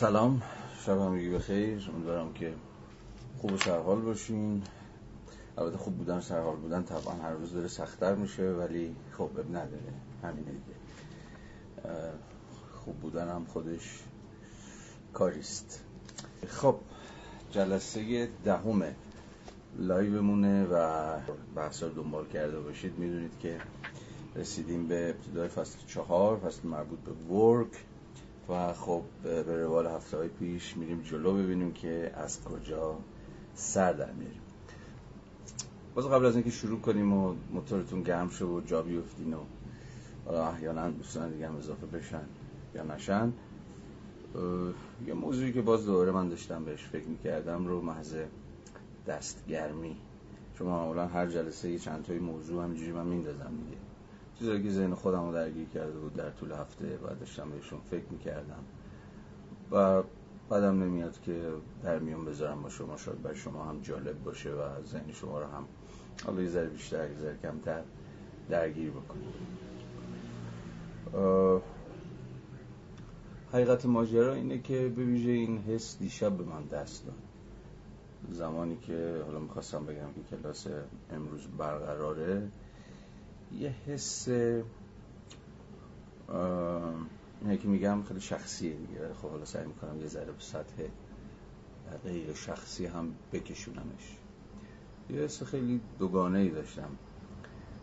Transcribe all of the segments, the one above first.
سلام. شب همگی بخیر امیدوارم که خوب و سرحال باشین. البته خوب بودن سرحال بودن طبعا هر روز داره سختتر میشه ولی خب اب نداره. همینه دیگه خوب بودن هم خودش کاریست. خب جلسه دهمه. لایومونه و بحث رو دنبال کرده باشید. می‌دونید که رسیدیم به ابتدای فصل چهار فصل مربوط به ورک. و خب به روال هفته های پیش میریم جلو ببینیم که از کجا سر در میریم. باز قبل از اینکه شروع کنیم و موتورتون گرم شه و جا بیفتین و احیانا دوستان دیگه هم اضافه بشن یا نشن یه موضوعی که باز دوباره من داشتم بهش فکر می‌کردم رو محض دستگرمی. چون معمولا هر جلسه یه چند تایی موضوع همینجوری من میندازم دیگه. چیزایی که ذهن خودم رو درگیر کرده بود در طول هفته و داشتم بهشون فکر می‌کردم. و بعدم نمیاد که در میون بذارم با شما شاید بر شما هم جالب باشه و ذهن شما رو هم حالا یه ذره بیشتر یه ذره کمتر درگیر بکنه. حقیقت ماجرا اینه که به ویژه این حس دیشب به من دست داد. زمانی که حالا می‌خواستم بگم که کلاس امروز برقراره یه حس اینه که میگم خیلی شخصیه دیگه. خب حالا سعی می‌کنم یه ذره به سطح غیر شخصی هم بکشونمش. یه حس خیلی دوگانه ای داشتم.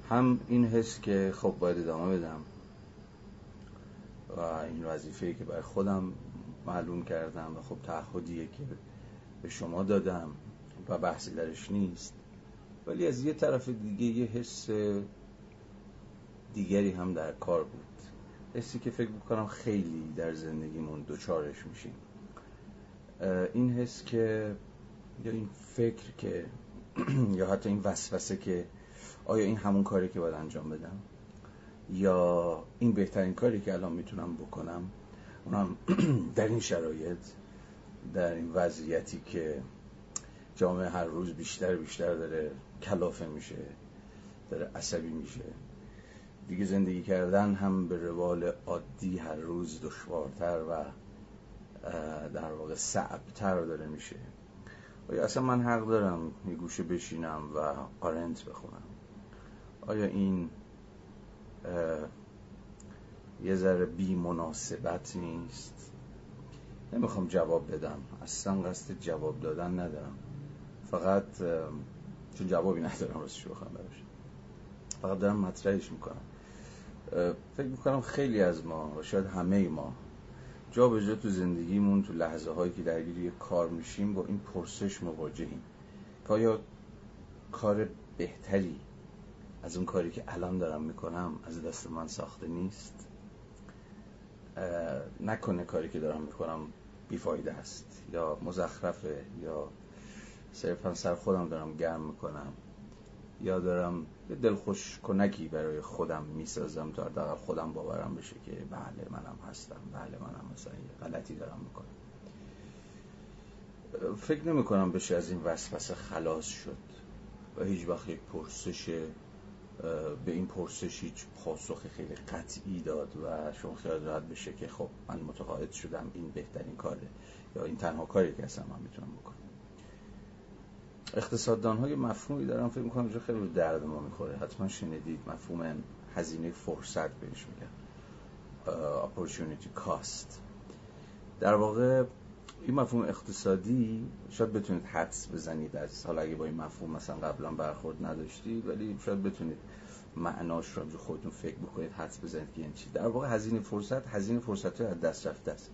هم این حس که خب باید ادامه بدم و این وظیفه که برای خودم معلوم کردم و خب تعهدیه که به شما دادم و بحثی درش نیست. ولی از یه طرف دیگه یه حس دیگری هم در کار بود. حسی که فکر می‌کنم خیلی در زندگیمون دوچارش میشیم. این حس که یا این فکر که یا حتی این وسوسه که آیا این همون کاری که باید انجام بدم؟ یا این بهترین کاری که الان می‌تونم بکنم؟ اونم در این شرایط در این وضعیتی که جامعه هر روز بیشتر بیشتر داره کلافه میشه داره عصبی میشه. دیگه زندگی کردن هم به روال عادی هر روز دشوارتر و در واقع صعبتر داره میشه. آیا اصلا من حق دارم یه گوشه بشینم و آرنت بخونم؟ آیا این یه ذره بی مناسبت نیست؟ نمی‌خوام جواب بدم. اصلا قصد جواب دادن ندارم. فقط چون جوابی ندارم راستش بخوام براش. فقط دارم مطرحش می‌کنم. فکر می‌کنم خیلی از ما و شاید همه ما جا به جا تو زندگیمون تو لحظه هایی که درگیر کار میشیم با این پرسش مواجهیم. که آیا کار بهتری از اون کاری که الان دارم می‌کنم از دست من ساخته نیست. نکنه کاری که دارم می‌کنم بیفایده است یا مزخرفه یا صرفا سر خودم دارم گرم می‌کنم یا دارم یه دلخوش کنکی برای خودم می‌سازم تا حداقل خودم باورم بشه که بله منم هستم بله منم مثلا یه غلطی دارم می‌کنم. فکر نمی کنم بشه از این وسوسه خلاص شد و هیچ وقت یک پرسش به این پرسش هیچ پاسخ خیلی قطعی داد و شما خیال راحت بشه که خب من متقاعد شدم این بهترین کاره یا این تنها کاری که اصلا من می‌تونم بکنم. اقتصاددان های مفهومی دارم فکر می‌کنم اینجا خیلی درد ما می‌خوره. حتما شنیدید مفهوم هزینه فرصت بهش میگن. opportunity cost. در واقع این مفهوم اقتصادی شاید بتونید حدس بزنید از حالا اگه با این مفهوم مثلا قبلا برخورد نداشتید ولی شاید بتونید معناش رو خودتون فکر بکنید حدس بزنید که این چی. در واقع هزینه فرصت هزینه فرصت از دست رفته است.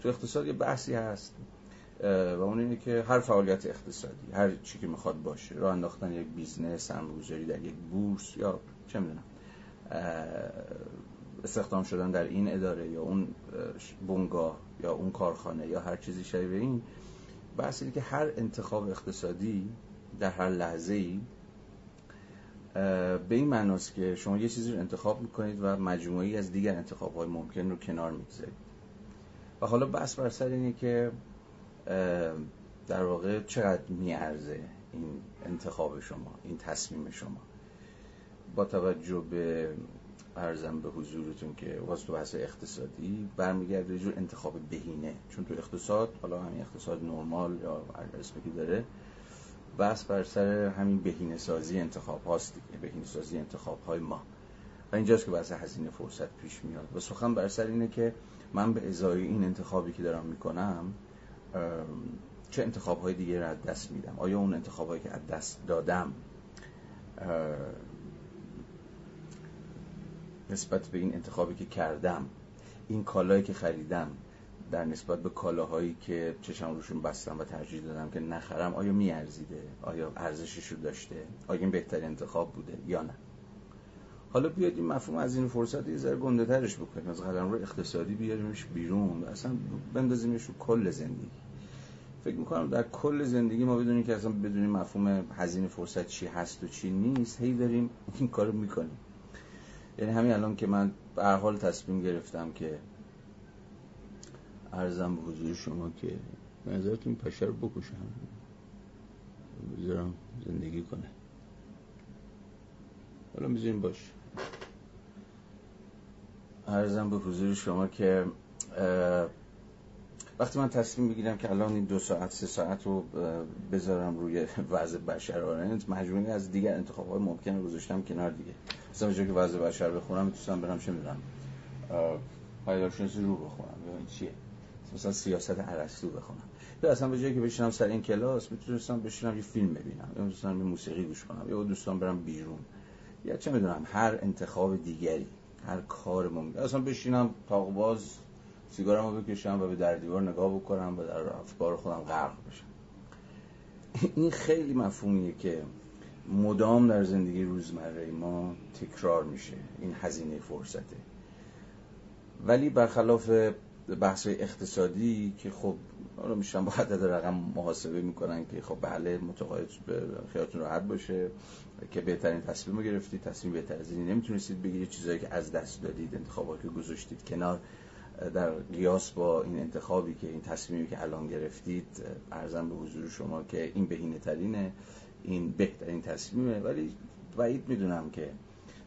تو اقتصاد یه بحثی هست. و اون اینه که هر فعالیت اقتصادی هر چی که می‌خواد باشه راه انداختن یک business سرمایه‌گذاری در یک بورس یا چه می‌دونم استخدام شدن در این اداره یا اون بنگاه یا اون کارخانه یا هر چیزی شبیه این بحث اینه که هر انتخاب اقتصادی در هر لحظه ای به این معناست که شما یه چیزی رو انتخاب می‌کنید و مجموعی از دیگر انتخاب های ممکن رو کنار می‌گذارید. و حالا بحث بر سر اینه که در واقع چقدر میارزه این انتخاب شما این تصمیم شما؟ با توجه به ارزم به حضورتون که واس تو بحث اقتصادی برمیگرده جور انتخاب بهینه. چون تو اقتصاد حالا همین اقتصاد نرمال یا اسمی که داره بحث بر سر همین بهینه سازی انتخاب هاست بهینه سازی انتخاب های ما. و اینجاست که بحث هزینه فرصت پیش میاد. و سخن بر سر اینه که من به ازای این انتخابی که دارم می‌کنم چه انتخاب های دیگه رو از دست میدم؟ آیا اون انتخاب هایی که از دست دادم نسبت به این انتخابی که کردم این کالایی که خریدم در نسبت به کالاهایی که چشم روشون بستم و ترجیح دادم که نخرم آیا میارزیده؟ آیا ارزشش رو داشته؟ آیا این بهترین انتخاب بوده یا نه؟ حالا بیاد این مفهوم از این فرصت یه ذره گنده ترش بکنیم از قدم رو اقتصادی بیاریمش بیرون اصلا بندازیمش رو کل زندگی. فکر می‌کنم در کل زندگی ما بدونیم که اصلا بدونیم مفهوم هزینه فرصت چی هست و چی نیست هی داریم این کارو می‌کنیم. یعنی همین الان که من به هر حال تصمیم گرفتم که ارزم به حضور شما که نظرتون پشه رو بکشم. بذارم زندگی کنه. حالا می‌ذاریم باش. ارزم به حضور شما که وقتی من تصمیم بگیرم که الان این دو ساعت سه ساعت رو بذارم روی وضع بشر آرنت مجموعی از دیگر انتخاب های ممکن گذاشتم کنار دیگه. مثلا جایی که وضع بشر بخونم می‌تونستم برم چه می‌دونم پایدارشناسی رو بخونم یا این چیه. مثلا سیاست عرستو بخونم. یا اصلا به جایی که بشینم سر این کلاس می‌تونستم بشینم یه فیلم ببینم یا می‌تونستم یه موسیقی گوش کنم یا دوستان برم بیرون. یا چه می‌دونم هر انتخاب دیگری. هر کار ممکن. اصلا بشینم تاقباز سیگارمو بکشم و به در دیوار نگاه بکنم و در افکار خودم غرق بشم. این خیلی مفهومیه که مدام در زندگی روزمره ما تکرار میشه. این هزینه فرصته. ولی برخلاف بحث اقتصادی که خب حالا میشن با عدد رقم محاسبه می‌کنن که خب بله متقاعد خیالتون راحت باشه که بهترین تصمیم رو گرفتید. تصمیم بهتر از اینی نمی‌تونستید بگیرید. چیزایی که از دست دادید انتخابات که گذاشتید کنار در قیاس با این انتخابی که این تصمیمی که الان گرفتید ارزم به حضور شما که این بهینه ترینه این بهترین تصمیمه. ولی بعید می‌دونم که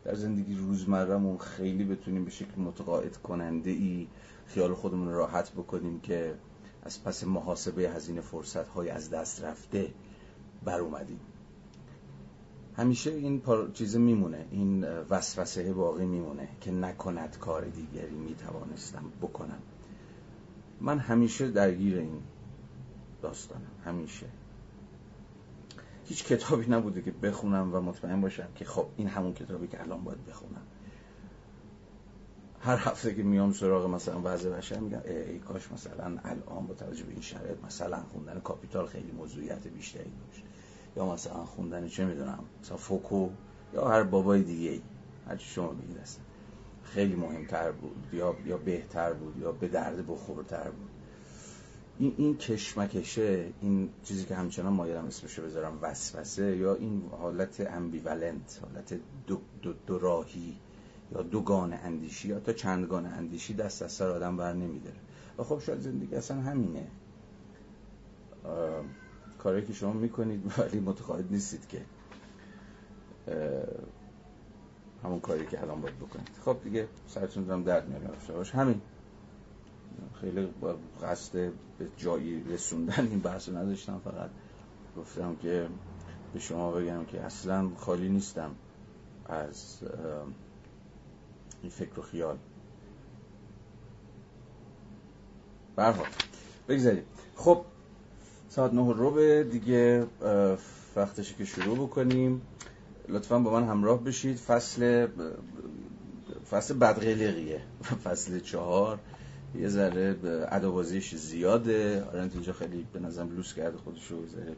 در زندگی روزمرهمون خیلی بتونیم به شکل متقاعد کننده ای خیال خودمون راحت بکنیم که از پس محاسبه هزینه فرصت های از دست رفته بر اومدیم همیشه این چیز میمونه این وسوسه باقی میمونه که نکند کار دیگری می‌توانستم بکنم. من همیشه درگیر این داستانم همیشه. هیچ کتابی نبوده که بخونم و مطمئن باشم که خب این همون کتابی که الان باید بخونم. هر هفته که میام سراغ مثلا وضع بشر میگم ای, کاش مثلا الان با توجه به این شرایط مثلا خوندن کاپیتال خیلی موضوعیت بیشتری داشت. یا مثلا خوندن چه می‌دونم مثلا فوکو یا هر بابای دیگه هر چی شما بگید اصلا خیلی مهمتر بود یا یا بهتر بود یا به درد بخورتر بود. این این کشمکشه این چیزی که همچنان مایلم اسمشو بذارم وسوسه یا این حالت امبیولنت حالت دو, دو, دو راهی یا دوگان اندیشی یا تا چندگان اندیشی دست از سر آدم بر نمیداره. و خب شاید زندگی اصلا همینه. کاری که شما می‌کنید ولی متقاعد نیستید که همون کاری که الان باید بکنید. خب دیگه سرتون دارم درد میارم باش. همین. خیلی قصد به جایی رسوندن این بحث رو نداشتم. فقط گفتم که به شما بگم که اصلا خالی نیستم از این فکر و خیال. برحال بگذاریم. خب ساعت نه رو به دیگه وقتشه که شروع بکنیم. لطفا با من همراه بشید. فصل فصل بدقلقیه. فصل چهار. یه ذره عدوازیش زیاده. آرنت اینجا خیلی به نظرم لوس کرده خودشو. ذره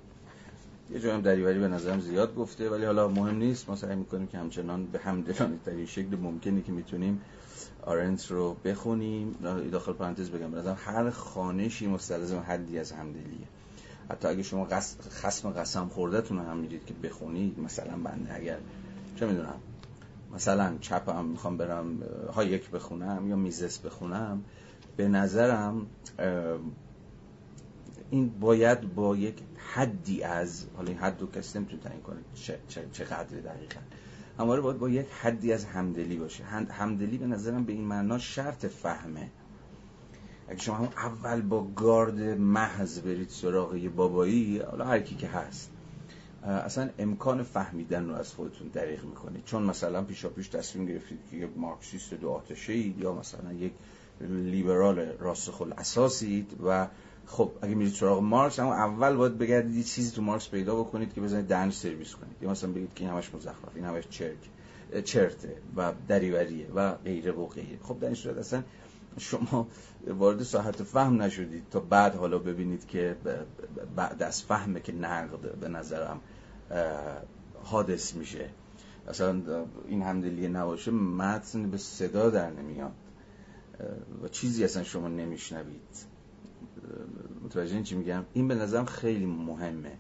یه جایی هم دریوری به نظرم زیاد گفته ولی حالا مهم نیست. ما سعی می‌کنیم که همچنان به همدلانه ترین شکل ممکنی که می‌تونیم آرنت رو بخونیم. داخل پرانتز بگم به هر خانشی مستلزم حدی از همدلیه. حتی اگه شما خسم قسم خوردتون هم می‌دید که بخونید مثلا بنده اگر چه می‌دونم؟ مثلا چپم می‌خوام برم ها یک بخونم یا میزس بخونم به نظرم این باید با یک حدی از حالا این حد رو کسی نمی‌تونه تعیین کنه چه, چه, قدری دقیقا. همواره باید با یک حدی از همدلی باشه. همدلی به نظرم به این معنا شرط فهمه. اگه شما همون اول با گارد محض برید سراغ یه بابایی حالا هر کی که هست اصلا امکان فهمیدن رو از خودتون دریغ می‌کنید چون مثلا پیشا پیش تصمیم گرفتید که یک مارکسیست دو آتشه یا مثلا یک لیبرال راسخل اساسید و خب اگه میرید سراغ مارکس اما اول باید بگردید یه چیزی تو مارکس پیدا بکنید که بزنید دنج سرویس کنید. یا مثلا بگید که این همش مزخرف این همش چرک چرته و دریوریه و غیره و غیره. خب در این صورت اصلا شما وارد ساحت فهم نشدید تا بعد حالا ببینید که بعد از فهمه که نقد به نظرم حادث میشه. اصلا این همدلی نباشه متن به صدا در نمیاد. و چیزی اصلا شما نمیشنوید. متوجه چی میگم؟ این به نظرم خیلی مهمه.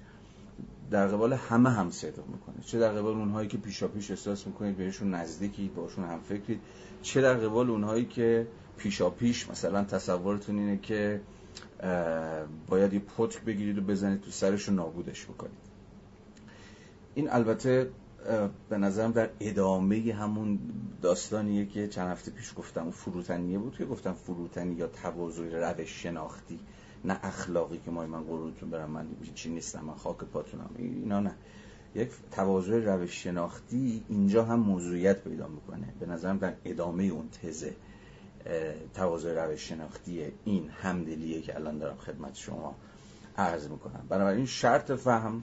در قبال همه هم صدق می‌کنه. چه در قبال اونهایی که پیشا پیش احساس می‌کنید بهشون نزدیکی باشون هم فکرید چه در قبال اونهایی که پیشا پیش مثلا تصورتون اینه که باید یه پتک بگیرید و بزنید تو سرش رو نابودش بکنید. این البته به نظرم در ادامه همون داستانیه که چند هفته پیش گفتم فروتنیه بود که گفتم فروتنی یا تواضع روش شناختی. نه اخلاقی که ما من قرونتون برم من چی نیستم من خاک پاتونم. اینا نه. یک تواضع روش شناختی اینجا هم موضوعیت پیدا می‌کنه. به نظرم در ادامه اون تزه تواضع روش شناختی این همدلیه که الان دارم خدمت شما عرض می‌کنم. بنابراین شرط فهم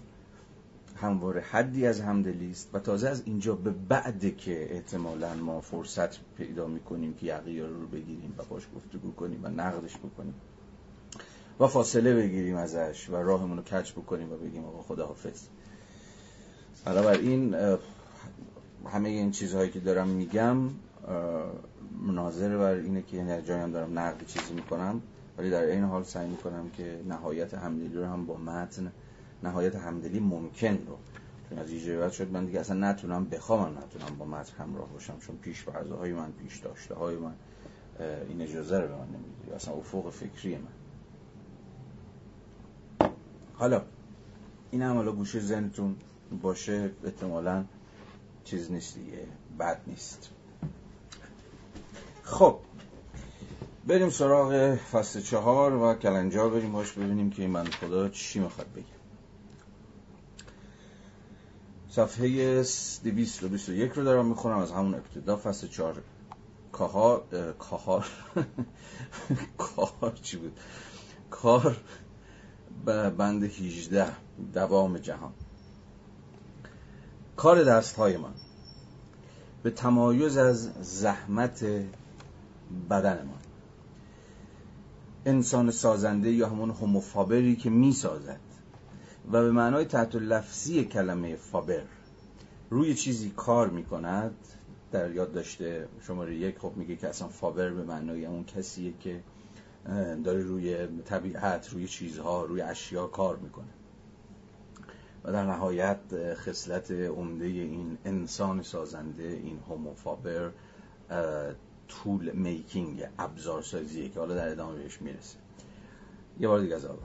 همواره حدی از همدلی است و تازه از اینجا به بعد که احتمالا ما فرصت پیدا می‌کنیم که یقیه رو بگیریم و باش گفتگو کنیم و نقدش بکنیم. و فاصله بگیریم ازش و راهمون رو کچ بکنیم و بگیم آقا خداحافظ. این همه این چیزهایی که دارم میگم مناظر بر اینه که یعنی جایی هم دارم نقد چیزی می‌کنم ولی در این حال سعی می‌کنم که نهایت همدلی رو هم با متن نهایت همدلی ممکن رو. چون از ایجابت شد من دیگه اصلا نتونم بخوام نتونم با متن همراه باشم چون پیش های من پیش داشته های من این اجازه رو به من نمیده اصلا افق فکری من. حالا این هم حالا گوشه زنتون باشه احتمالا چیز نیست دیگه بد نیست. خب بریم سراغ فصل چهار و کلنجار بریم باش ببینیم که این بند خدا چی می‌خواد بگه. صفحه 221 رو دارم می‌خونم از همون ابتدا. فصل چهار کار کار کار چی بود؟ کار بند 18 دوام جهان. کار دست های من به تمایز از زحمت بدن ما انسان سازنده یا همون هموفابری که می سازد و به معنای تحت لفظی کلمه فابر روی چیزی کار می کند در یاد داشته شماره یک خب میگه که اصلا فابر به معنای اون کسیه که داره روی طبیعت روی چیزها روی اشیا کار می‌کنه. و در نهایت خصلت عمده این انسان سازنده این هوموفابر تول میکینگ ابزار سازیه که حالا در ادامه بهش می‌رسه. یه بار دیگه از اول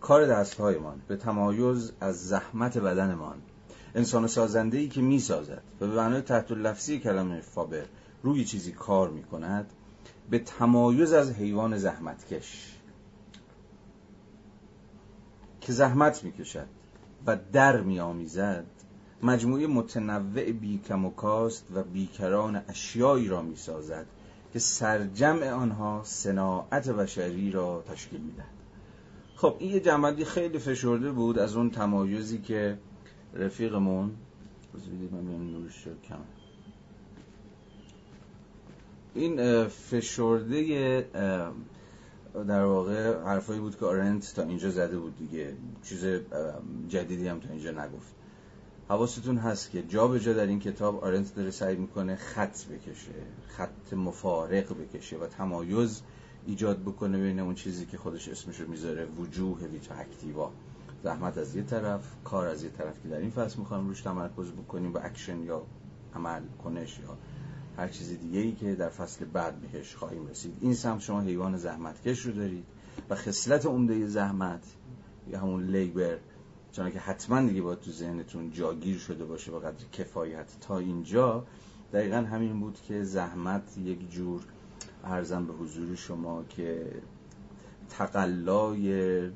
کار دستهایمان به تمایز از زحمت بدنمان. انسان سازنده ای که می‌سازد و به معنای تحت لفظی کلمه فابر روی چیزی کار می‌کند به تمایز از حیوان زحمتکش که زحمت می‌کشد و در میآمیزد مجموعه متنوع بیکم و کاست و بیکران اشیایی را می‌سازد که سرجمع آنها صناعت بشری را تشکیل می‌دهد. خب این یه خیلی فشرده بود از اون تمایزی که رفیقمون من کم. این فشرده در واقع حرفایی بود که آرنت تا اینجا زده بود دیگه. چیز جدیدی هم تا اینجا نگفت. حواستون هست که جا به جا در این کتاب آرنت داره سعی می‌کنه خط بکشه خط مفارق بکشه و تمایز ایجاد بکنه بین اون چیزی که خودش اسمش رو می‌ذاره وجوه ویچ اکتیوا. زحمت از یه طرف کار از یه طرف که در این فصل می‌خوام روش تمرکز بکنیم با اکشن یا عمل کنش یا هر چیز دیگه ای که در فصل بعد بهش خواهیم رسید. این سمت شما حیوان زحمتکش رو دارید و خصلت عمده زحمت یا همون labor چون که حتما دیگه باید تو ذهنتون جاگیر شده باشه به قدر کفایت. تا اینجا دقیقا همین بود که زحمت یک جور عرضم به حضور شما که تقلای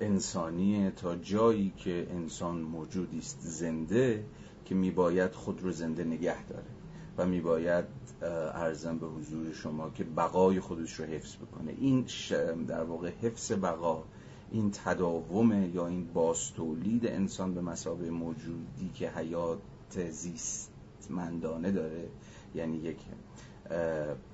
انسانی تا جایی که انسان موجودی است زنده که میباید خود رو زنده نگه داره. و میباید ارزم به حضور شما که بقای خودش رو حفظ بکنه. این در واقع حفظ بقا این تداوم یا این باستولید انسان به مسابه موجودی که حیات زیستمندانه داره یعنی یک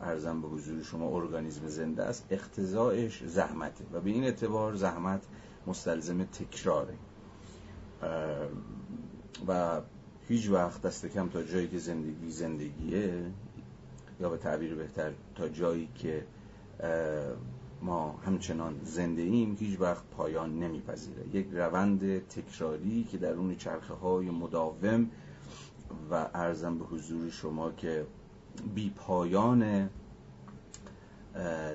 ارزم به حضور شما ارگانیسم زنده است اقتضاعش زحمته و به این اعتبار زحمت مستلزم تکراره. و هیچ وقت دست کم تا جایی که زندگی زندگیه یا به تعبیر بهتر تا جایی که ما همچنان زنده ایم هیچ وقت پایان نمیپذیره. یک روند تکراری که در اون چرخه های مداوم و ارزم به حضور شما که بی پایان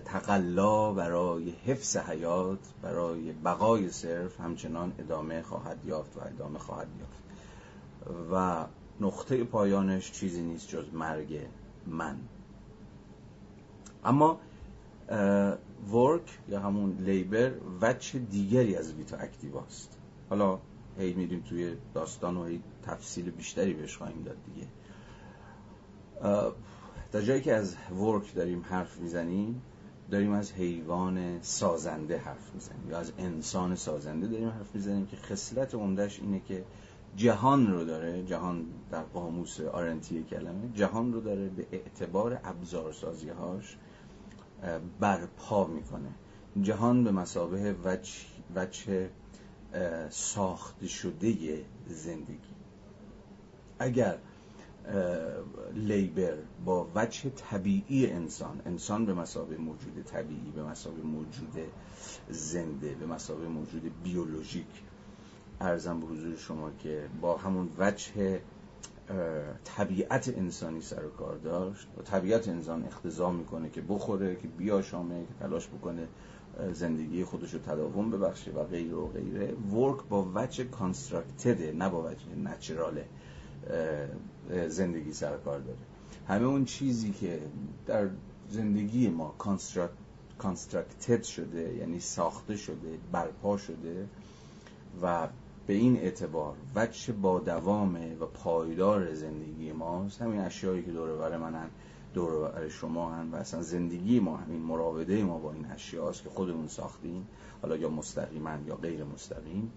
تقلا برای حفظ حیات برای بقای صرف همچنان ادامه خواهد یافت و ادامه خواهد یافت. و نقطه پایانش چیزی نیست جز مرگ من. اما ورک یا همون لیبر وچه دیگری از ویتا اکتیواست حالا هی میریم توی داستان و هی تفصیل بیشتری بهش خواهیم داد دیگه. در جایی که از ورک داریم حرف می‌زنیم داریم از حیوان سازنده حرف می‌زنیم یا از انسان سازنده داریم حرف می‌زنیم که خصلت عمدهش اینه که جهان رو داره جهان در قاموس آرنتی کلمه جهان رو داره به اعتبار ابزارسازی هاش برپا می‌کنه. جهان به مسابه وجه, وجه ساخته شده زندگی. اگر لیبر با وجه طبیعی انسان انسان به مسابه موجود طبیعی به مسابه موجود زنده به مسابه موجود بیولوژیک ارزم به حضور شما که با همون وجه طبیعت انسانی سر و کار داشت و طبیعت انسان اختضا می‌کنه که بخوره که بیاشامه که تلاش بکنه زندگی خودش رو تداوم ببخشه و غیر و غیره. ورک با وجه کانسترکتده نه با وجه نچراله زندگی سر کار داره. همه اون چیزی که در زندگی ما کانسترکتد شده یعنی ساخته شده برپا شده و به این اعتبار وچه با دوامه و پایدار زندگی ماست همین اشیایی که دور منن دور شما هن و اصلا زندگی ما همین مراوده ما با این اشیاست که خودمون ساختیم حالا یا مستقیما یا غیر مستقیم.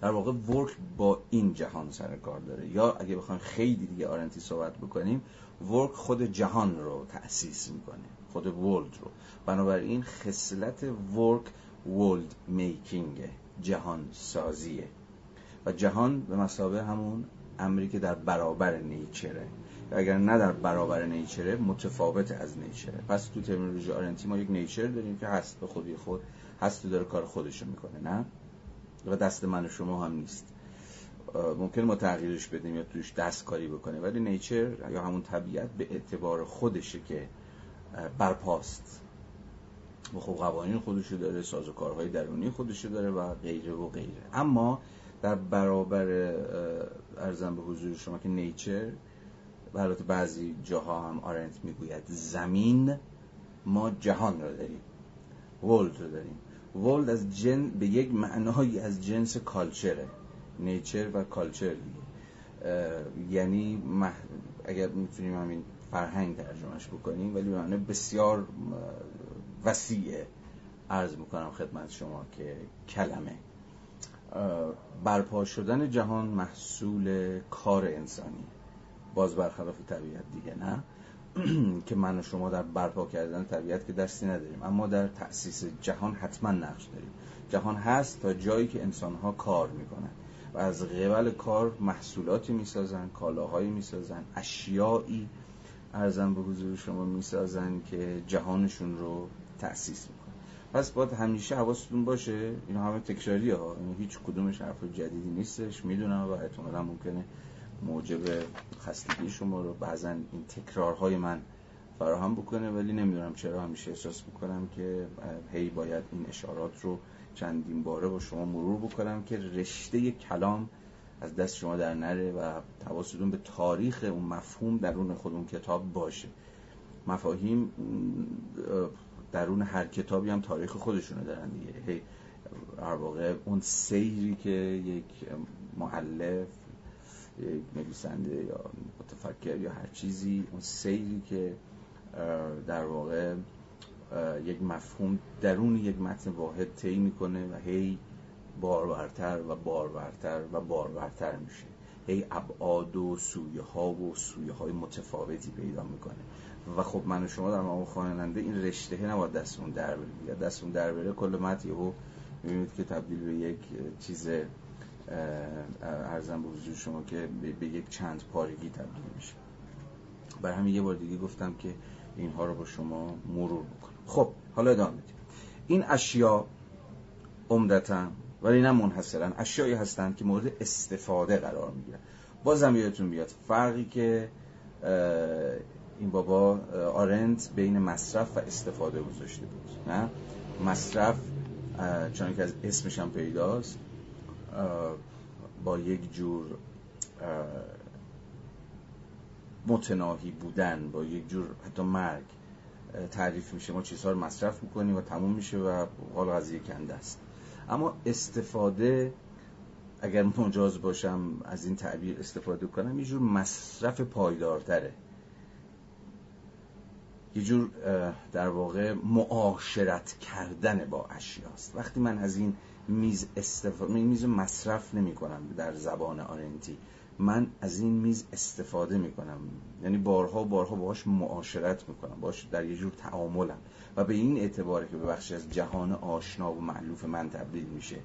در واقع ورک با این جهان سر کار داره. یا اگه بخوایم خیلی دیگه آرنتی صحبت بکنیم ورک خود جهان رو تأسیس می‌کنه خود ورلد رو. بنابراین خصلت ورک ورلد میکینگه جهان سازیه و جهان به مسابه همون امری که در برابر نیچره. و اگر نه در برابر نیچره متفاوت از نیچره. پس تو ترمینولوژی آرنتی ما یک نیچر داریم که هست به خودی خود هست داره کار خودشو می‌کنه نه؟ و دست من و شما هم نیست. ممکن ما تغییرش بدیم یا توش دست کاری بکنه ولی نیچر یا همون طبیعت به اعتبار خودشه که برپاست. خب قوانین خودشو داره سازوکارهای درونی خودشو داره و غیره و غیره. اما در برابر ارزم به حضور شما که نیچر و بعضی جاها هم آرنت می‌گوید زمین ما جهان رو داریم. ولد رو داریم. ولد از جن به یک معنایی از جنس کالچره نیچر و کالچر یعنی اگر می‌تونیم همین فرهنگ ترجمهش بکنیم ولی معنی بسیار وسیعه. عرض می‌کنم خدمت شما که کلمه. برپا شدن جهان محصول کار انسانی. باز برخلاف طبیعت دیگه نه؟ که من و شما در برپا کردن طبیعت که دستی نداریم. اما در تأسیس جهان حتما نقش داریم. جهان هست تا جایی که انسان ها کار می‌کنن. و از قبل کار محصولاتی می‌سازن کالاهایی می‌سازن اشیایی ارزم به حضور شما می‌سازن که جهانشون رو تأسیس می‌کنه. پس باید همیشه حواستون باشه اینا همه تکراری ها. یعنی هیچ کدومش حرف جدیدی نیستش. می‌دونم و احتمالا ممکنه موجب خستگی شما رو بعضا این تکرارهای من فراهم بکنه ولی نمی‌دونم چرا همیشه احساس می‌کنم که هی باید این اشارات رو چندین باره با شما مرور بکنم که رشته کلام از دست شما در نره و تواسطون به تاریخ اون مفهوم درون خود اون کتاب باشه. مفاهیم درون هر کتابی هم تاریخ خودشونو دارن دیگه. هی در واقع اون سیری که یک معلف یک نویسنده یا متفکر یا هر چیزی اون سیری که در واقع یک مفهوم درون یک متن واحد طی می‌کنه و هی بارورتر و بارورتر و بارورتر میشه. هی ابعاد و سویه ها و سویه های متفاوتی پیدا می‌کنه. و خب من و شما در مقام خواننده این رشته نباید دستمون در بره. یا دستمون در بره کل متن یهو می‌بینید که تبدیل به یک چیز ارزم به حضور شما که به یک چند پارگی تبدیل میشه. بر همین یه بار دیگه گفتم که اینها رو با شما مرور بکنم. خب حالا ادامه میدیم این اشیا عمدتا ولی نه منحصرا اشیایی هستند که مورد استفاده قرار می‌گیرن. بازم یادتون بیاد فرقی که این بابا آرنت بین مصرف و استفاده گذاشته بود نه؟ مصرف چون که از اسمش هم پیداست با یک جور متناهی بودن با یک جور حتی مرگ تعریف میشه ما چیزها رو مصرف می‌کنیم و تموم میشه و حال قضیه کنده است. اما استفاده اگر مجاز باشم از این تعبیر استفاده کنم یه جور مصرف پایدارتره. یه جور در واقع معاشرت کردن با اشیاست. وقتی من از این میز استفاده میز مصرف نمی کنم در زبان آرنتی من از این میز استفاده می کنم یعنی بارها بارها باهاش معاشرت می کنم باش در یه جور تعاملم. و به این اعتباره که به بخشی از جهان آشنا و معلوف من تبدیل میشه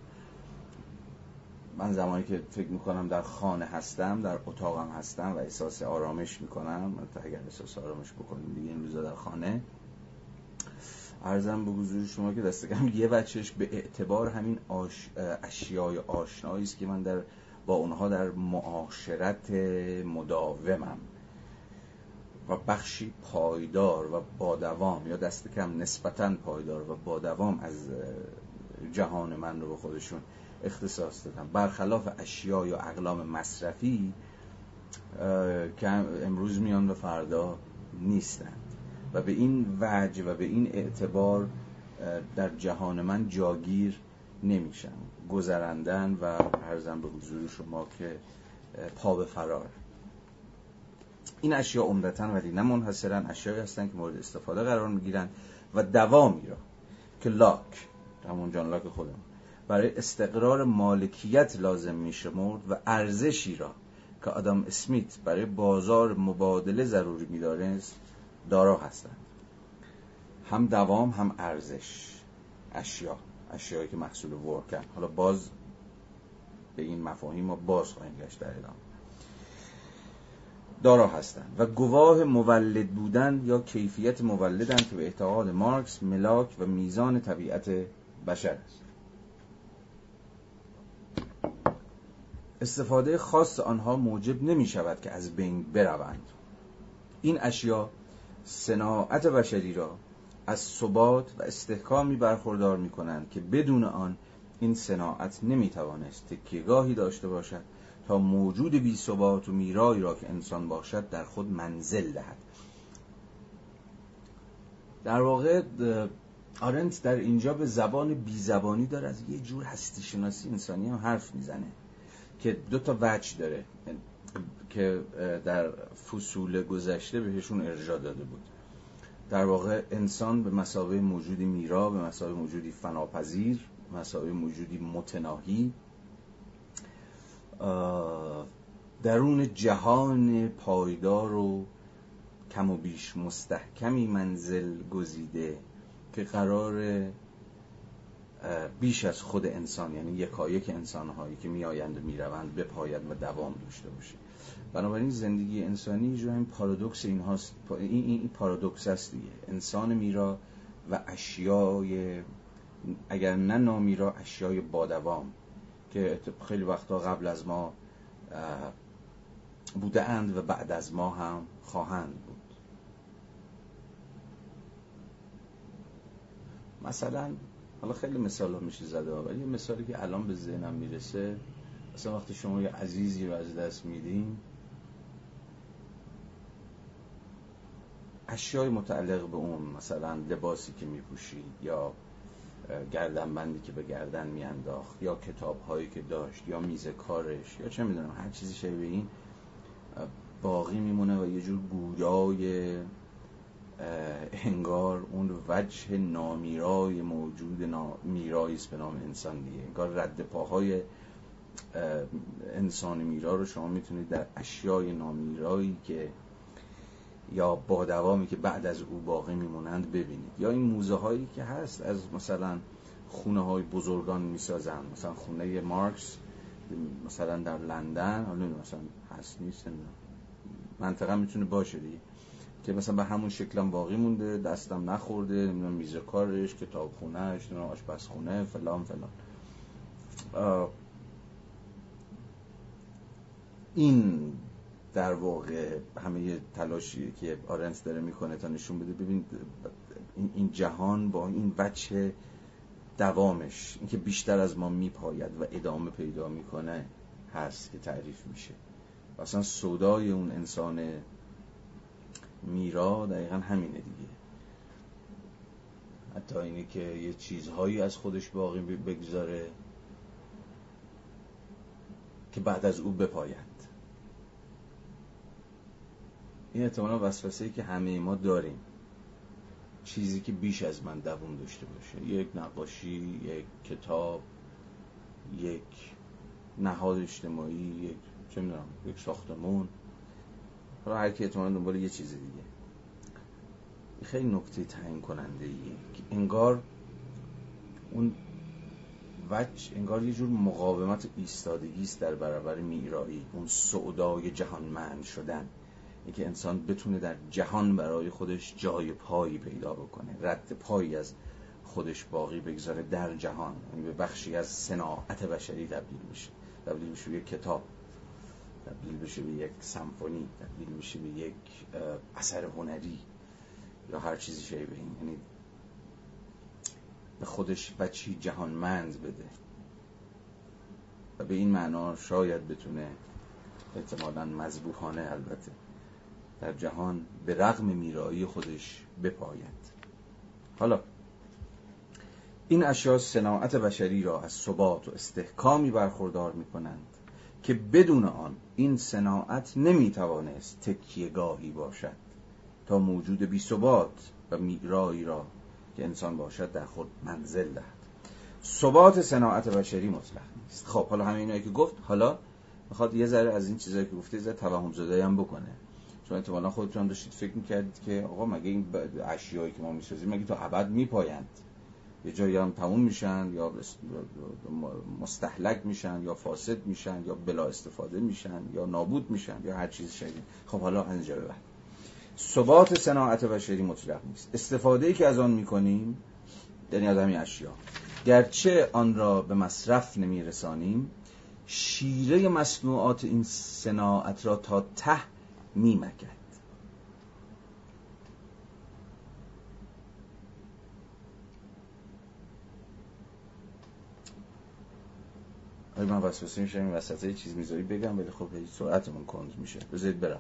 من زمانی که فکر می‌کنم در خانه هستم در اتاقم هستم و احساس آرامش می‌کنم تا اگر احساس آرامش بکنیم دیگه این در خانه. ارزم به حضور شما که دست یه بچهش به اعتبار همین آش... اشیای آشنایی است که من در با اونها در معاشرت مداومم. و بخشی پایدار و با دوام یا دست کم نسبتا پایدار و با دوام از جهان من رو به خودشون اختصاص دادن برخلاف اشیا یا اقلام مصرفی که امروز میان و فردا نیستند و به این وجه و به این اعتبار در جهان من جاگیر نمیشن گذرندن و ارزم به حضور شما که پا به فرار. این اشیا عمدتا ولی نه منحصرا اشیایی هستند که مورد استفاده قرار می‌گیرند و دوامی را که لاک. همون جان لاک خودم برای استقرار مالکیت لازم میشمرد و ارزشی را که آدم اسمیت برای بازار مبادله ضروری می‌دانست دارا هستند. هم دوام هم ارزش. اشیا. اشیایی که محصول ورکن حالا باز به این مفاهیم ما باز خواهیم گشت در ادامه. دارا هستند و گواه مولد بودن یا کیفیت مولدند که به اعتقاد مارکس ملاک و میزان طبیعت بشر است. استفاده خاص آنها موجب نمی شود که از بین بروند. این اشیا صناعت بشری را از ثبات و استحکامی برخوردار می کنند که بدون آن این صناعت نمی توانست تکیگاهی داشته باشد تا موجود بی ثبات و میرایی را که انسان باشد در خود منزل دهد. در واقع آرنت در اینجا به زبان بی زبانی داره. از یه جور هستی شناسی انسانی هم حرف می‌زنه. که دو تا وجه داره که در فصول گذشته بهشون ارجاع داده بود. در واقع انسان به مسابقه موجودی میرا به مسابقه موجودی فناپذیر مسابقه موجودی متناهی. درون جهان پایدار و کم و بیش مستحکمی منزل گزیده که قرار بیش از خود انسان یعنی یکایک انسان هایی که میآیند و می‌روند پاید و دوام داشته باشه بنابراین زندگی انسانی جو این پارادوکس این هاست این, این پارادوکس است دیگه. انسان میرا و اشیای اگر نه نامیرا اشیای با دوام که خیلی وقتا قبل از ما بوده اند و بعد از ما هم خواهند بود. مثلا حالا خیلی مثال ها میشه زده ولی مثالی که الان به ذهنم می‌رسه مثلا وقتی شما یه عزیزی رو از دست میدین اشیای متعلق به اون مثلا لباسی که میپوشید یا گردنبندی که به گردن میانداخت یا کتاب هایی که داشت یا میز کارش یا چه می‌دونم هر چیزی شبیه این باقی میمونه و یه جور گویای انگار اون وجه نامیرای موجود میرایی است به نام انسان دیگه. انگار رد پاهای انسان میرا رو شما می‌تونید در اشیای نامیرایی که یا با دوامی که بعد از او باقی میمونند ببینید. یا این موزه هایی که هست از مثلا خونه های بزرگان می‌سازن. مثلا خونه مارکس مثلا در لندن حالا مثلا هست نیست منطقه می‌تونه باشه دیگه. که مثلا به همون شکلم باقی مونده دستم نخورده نمی‌دونم میز کارش کتاب خونهش آشپزخونه فلان فلان. این در واقع همه تلاشی که آرنس داره می‌کنه تا نشون بده. ببین این جهان با این بچه دوامش اینکه بیشتر از ما میپاید و ادامه پیدا می‌کنه هست که تعریف میشه. اصلا صدای اون انسان میرا دقیقا همینه دیگه. حتی اینه که یه چیزهایی از خودش باقی بگذاره که بعد از او بپاید. این احتمالا وسوسه ای که همه ما داریم. چیزی که بیش از من دووم داشته باشه. یک نقاشی یک کتاب یک نهاد اجتماعی یک چه می‌دونم یک ساختمون حالا هر کی احتمالا دنبال یه چیز دیگه. خیلی نکته تعیین کننده ایه که انگار اون وجه انگار یه جور مقاومت ایستادگی است در برابر میرایی اون سعودای جهانمند شدن. اینکه انسان بتونه در جهان برای خودش جای پایی پیدا بکنه. رد پایی از خودش باقی بگذاره در جهان. یعنی به بخشی از صناعت بشری تبدیل میشه. تبدیل میشه یک کتاب. تبدیل بشه به یک سمفونی تبدیل میشه به یک اثر هنری یا هر چیزی شبیه این. یعنی به خودش بچی جهانمند بده. و به این معنا شاید بتونه احتمالا مذبوحانه البته در جهان به رغم میرایی خودش بپاید. حالا این اشیا صناعت بشری را از ثبات و استحکامی برخوردار می کنند که بدون آن این صناعت نمی توانست تکیهگاهی باشد تا موجود بی ثبات و میرایی را که انسان باشد در خود منزل دهد. ثبات صناعت بشری مطلق نیست. خب حالا همه اینایی که گفت حالا می‌خواد یه ذره از این چیزایی که گفته یه توهم زده هم بکنه. چون احتمالا خودتون داشتید فکر می‌کردید که آقا مگه این اشیایی که ما می‌سازیم مگه تا ابد میپایند؟ یه جایی هم تموم میشن یا مستحلک میشن یا فاسد میشن یا بلا استفاده میشن یا نابود میشن یا هر چیز شدید. خب حالا اینجا بعد ثبات صناعت بشری مطلق نیست. استفاده ای که از آن می‌کنیم یعنی از همین اشیا. گرچه آن را به مصرف نمیرسانیم شیره مصنوعات این صناعت را تا ته میمکد آیا من وسوسه میشه این وسط چیز می‌ذاری بگم ولی خب سرعتمون کند میشه. بذارید برم.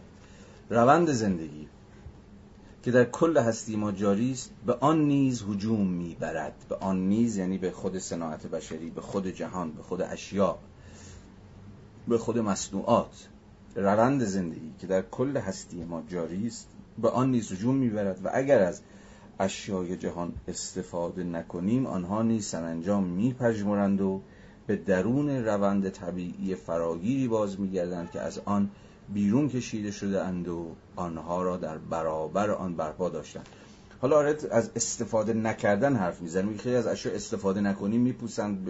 روند زندگی که در کل هستی ما جاری است به آن نیز هجوم می‌برد. به آن نیز یعنی به خود صناعت بشری به خود جهان به خود اشیا به خود مصنوعات. روند زندگی که در کل هستی ما جاری است به آن نیز هجوم می‌برد و اگر از اشیای جهان استفاده نکنیم آنها نیز سرانجام میپژمرند و به درون روند طبیعی فراگیری باز میگردند که از آن بیرون کشیده شده اند و آنها را در برابر آن برپا داشتند. حالا آره از استفاده نکردن حرف می‌زنیم خیلی از اشیا استفاده نکنیم میپوسند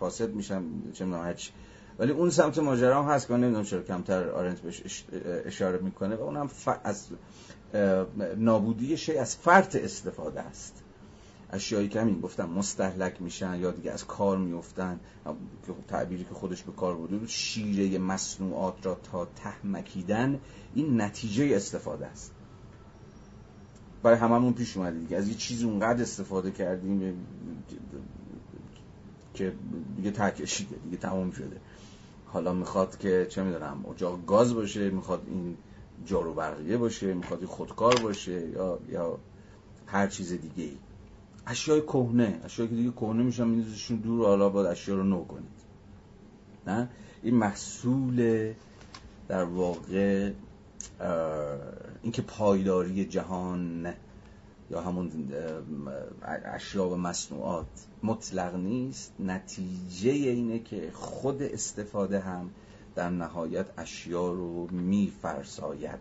فاسد میشن چه هیچ. ولی اون سمت ماجرا هم هست که نمی‌دونم چرا کمتر آرنت بهش اشاره می‌کنه. و اونم از نابودی شی از فرط استفاده است. اشیایی که همین گفتم مستحلک میشن یا دیگه از کار میفتن. تعبیری که خودش به کار بوده شیره مصنوعات را تا ته مکیدن این نتیجه استفاده است. برای هممون پیش اومده دیگه. از یه چیزی اونقدر استفاده کردیم که دیگه تکشیده دیگه تموم شده. حالا می‌خواد که چه می‌دونم اجاق گاز باشه می‌خواد این جارو برقیه باشه می‌خواد خودکار باشه یا یا هر چیز دیگه ای اشیای کهنه. اشیایی که دیگه کهنه میشن میندازشون دور حالا باید اشیا رو نو کنید. نه؟ این محصول در واقع اینکه پایداری جهان یا همون اشیا و مصنوعات مطلق نیست. نتیجه اینه که خود استفاده هم در نهایت اشیا رو میفرساید.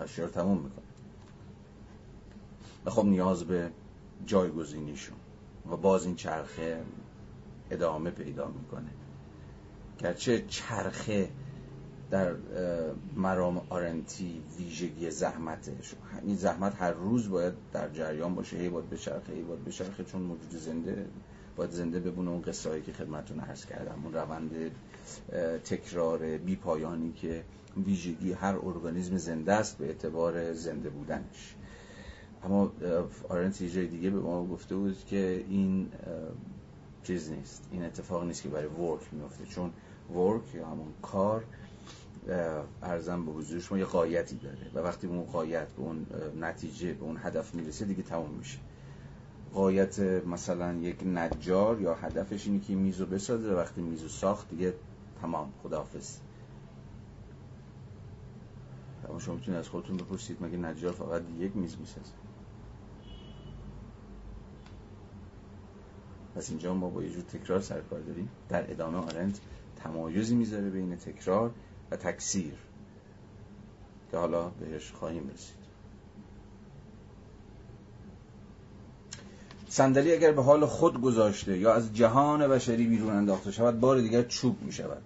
اشیا رو تموم می‌کنه. و خب نیاز به جایگزینیشون. و باز این چرخه ادامه پیدا می‌کنه. گرچه چرخه در مرام آرنتی ویژگی زحمته این زحمت هر روز باید در جریان باشه هی باید بچرخه هی باید بچرخه چون موجود زنده باید زنده ببونه اون قصه هایی که خدمتتون عرض کردم. اون روند تکرار بی پایانی که ویژگی هر ارگانیسم زنده است به اعتبار زنده بودنش. اما آرنتی جای دیگه به ما گفته بود که این چیز نیست. این اتفاق نیست که برای ورک میفته چون ورک یا همون کار ارزم به حضور شما یه قایتی داره و وقتی به اون قایت به اون نتیجه به اون هدف می‌رسه دیگه تموم میشه. قایت مثلا یک نجار یا هدفش اینه که میزو بسازه وقتی میزو ساخت دیگه تمام خداحافظ. اما شما می‌تونید از خودتون بپرسید مگه نجار فقط یک میز می‌سازه؟ پس اینجا ما با یه جور تکرار سرکار داریم. در ادامه آرنت تمایزی می‌ذاره بین تکرار و تکثیر که حالا بهش خواهیم رسید. صندلی اگر به حال خود گذاشته یا از جهان بشری بیرون انداخته شود بار دیگر چوب می شود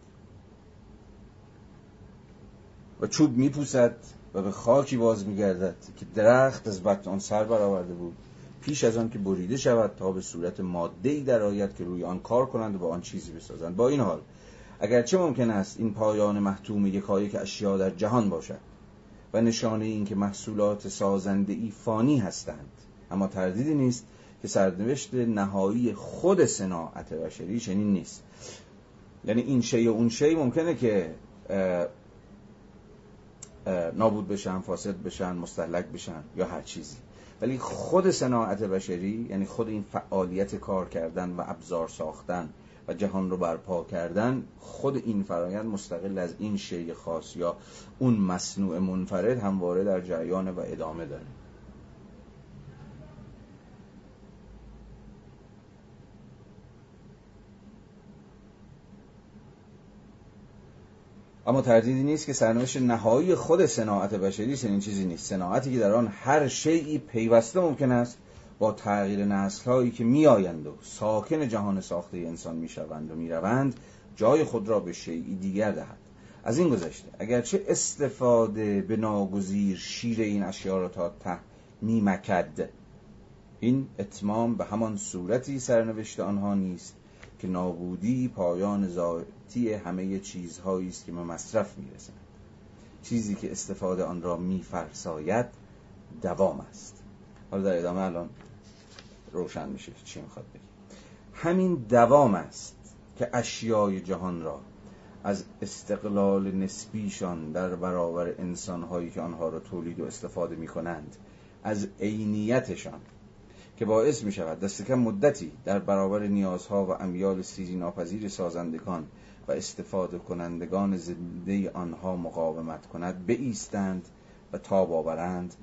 و چوب می پوسد و به خاکی باز می گردد که درخت از بط آن سر برآورده بود. پیش از آن که بریده شود تا به صورت ماده ای در آید که روی آن کار کنند و با آن چیزی بسازند. با این حال اگرچه ممکن است این پایان محتوم یکایک اشیا در جهان باشد و نشانه این که محصولات سازنده ای فانی هستند اما تردیدی نیست که سرنوشت نهایی خود صناعت بشری چنین نیست. یعنی این شی و اون شی ممکنه که نابود بشن فاسد بشن مستحلک بشن یا هر چیزی. ولی خود صناعت بشری یعنی خود این فعالیت کار کردن و ابزار ساختن و جهان رو برپا کردن خود این فرایند مستقل از این شی خاص یا اون مصنوع منفرد همواره در جریان و ادامه داره. اما تردیدی نیست که سرنوشت نهایی خود صناعت بشری چنین چیزی نیست. صناعتی که در آن هر شیعی پیوسته ممکن است با تغییر نسل هایی که میآیند و ساکن جهان ساخته انسان می‌شوند و می‌روند جای خود را به شیعی دیگر دهد. از این گذشته اگرچه استفاده به ناگزیر شیر این اشیا را تا ته میمکد این اتمام به همان صورتی سرنوشت آنها نیست که نابودی پایان ذاتی همه چیزهایی است که به مصرف می‌رسند. چیزی که استفاده آن را میفرساید دوام است. حالا در ادامه الان روشن میشه چی می‌خواد بگی همین دوام است که اشیای جهان را از استقلال نسبیشان در برابر انسانهایی که آنها را تولید و استفاده می کنند از عینیتشان که باعث می شود دست کم مدتی در برابر نیازها و امیال سیزی ناپذیر سازندگان استفاده کنندگان زنده آنها مقاومت کند بایستند و تاب آورند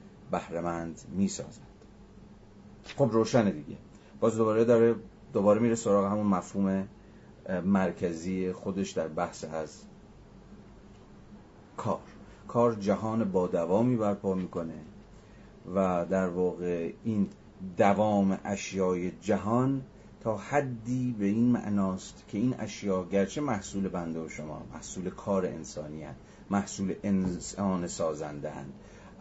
می سازند خب روشنه دیگه. باز دوباره داره دوباره میره سراغ همون مفهوم مرکزی خودش در بحث از کار. کار جهان با دوامی برپا می‌کنه و در واقع این دوام اشیای جهان تا حدی به این معناست که این اشیا گرچه محصول بنده و شما محصول کار انسانی هست محصول انسان سازنده هست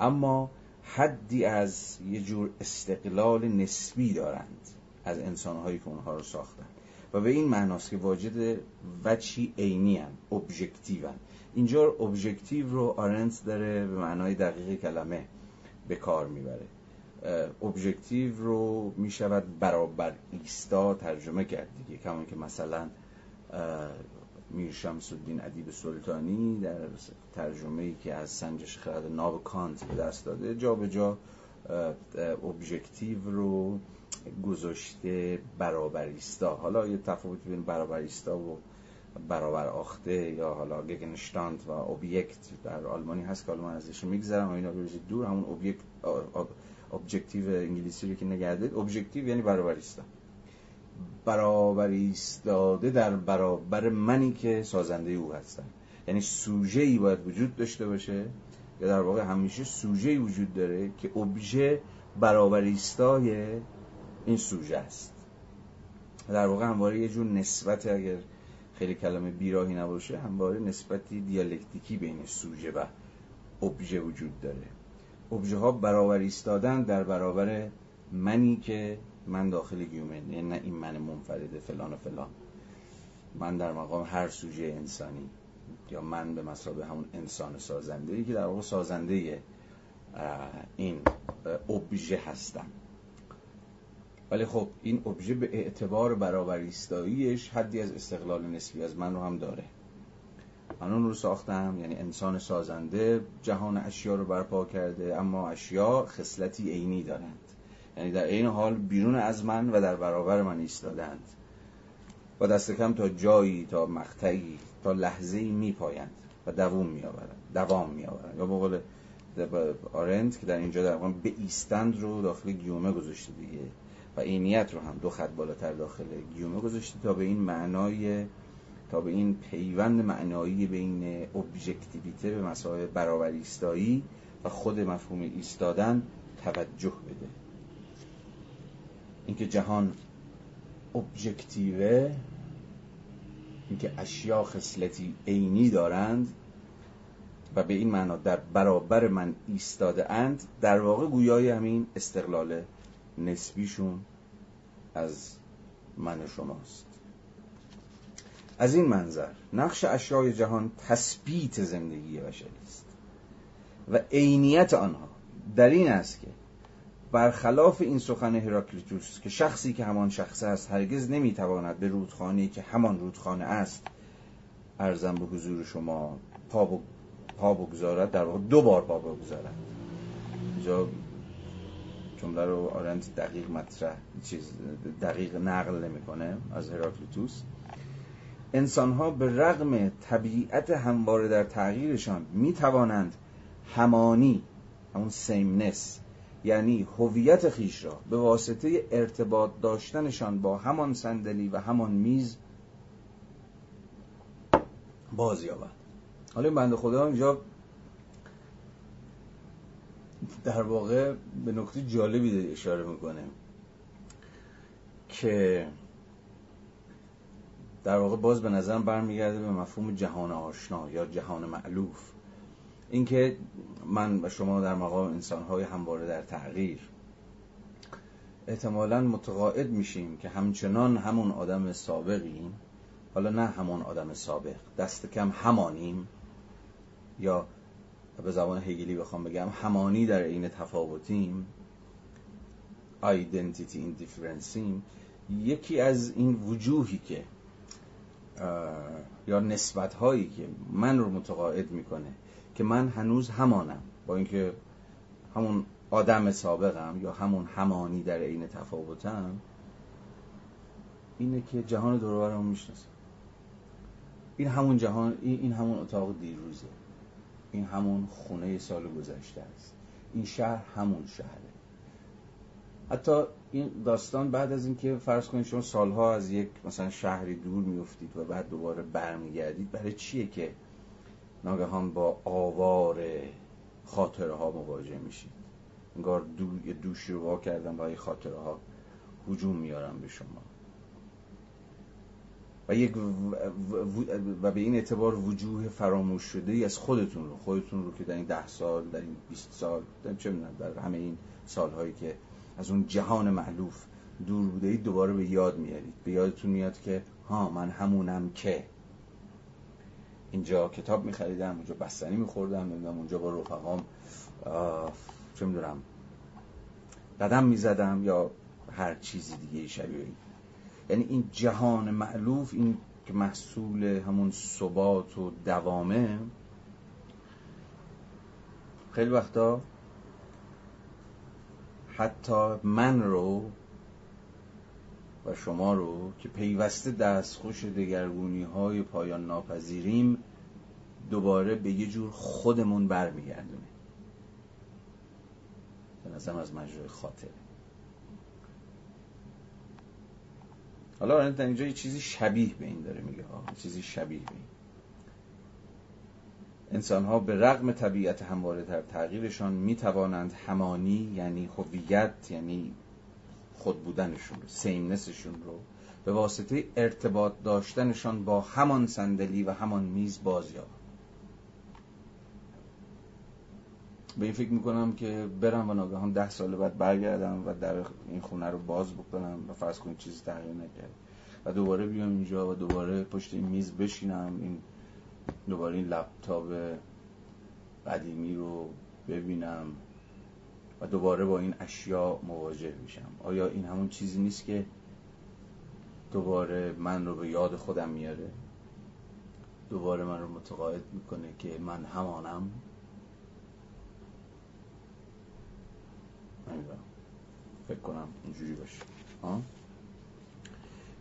اما حدی از یه جور استقلال نسبی دارند از انسانهایی که اونها رو ساختن. و به این معناست که واجد وچی عینی هم ابژکتیو اینجا ابژکتیو رو آرنت داره به معنای دقیق کلمه به کار می‌بره. ابژکتیو رو می‌شود برابر ایستا ترجمه کرد دیگه. کمان که مثلا میر شمس الدین ادیب سلطانی در ترجمه ای که از سنجش خرد ناب کانت به دست داده جا به جا ابژکتیو رو گذاشته برابریستا حالا یه تفاوتی بین برابریستا و برابر آخته یا حالا گگنشتاند و اوبیکت در آلمانی هست که آلمان ازش میگذرم. اینا بریزید دور همون اوبیکت ابجکتیو انگلیسی رو که نگردید. ابجکتیو یعنی برابریستا برابریستاده در برابر منی که سازنده او هستم یعنی سوژه ای باید وجود داشته باشه یا در واقع همیشه سوژه ای وجود داره که ابژه برابریستای این سوژه است. در واقع همواره یه جور نسبت اگر خیلی کلمه بیراهی نباشه همواره نسبتی دیالکتیکی بین سوژه و ابژه وجود داره. ابژه ها برابر ایستادن در برابر منی که من داخل گیومه یعنی نه این من منفرده فلان و فلان. من در مقام هر سوژه انسانی یا من به مسابقه همون انسان سازنده ای که در واقع سازنده این ابژه هستم. ولی خب این ابژه به اعتبار برابر ایستاییش حدی از استقلال نسبی از من رو هم داره. من رو ساختم یعنی انسان سازنده جهان اشیا رو برپا کرده اما اشیا خصلتی عینی دارند. یعنی در این حال بیرون از من و در برابر من ایستادند. و دست کم تا جایی تا مقطعی تا لحظه ای می پایند و دوام می آورند دوام می آورند یا بقول آرند که در اینجا در به ایستند رو داخل گیومه گذاشته دیگه. و عینیت رو هم دو خط بالاتر داخل گیومه گذاشته تا به این معنای تا به این پیوند معنایی بین ابژکتیویته به مسابقه برابر ایستایی و خود مفهوم ایستادن توجه بده. اینکه جهان ابژکتیوه اینکه اشیا خصلتی عینی دارند و به این معنا در برابر من ایستاده اند در واقع گویای همین استقلال نسبیشون از من شماست. از این منظر نقش اشیای جهان تثبیت زندگی بشری است. و عینیت آنها در این است که برخلاف این سخن هراکلیتوس که شخصی که همان شخص است هرگز نمی‌تواند به رودخانه که همان رودخانه است ارزم به حضور شما پا, پا بگذارد در واقع دو بار پا بگذارد. اینجا جمله رو آرنت دقیق مطرح چیز دقیق نقل نمی‌کنه از هراکلیتوس. انسان ها به رغم طبیعت همواره در تغییرشان می توانند همانی همون سیمنس یعنی هویت خیش را به واسطه ارتباط داشتنشان با همان صندلی و همان میز باز یابند حالا این بنده خدا اینجا در واقع به نکته جالبی اشاره می‌کنه که در واقع باز به نظرم برمیگرده به مفهوم جهان آشنا یا جهان معلوف اینکه من و شما در مقام انسانهای همواره در تغییر احتمالا متقاعد میشیم که همچنان همون آدم سابقیم. حالا نه همون آدم سابق دست کم همانیم. یا به زبان هگلی بخوام بگم همانی در عین تفاوتیم. Identity in differenceیم. یکی از این وجوهی که یا نسبت هایی که من رو متقاعد می‌کنه که من هنوز همانم با اینکه همون آدم سابقم یا همون همانی در عین تفاوتم اینه که جهان دور برم می‌شناسم این همون جهان این همون اتاق دیروزه. این همون خونه سال گذشته است. این شهر همون شهره. حتی این داستان بعد از اینکه فرض کنید شما سالها از یک مثلا شهری دور میفتید و بعد دوباره برمیگردید برای چیه که ناگهان با آوار خاطره ها مواجه میشید؟ انگار دو یه دوشی رو وا کردن برای خاطره ها هجوم میارن به شما. و یک و به این اعتبار وجوه فراموش شده ای از خودتون رو خودتون رو که در این ده سال در این 20 سال در چه در همه این سالهایی که از اون جهان معلوف دور بوده اید دوباره به یاد میارید. به یادتون میاد که ها من همونم که. اینجا کتاب میخریدم اونجا بستنی میخوردم نمی‌دونم اونجا با رفقام چه می‌دونم قدم می‌زدم یا هر چیزی دیگه شبیه یعنی این جهان معلوف این که محصول همون ثبات و دوامه خیلی وقتا حتی من رو و شما رو که پیوسته دستخوش دگرگونی های پایان ناپذیریم دوباره به یه جور خودمون برمیگردونه به نظرم از مجرای خاطره حالا در اینجا یه چیزی شبیه به این داره میگه ها. چیزی شبیه به این. انسان ها به رغم طبیعت همواره در تغییرشان می توانند همانی یعنی هویت یعنی خود بودنشون رو سیمنسشون رو به واسطه ارتباط داشتنشان با همان صندلی و همان میز بازیابند. به این فکر می‌کنم که برم و ناگهان ده سال بعد برگردم و در این خونه رو باز بکنم و فرض کنید چیزی تغییر نکرد. و دوباره بیام اینجا و دوباره پشت این میز بشینم این دوباره این لپتاپ قدیمی رو ببینم و دوباره با این اشیا مواجه میشم. آیا این همون چیزی نیست که دوباره من رو به یاد خودم میاره؟ دوباره من رو متقاعد می‌کنه که من همانم؟ نمی‌دونم. فکر کنم اینجوری باشه.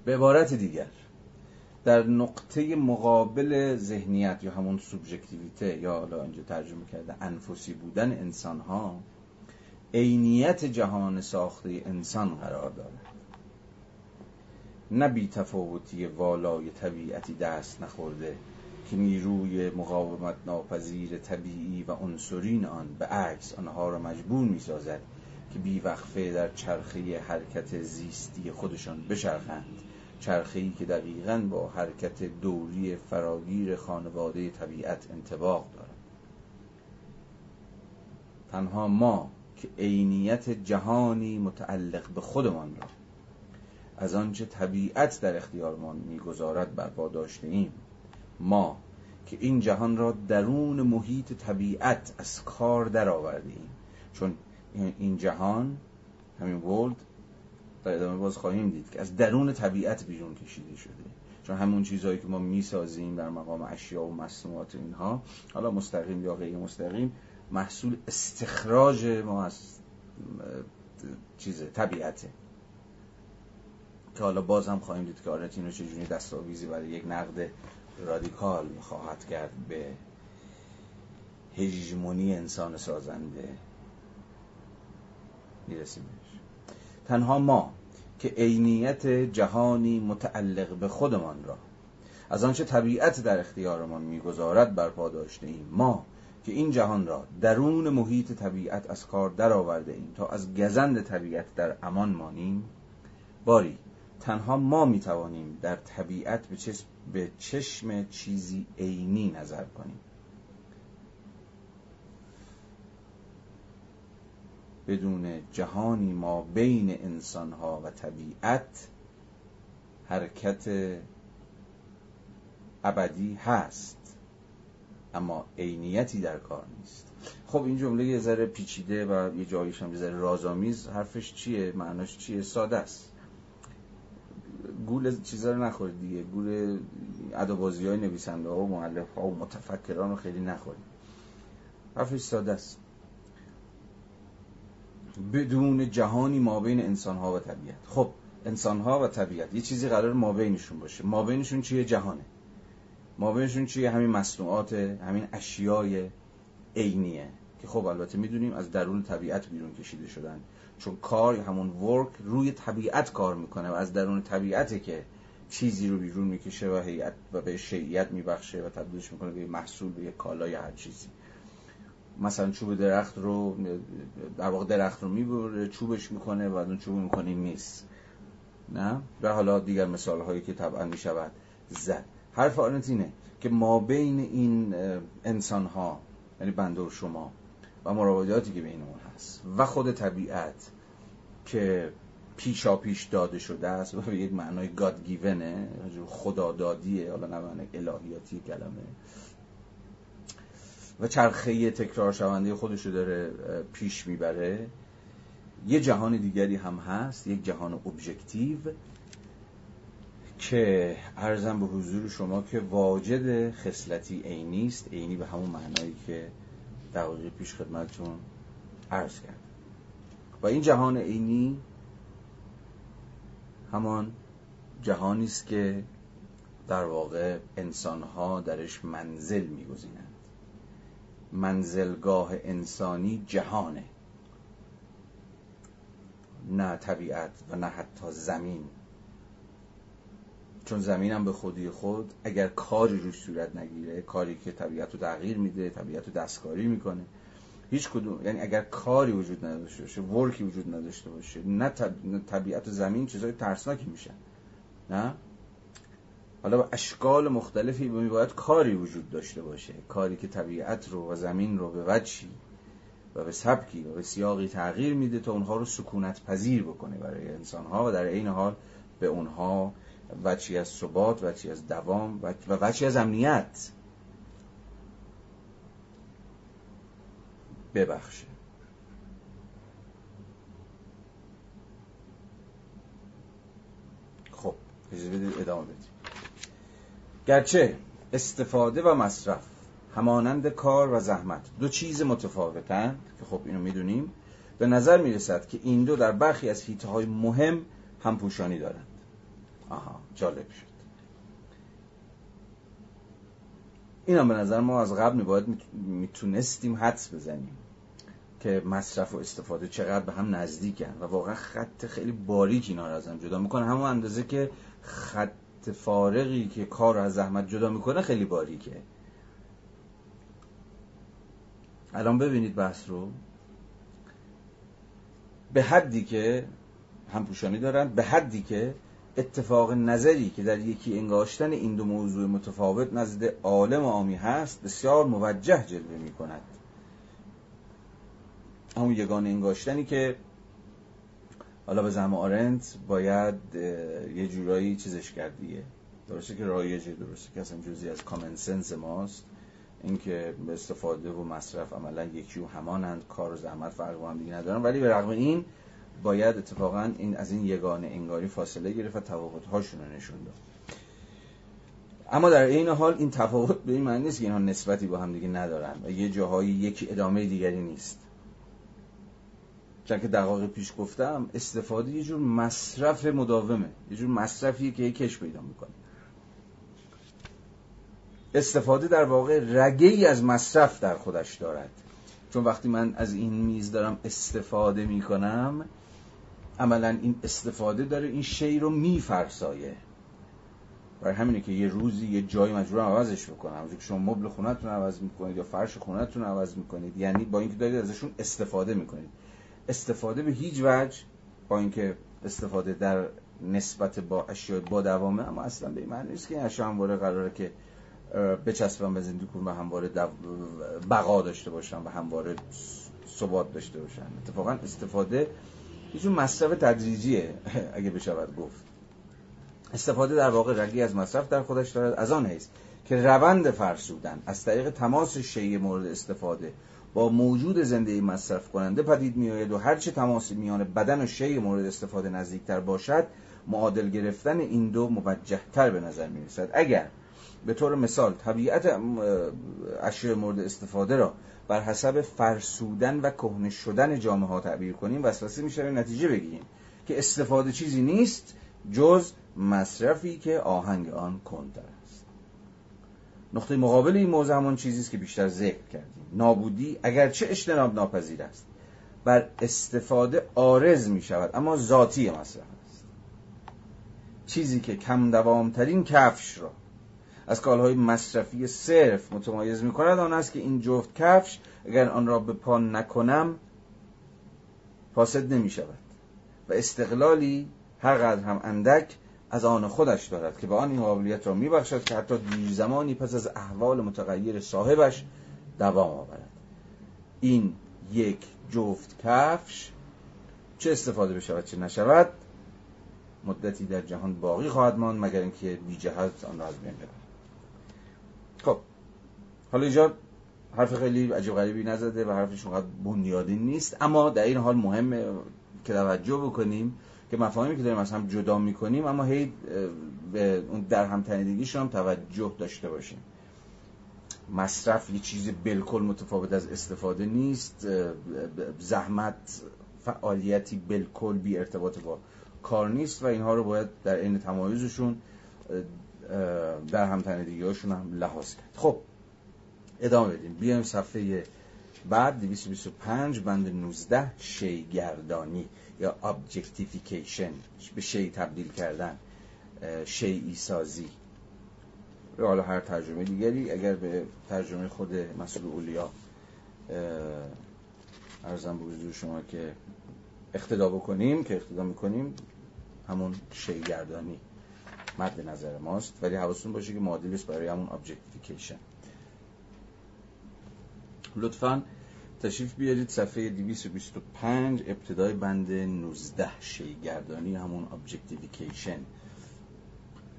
به عبارت دیگر. در نقطه مقابل ذهنیت یا همون سوبژکتیویته یا حالا اینجا ترجمه کرده انفسی بودن انسان ها عینیت جهان ساخته انسان قرار دارد. نه بی تفاوتی والای طبیعتی دست نخورده که نیروی مقاومت ناپذیر طبیعی و عنصرین آن به عکس آنها را مجبور می سازد که بیوقفه در چرخه حرکت زیستی خودشان بچرخند. چرخه‌ای که دقیقا با حرکت دوری فراگیر خانواده طبیعت انتباق دارد. تنها ما که عینیت جهانی متعلق به خودمان را از آنچه طبیعت در اختیارمان می‌گذارد برپا داشته ایم ما که این جهان را درون محیط طبیعت از کار درآورده ایم چون این جهان همین ولد در ادامه باز خواهیم دید که از درون طبیعت بیرون کشیده شده. چون همون چیزهایی که ما می‌سازیم در مقام اشیا و مصنوعات اینها حالا مستقیم یا غیر مستقیم محصول استخراج ما از چیزه طبیعته. که حالا باز هم خواهیم دید که آرتینو چجوری دستاویزی برای یک نقد رادیکال خواهد کرد به هژمونی انسان سازنده می‌رسیم. تنها ما که عینیت جهانی متعلق به خودمان را از آنچه طبیعت در اختیارمان می‌گذارد برپا داشته ایم. ما که این جهان را درون محیط طبیعت از کار درآورده ایم تا از گزند طبیعت در امان مانیم باری تنها ما می توانیم در طبیعت به چشم, به چشم چیزی عینی نظر کنیم. بدون جهانی ما بین انسانها و طبیعت حرکت ابدی هست. اما عینیتی در کار نیست. خب این جمله یه ذره پیچیده و یه جاییش هم یه ذره رازآمیز. حرفش چیه؟ معناش چیه؟ ساده است. گول چیزا رو نخورید دیگه. گول ادوبازی های نویسنده ها و معلف ها و متفکران رو خیلی نخورید حرفش ساده است. بدون جهانی ما بین انسان ها و طبیعت. خب انسان ها و طبیعت یه چیزی قرار ما بینشون باشه. ما بینشون چیه؟ جهانه. ما بینشون چیه؟ همین مصنوعات همین اشیای عینیه. که خب البته می‌دونیم از درون طبیعت بیرون کشیده شدن. چون کار همون ورک روی طبیعت کار می‌کنه و از درون طبیعته که چیزی رو بیرون می‌کشه و هیئت و به شیعیت میبخشه و تبدیلش می‌کنه به محصول به کالا یا هر چیزی. مثلا چوب درخت رو در واقع درخت رو می‌بره چوبش می‌کنه و اون چوب می‌کنه میز نه؟ و حالا دیگر مثال هایی که طبعا می‌شود زد. حرف آنت اینه که ما بین این انسان ها یعنی بنده و شما و مراوداتی که بینمون هست و خود طبیعت که پیشا پیش داده شده است و به یک معنای گاد گیونه خدا دادیه حالا نه معنی الهیاتی کلمه. و چرخه تکرار شونده خودش رو داره پیش می‌بره. یه جهان دیگری هم هست یک جهان ابژکتیو که ارزم به حضور شما که واجد خصلتی عینی است. عینی به همون معنایی که دقیقه پیش خدمتتون عرض کرد و این جهان عینی همان جهانی است که در واقع انسانها درش منزل میگزینند. منزلگاه انسانی جهانه. نه طبیعت و نه حتی زمین. چون زمین هم به خودی خود اگر کاری روش صورت نگیره کاری که طبیعت رو تغییر میده طبیعت رو دستکاری می‌کنه هیچ کدوم یعنی اگر کاری وجود نداشته باشه ورکی وجود نداشته باشه نه طبیعت و زمین چیزای ترسناکی میشن. نه؟ حالا با اشکال مختلفی باید کاری وجود داشته باشه. کاری که طبیعت رو و زمین رو به وجهی و به سبکی و به سیاقی تغییر میده تا اونها رو سکونت پذیر بکنه برای انسان ها و در این حال به اونها وچی از ثبات وچی از دوام و وچی از امنیت ببخشه. خب اجازه بدید ادامه بدیم. گرچه استفاده و مصرف همانند کار و زحمت دو چیز متفاوتند که خب اینو می‌دونیم به نظر می‌رسد که این دو در برخی از هیته های مهم هم پوشانی دارند. آها جالب شد. این هم به نظر ما از قبل باید می‌تونستیم حدس بزنیم که مصرف و استفاده چقدر به هم نزدیکن و واقعا خط خیلی باریک اینا رو از هم جدا می‌کنه. همون اندازه که خط فارغی که کار از زحمت جدا می‌کنه خیلی باریکه. الان ببینید بحث رو. به حدی که همپوشانی دارند به حدی که اتفاق نظری که در یکی انگاشتن این دو موضوع متفاوت نزد عالم عامی هست بسیار موجه جلوه می کند همون یگان انگاشتنی که حالا به زم آرنت باید یه جورایی چیزش کردیه درسته که رایجه درسته که اصلا جزی از کامن سنس ماست. اینکه استفاده و مصرف عملا یکی و همانند کار و زحمت فرق با هم دیگه ندارن. ولی به رغم این باید اتفاقا این از این یگانه انگاری فاصله گرفت و تفاوت هاشون رو نشون داد. اما در این حال این تفاوت به این معنی نیست که اینها نسبتی با هم دیگه ندارن و یه جاهایی یکی ادامه دیگری نیست. چون که دقایق پیش گفتم استفاده یه جور مصرف مداومه. یه جور مصرفیه که کش پیدا می‌کنه. استفاده در واقع رگه ای از مصرف در خودش دارد. چون وقتی من از این میز دارم استفاده می‌کنم عملا این استفاده داره این شی رو میفرسایه. برای همینه که یه روزی یه جایی مجبورم عوضش بکنم. همونجور که شما مبل خونتون عوض می‌کنید یا فرش خونتون عوض می‌کنید یعنی با اینکه دارید ازشون استفاده می‌کنید. استفاده به هیچ وجه با اینکه استفاده در نسبت با اشیاء با دوامه اما اصلا به این معنی نیست که این اشیاء همواره قراره که بچسبن به زندگی کنم و همواره بقا داشته باشن و همواره ثبات داشته باشن. اتفاقا استفاده هیچون مصرف تدریجیه اگه بشود گفت. استفاده در واقع رگی از مصرف در خودش دارد. از آن حیث که روند فرسودن از طریق تماس شیء مورد استفاده با موجود زنده مصرف کننده پدید میآید و هرچه تماس میان بدن و شیء مورد استفاده نزدیکتر باشد معادل گرفتن این دو موجهتر به نظر می رسد اگر به طور مثال طبیعت اشیاء مورد استفاده را بر حسب فرسودن و کهنه شدن جامعه ها تعبیر کنیم وسوسه میشه نتیجه بگیریم که استفاده چیزی نیست جز مصرفی که آهنگ آن کندتر است. نقطه مقابل این موضوع همون چیزی است که بیشتر ذکر کردیم. نابودی اگرچه اجتناب ناپذیر است بر استفاده آرز می شود اما ذاتی مصرف است. چیزی که کم دوامترین کفش را از کالهای مصرفی صرف متمایز می کند آن است که این جفت کفش اگر آن را به پا نکنم فاسد نمی شود و استقلالی هر قدر هم اندک از آن خودش دارد که به آن این قابلیت را می بخشد که حتی دیر زمانی پس از احوال متغیر صاحبش دوام آورد. این یک جفت کفش چه استفاده بشود چه نشود مدتی در جهان باقی خواهد ماند مگر اینکه بی جهت آن را از بین ببرد. خب حالا اینجا حرف خیلی عجیب غریبی نزده و حرفش اونقدر بنیادی نیست اما در این حال مهمه که توجه بکنیم که مفاهیمی که داریم از هم جدا می‌کنیم اما هی به اون در هم تنیدگیشون هم توجه داشته باشیم. مصرف یه چیز بالکل متفاوت از استفاده نیست زحمت فعالیتی بالکل بی ارتباط با کار نیست و اینها رو باید در عین تمایزشون در هم هاشون هم لحاظ کرد. خب ادامه بدیم. بیایم صفحه بعد 225 بند 19 شیءگردانی یا objectification به شی تبدیل کردن شیئی سازی. حالا هر ترجمه دیگری اگر به ترجمه خود مسعود علیا عرضم به حضور شما که اقتدا بکنیم که اقتدا می‌کنیم همون شیءگردانی مد نظر ماست. ولی حواستون باشه که معادلش برای همون objectification لطفا تشریف بیارید صفحه 225 ابتدای بند 19 شیءگردانی همون objectification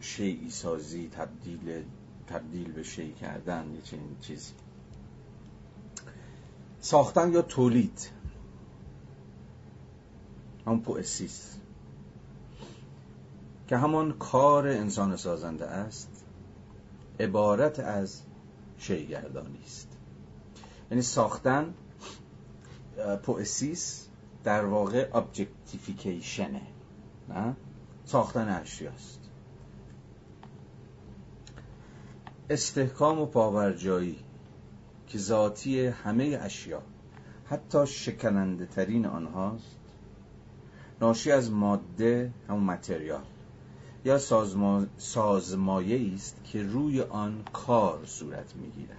شیئی سازی تبدیل تبدیل به شی کردن یه چنین چیزی. ساختن یا تولید؟ همون poiesis. که همان کار انسان سازنده است عبارت از شیءگردانی است. یعنی ساختن poiesis در واقع objectification ه نه؟ ساختن اشیاست. استحکام و پاورجایی که ذاتی همه اشیا حتی شکننده ترین آنهاست ناشی از ماده همون متریال یا سازما... سازمایه است که روی آن کار صورت می‌گیرد.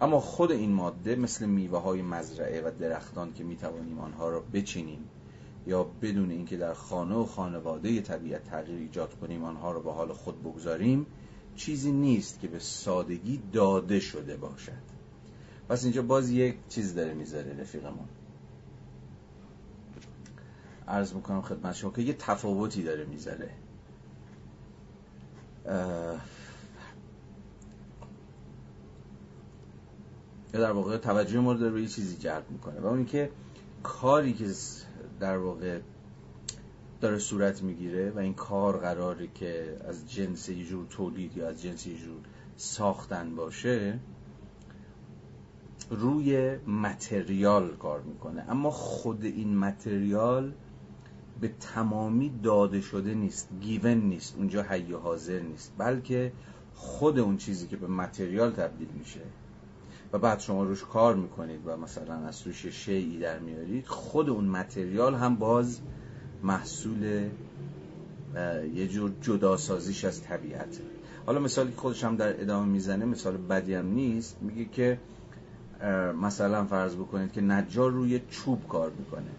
اما خود این ماده مثل میوه های مزرعه و درختان که می‌توانیم آنها را بچینیم یا بدون اینکه در خانه و خانواده طبیعت تغییر ایجاد کنیم آنها را به حال خود بگذاریم چیزی نیست که به سادگی داده شده باشد. پس اینجا باز یک چیز داره می‌ذاره رفیقمون. عرض می‌کنم خدمت شما که یه تفاوتی داره می‌ذاره. یا در واقع توجه ما رو به یه چیزی جلب می‌کنه و اون که کاری که در واقع داره صورت می‌گیره و این کار قراره که از جنس یه جور تولید یا از جنس یه جور ساختن باشه روی متریال کار می‌کنه. اما خود این متریال به تمامی داده شده نیست گیون نیست اونجا حی حاضر نیست بلکه خود اون چیزی که به متریال تبدیل میشه و بعد شما روش کار می‌کنید و مثلا از توش شیعی در میارید خود اون متریال هم باز محصول یه جور جداسازیش از طبیعت حالا مثالی که خودش هم در ادامه می‌زنه مثال بدی هم نیست. میگه که مثلا فرض بکنید که نجار روی چوب کار می‌کنه.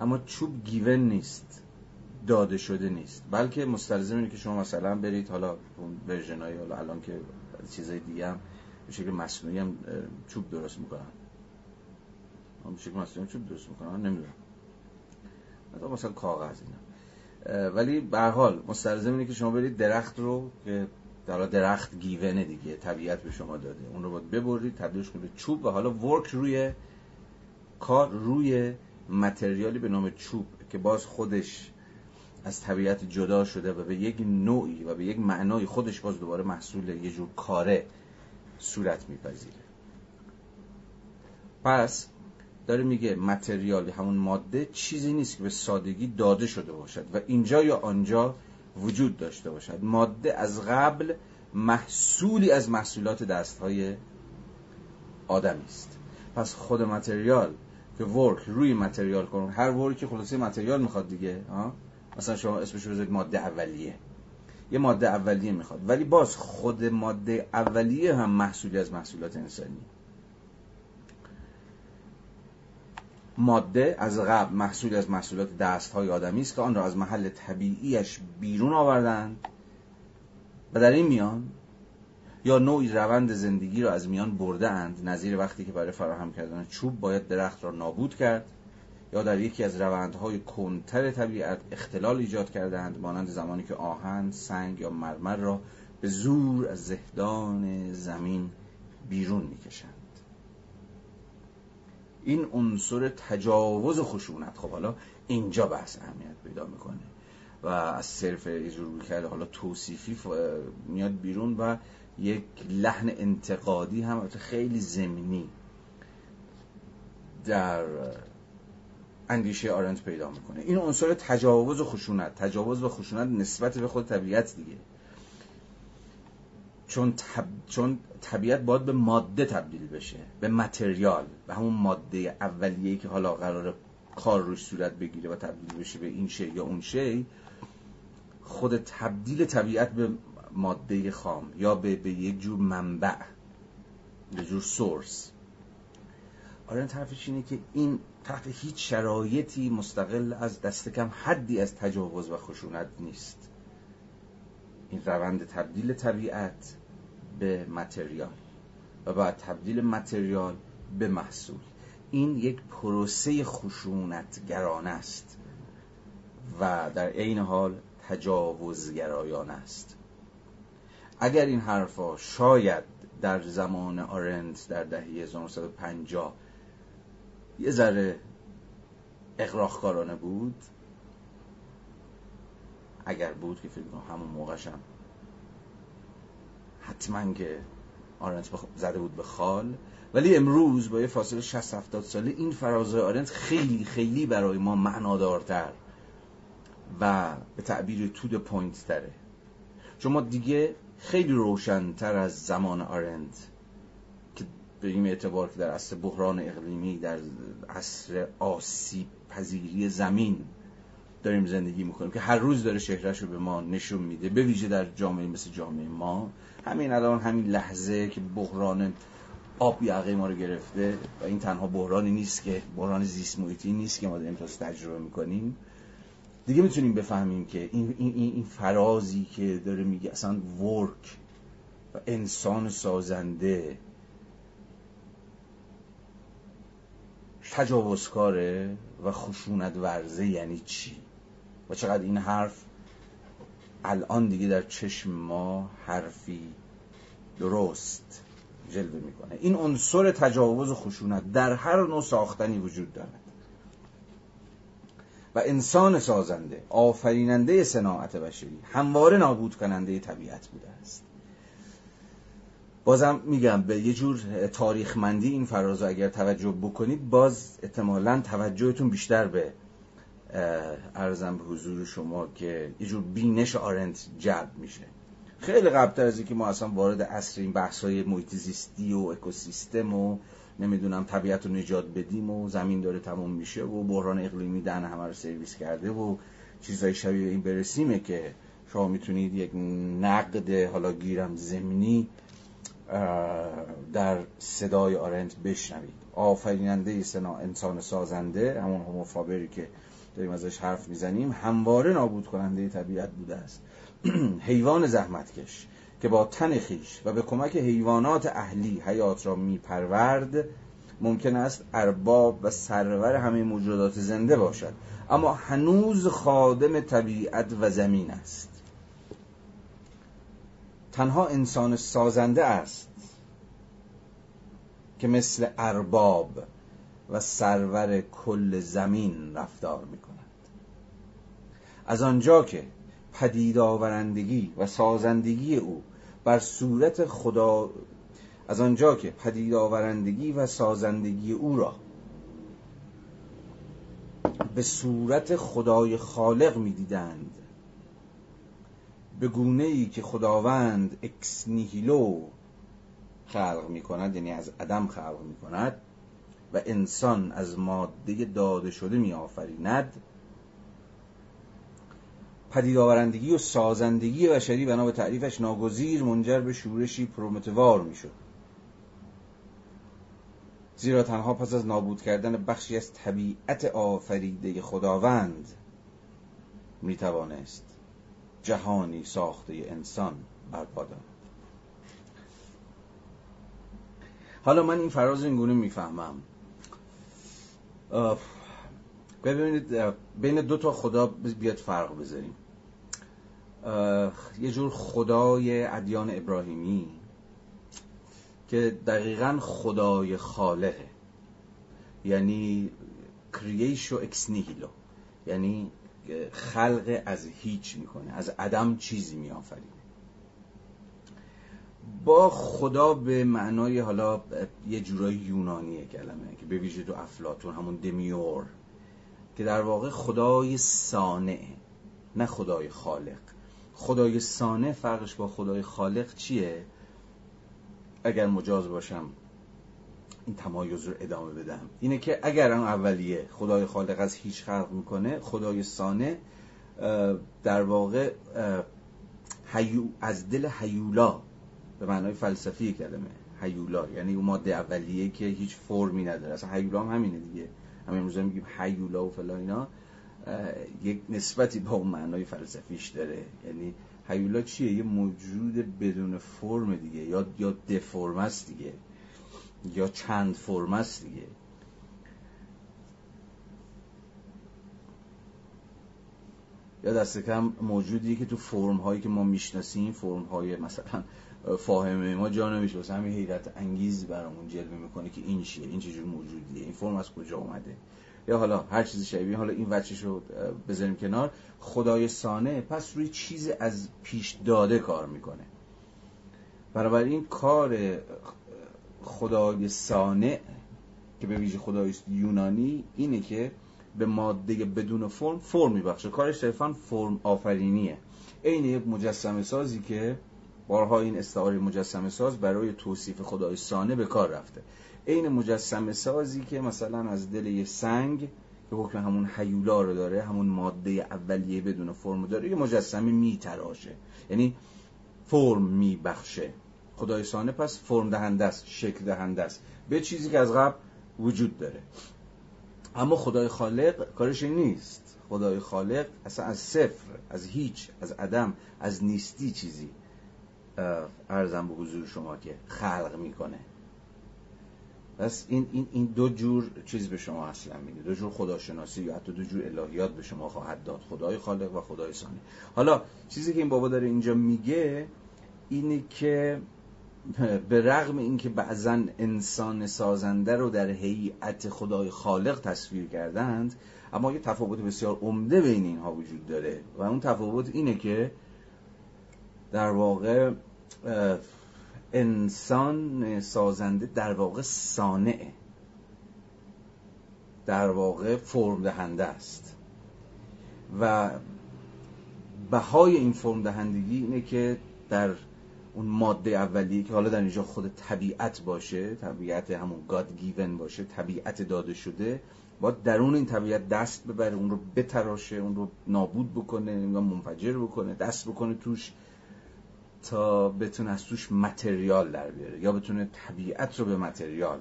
اما چوب گیون نیست داده شده نیست. بلکه مستلزم اینه که شما مثلا برید حالا ورژن های حالا الان که چیزای دیگه هم به شکل مصنوعی هم چوب درست می‌کنن. به شکل مصنوعی چوب درست می‌کنن نمی‌دونم. مثلا مثلا کاغذ اینا. ولی به حال مستلزم اینه که شما برید درخت رو که در درخت گیونه دیگه طبیعت به شما داده. اون رو باید ببرید تبدیلش کنید چوب و حالا ورک روی کار روی متریالی به نام چوب که باز خودش از طبیعت جدا شده و به یک نوعی و به یک معنای خودش باز دوباره محصول یه جور کاره صورت میپذیره. پس داره میگه متریال همون ماده چیزی نیست که به سادگی داده شده باشد و اینجا یا آنجا وجود داشته باشد. ماده از قبل محصولی از محصولات دستهای آدمی است. پس خود متریال که ورک روی متریال کنه هر ورکی خلاصه متریال می‌خواد دیگه ها؟ مثلا شما اسمش رو بذارید ماده اولیه. یه ماده اولیه می‌خواد. ولی باز خود ماده اولیه هم محصولی از محصولات انسانی. ماده از قبل محصولی از محصولات دست های آدمی است که آن را از محل طبیعیش بیرون آوردند و در این میان یا نوعی روند زندگی را از میان برده اند نظیر وقتی که برای فراهم کردن چوب باید درخت را نابود کرد یا در یکی از روندهای کنتر طبیعت اختلال ایجاد کردند مانند زمانی که آهن، سنگ یا مرمر را به زور از زهدان زمین بیرون می‌کشند. این عنصر تجاوز خشونت خب حالا اینجا بحث اهمیت پیدا می‌کنه و از صرف اجور کرده حالا توصیفی میاد بیرون و یک لحن انتقادی هم خیلی زمینی در اندیشه آرنت پیدا می‌کنه. این عنصر تجاوز و خشونت تجاوز و خشونت نسبت به خود طبیعت دیگه. چون, چون طبیعت باید به ماده تبدیل بشه به متریال به همون ماده اولیه‌ای که حالا قرار کار روش صورت بگیره و تبدیل بشه به این شی یا اون شی خود تبدیل طبیعت به ماده خام یا به, به یک جور منبع به جور سورس آره طرفش اینه که این تحت هیچ شرایطی مستقل از دست کم حدی از تجاوز و خشونت نیست. این روند تبدیل طبیعت به متریال و بعد تبدیل متریال به محصول. این یک پروسه خشونتگرانه است و در عین حال تجاوزگرایانه است. اگر این حرفا شاید در زمان آرنت در دهه 1950 یه ذره اقراخکارانه بود اگر بود که فکر همون موقعشم حتما که آرنت زده بود به خال. ولی امروز با یه فاصله 60 70 ساله این فرازهای آرنت خیلی خیلی برای ما معنادارتر و به تعبیر to the point تره. چون ما دیگه خیلی روشنتر از زمان آرنت که به این اعتبار که در عصر بحران اقلیمی در عصر آسیب پذیری زمین داریم زندگی می‌کنیم که هر روز داره شرش رو به ما نشون میده به ویژه در جامعه مثل جامعه ما. همین الان همین لحظه که بحران آب یقه ما رو گرفته و این تنها بحرانی نیست که بحران زیست محیطی نیست که ما داریم تجربه می‌کنیم. دیگه می‌تونیم بفهمیم که این, این, این فرازی که داره میگه اصلا ورک و انسان سازنده تجاوزکاره و خشونت ورزه یعنی چی؟ و چقدر این حرف الان دیگه در چشم ما حرفی درست جلوه می‌کنه. این عنصر تجاوز و خشونت در هر نوع ساختنی وجود دارد. و انسان سازنده آفریننده صناعت بشری همواره نابود کننده طبیعت بوده است. بازم میگم به یه جور تاریخمندی این فراز اگر توجه بکنید باز احتمالا توجهتون بیشتر به ارزم به حضور شما که یه جور بینش آرنت جلب میشه. خیلی قبلتر از اینکه ما اصلا وارد عصر این بحث های محیط و اکوسیستم و نمی‌دونم طبیعت رو نجات بدیم و زمین داره تموم میشه و بحران اقلیمی دهن همه رو سرویس کرده و چیزهای شبیه این برسیمه که شما می‌تونید یک نقد حالا گیرم زمینی در صدای آرنت بشنوید. آفریننده سنا انسان سازنده همون هموفابری که داریم ازش حرف می‌زنیم. همواره نابود کننده طبیعت بوده است. حیوان زحمتکش که با تن خیش و به کمک حیوانات اهلی حیات را میپرورد ممکن است ارباب و سرور همه موجودات زنده باشد. اما هنوز خادم طبیعت و زمین است. تنها انسان سازنده است که مثل ارباب و سرور کل زمین رفتار می کند از آنجا که پدید آورندگی و سازندگی او بر صورت خدا از آنجا که پدید آورندگی و سازندگی او را به صورت خدای خالق می‌دیدند. به گونه ای که خداوند اکس نیهیلو خلق می کند یعنی از عدم خلق می کند و انسان از ماده داده شده می آفریند پدید آورندگی و سازندگی بشری بنا به تعریفش ناگزیر منجر به شورشی پرومتوار می‌شد. زیرا تنها پس از نابود کردن بخشی از طبیعت آفریده خداوند می‌توانست جهانی ساخته انسان برپا حالا من این فراز اینگونه می‌فهمم. ببینید بین دو تا خدا بیاد فرق بذاریم. یه جور خدای ادیان ابراهیمی که دقیقا خدای خالقه. یعنی کریشو اکس نیهیلو. یعنی خلق از هیچ می‌کنه از عدم چیزی میآفرینه. با خدا به معنای حالا یه جورای یونانیه کلمه که به ویژه تو افلاتون همون دمیور. که در واقع خدای سانه نه خدای خالق. خدای سانه فرقش با خدای خالق چیه؟ اگر مجاز باشم این تمایز رو ادامه بدم. اینه که اگر اون اولیه خدای خالق از هیچ خلق می‌کنه خدای سانه در واقع از دل حیولا به معنای فلسفی کلمه حیولا. یعنی اون ماده اولیه که هیچ فرمی نداره. اصلا حیولا هم همینه دیگه. همین روزا میگیم حیولا و فلا اینا یک نسبتی با اون معنای فلسفیش داره. یعنی حیولا چیه؟ یه موجود بدون فرم دیگه یا یا دفرم است دیگه یا چند فرم است دیگه. یا دست کم موجودی که تو فرم هایی که ما می‌شناسیم فرم های مثلا فاهمه. ما جا نمیشه واسه همین حیرت انگیز برامون جلوه می‌کنه که این چیه این چجور موجودیه این فرم از کجا اومده. یا حالا هر چیز شبیه حالا این وچش رو بذاریم کنار. خدای سانه پس روی چیز از پیش داده کار می‌کنه. این کار خدای سانه که به ویژه خدای یونانی اینه که به ماده بدون فرم فرم میبخشه. کارش صرفا فرم آفرینیه. عین یک مجسمه سازی که بارها این استعاره مجسمه ساز برای توصیف خدای سانه به کار رفته. عین مجسمه سازی که مثلا از دل یه سنگ که حکم همون حیولا رو داره همون ماده اولیه بدون فرم داره یه مجسمه میتراشه یعنی فرم میبخشه خدای سانه پس فرم دهنده است شکل دهنده است. به چیزی که از قبل وجود داره. اما خدای خالق کارش نیست. خدای خالق اصلا از صفر از هیچ از عدم از نیستی چیزی. ارزم به حضور شما که خلق می‌کنه. پس این, این, این دو جور چیز به شما اصلا میده. دو جور خداشناسی یا حتی دو جور الهیات به شما خواهد داد. خدای خالق و خدای ثانی. حالا چیزی که این بابا داره اینجا میگه اینه که به رغم اینکه بعضا انسان سازنده رو در هیئت خدای خالق تصویر کردند اما یه تفاوت بسیار عمده بین اینها وجود داره. و اون تفاوت اینه که در واقع انسان سازنده در واقع صانعه در واقع فرم دهنده است. و بهای این فرم دهندگی اینه که در اون ماده اولیه که حالا در اینجا خود طبیعت باشه طبیعت همون گاد گیون باشه طبیعت داده شده با درون این طبیعت دست ببره اون رو بتراشه اون رو نابود بکنه منفجر بکنه دست بکنه توش. تا بتونه از توش متریال در بیاره یا بتونه طبیعت رو به متریال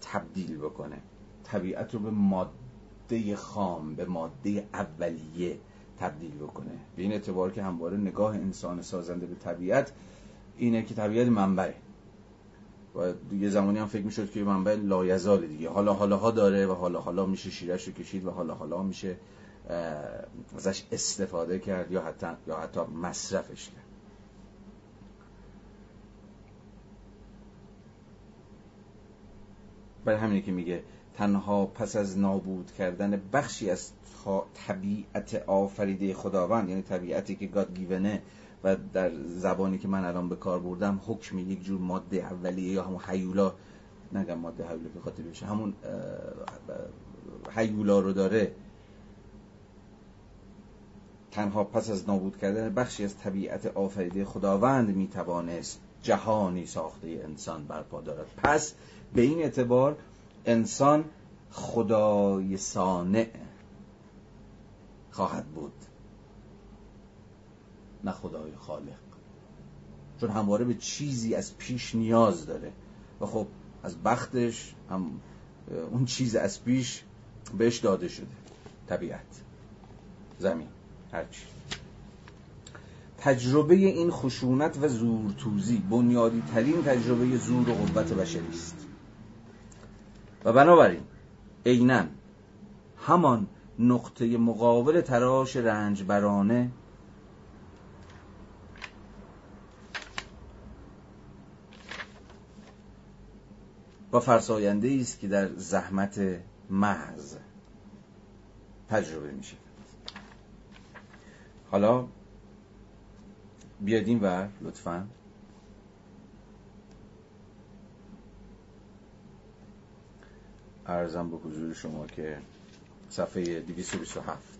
تبدیل بکنه. طبیعت رو به ماده خام به ماده اولیه تبدیل بکنه. به این اعتبار که همواره نگاه انسان سازنده به طبیعت اینه که طبیعت منبعه. و دیگه زمانی هم فکر می‌شد که منبع لایزال دیگه. حالا حالا ها داره و حالا حالا میشه شیرش رو کشید و حالا حالا میشه ازش استفاده کرد یا حتی یا حتی مصرفش کرد. برای همینه که میگه تنها پس از نابود کردن بخشی از طبیعت آفریده خداوند یعنی طبیعتی که گاد گیونه و در زبانی که من الان به کار بردم حکم یک جور ماده اولیه یا همون حیولا نگم ماده حیولا که خاطر بشه همون حیولا رو داره. تنها پس از نابود کردن بخشی از طبیعت آفریده خداوند می‌توانست جهانی ساخته انسان برپا دارد. پس به این اعتبار انسان خدای صانع خواهد بود. نه خدای خالق. چون همواره به چیزی از پیش نیاز داره. و خب از بختش هم اون چیز از پیش بهش داده شده. طبیعت. زمین. هرچی تجربه این خشونت و زورتوزی. بنیادی ترین تجربه زور و قوت بشری است. و بنابراین عینا همان نقطه مقابل تراش رنجبرانه و فرساینده است که در زحمت محض تجربه میشه. حالا بیاد این ور لطفا. ارزم به حضور شما که صفحه 227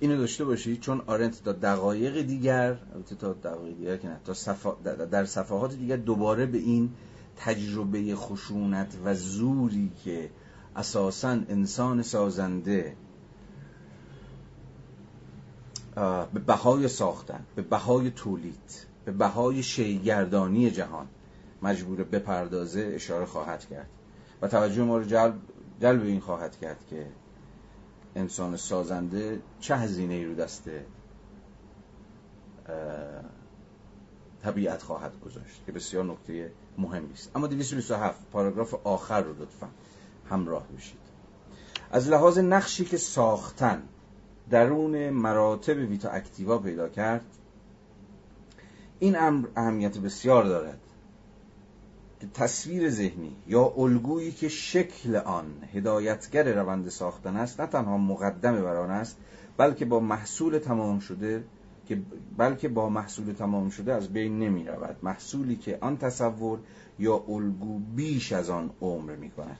اینو داشته باشید چون آرنت تا دقایق دیگر تا دقایق دیگر که نه تا صفا در صفحات دیگر دوباره به این تجربه خشونت و زوری که اساسا انسان سازنده به بهای ساختن به بهای تولید به بهای شیگردانی جهان مجبور بپردازه اشاره خواهد کرد. و توجه ما رو جلب, جلب این خواهد کرد که انسان سازنده چه هزینه ای رو دست طبیعت خواهد گذاشت که بسیار نکته مهمی است. اما 227 پاراگراف آخر رو لطفا همراه بشید. از لحاظ نقشی که ساختن درون مراتب ویتا اکتیوا پیدا کرد این امر اهمیت بسیار دارد. تصویر ذهنی یا الگویی که شکل آن هدایتگر روند ساختن است نه تنها مقدم بر آن است بلکه با محصول تمام شده که بلکه با محصول تمام شده از بین نمی رود. محصولی که آن تصور یا الگو بیش از آن عمر می کند.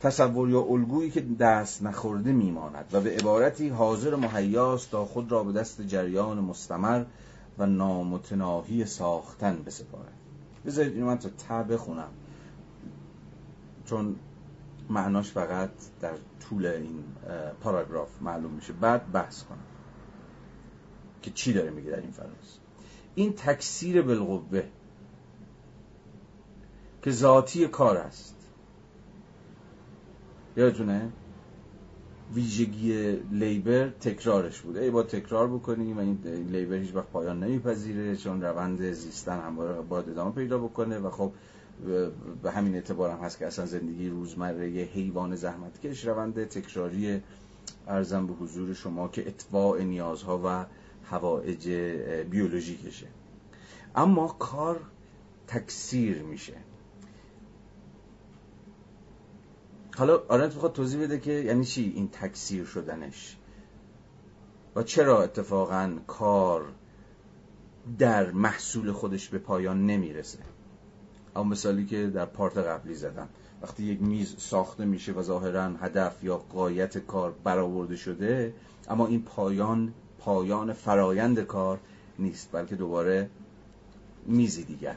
تصور یا الگویی که دست نخورده میماند و به عبارتی حاضر مهیاست تا خود را به دست جریان مستمر و نامتناهی ساختن بسپارد بذارید اینو من تا ته بخونم. چون معناش فقط در طول این پاراگراف معلوم میشه. بعد بحث کنم که چی داره میگه در این فراز. این تکثیر بالقوه که ذاتی کار است. یادتونه؟ ویژگی لیبر تکرارش بوده. ای با تکرار بکنیم و این لیبر هیچ وقت پایان نمیپذیره چون روند زیستن هم باید ادامه پیدا بکنه و خب به همین اعتبار هم هست که اصلا زندگی روزمره یه حیوان زحمتکش روند تکراری ارزم به حضور شما که اتباع نیازها و هوایج بیولوژیکشه. اما کار تکثیر میشه. حالا آرنت می‌خواد توضیح بده که یعنی چی این تکثیر شدنش؟ و چرا اتفاقا کار در محصول خودش به پایان نمی‌رسه؟ اما مثالی که در پارت قبلی زدم. وقتی یک میز ساخته میشه و ظاهرا هدف یا قایت کار برآورده شده اما این پایان پایان فرایند کار نیست بلکه دوباره میزی دیگر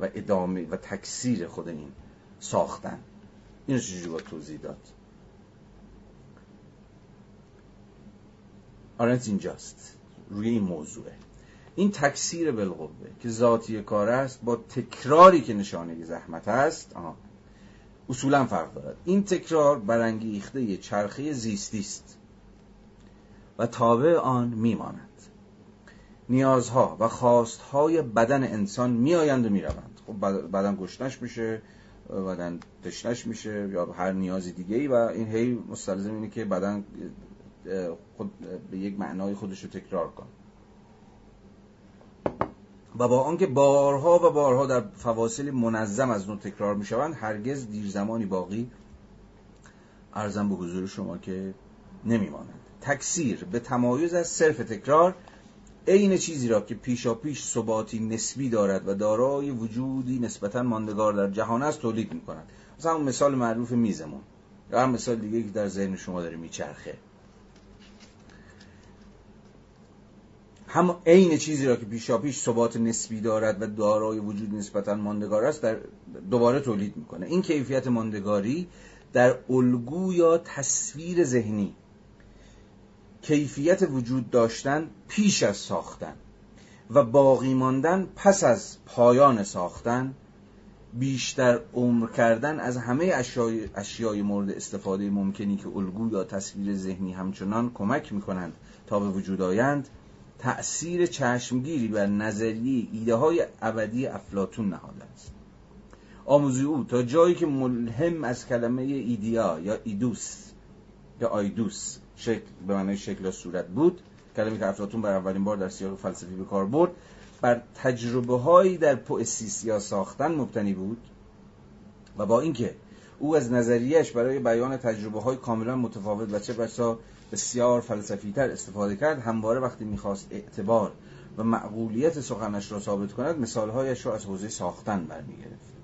و ادامه و تکثیر خود این ساختن. اینو چجوری با توضیح داد؟ آرنت اینجاست روی این موضوعه. این تکثیر بالقوه که ذاتی کار است با تکراری که نشانه زحمت است. اصولا فرق دارد. این تکرار برانگیخته چرخه زیستی است و تابع آن میماند. نیازها و خواستهای بدن انسان میآیند و می‌روند. خب بدن گشنش میشه بدن تشنش میشه یا هر نیازی دیگه ای و این هی مستلزم اینه که بدن خود به یک معنای خودش رو تکرار کن و با آنکه بارها و بارها در فواصل منظم از نوع تکرار می‌شوند هرگز دیر زمانی باقی ارزم به حضور شما که نمیمانند تکثیر به تمایز از صرف تکرار عین چیزی را که پیشا پیش ثباتی نسبی دارد و دارای وجودی نسبتا ماندگار در جهان است تولید می کند مثلا مثال معروف میزمون. یا هم مثال دیگه که در ذهن شما داره میچرخه. هم عین چیزی را که پیشا پیش ثبات نسبی دارد و دارای وجود نسبتا ماندگار است در دوباره تولید می‌کنه. این کیفیت ماندگاری در الگو یا تصویر ذهنی کیفیت وجود داشتن پیش از ساختن و باقی ماندن پس از پایان ساختن بیشتر عمر کردن از همه اشیای, اشیای مورد استفاده ممکنی که الگو یا تصویر ذهنی همچنان کمک می‌کنند تا به وجود آیند تأثیر چشمگیری بر نظریه ایده های ابدی افلاتون نهاده است. آموزی او تا جایی که ملهم از کلمه ایدیا یا ایدوس یا آیدوس شکل به معنی شکل و صورت بود. کلمه که افلاطون بر اولین بار در سیاق فلسفی به کار برد بر تجربه هایی در پوئسیس یا ساختن مبتنی بود و با اینکه او از نظریهش برای بیان تجربه های کاملا متفاوت و چه بسا بسیار فلسفی تر استفاده کرد همواره وقتی می‌خواست اعتبار و معقولیت سخنش را ثابت کند مثالهایش را از حوزه ساختن برمیگرفت.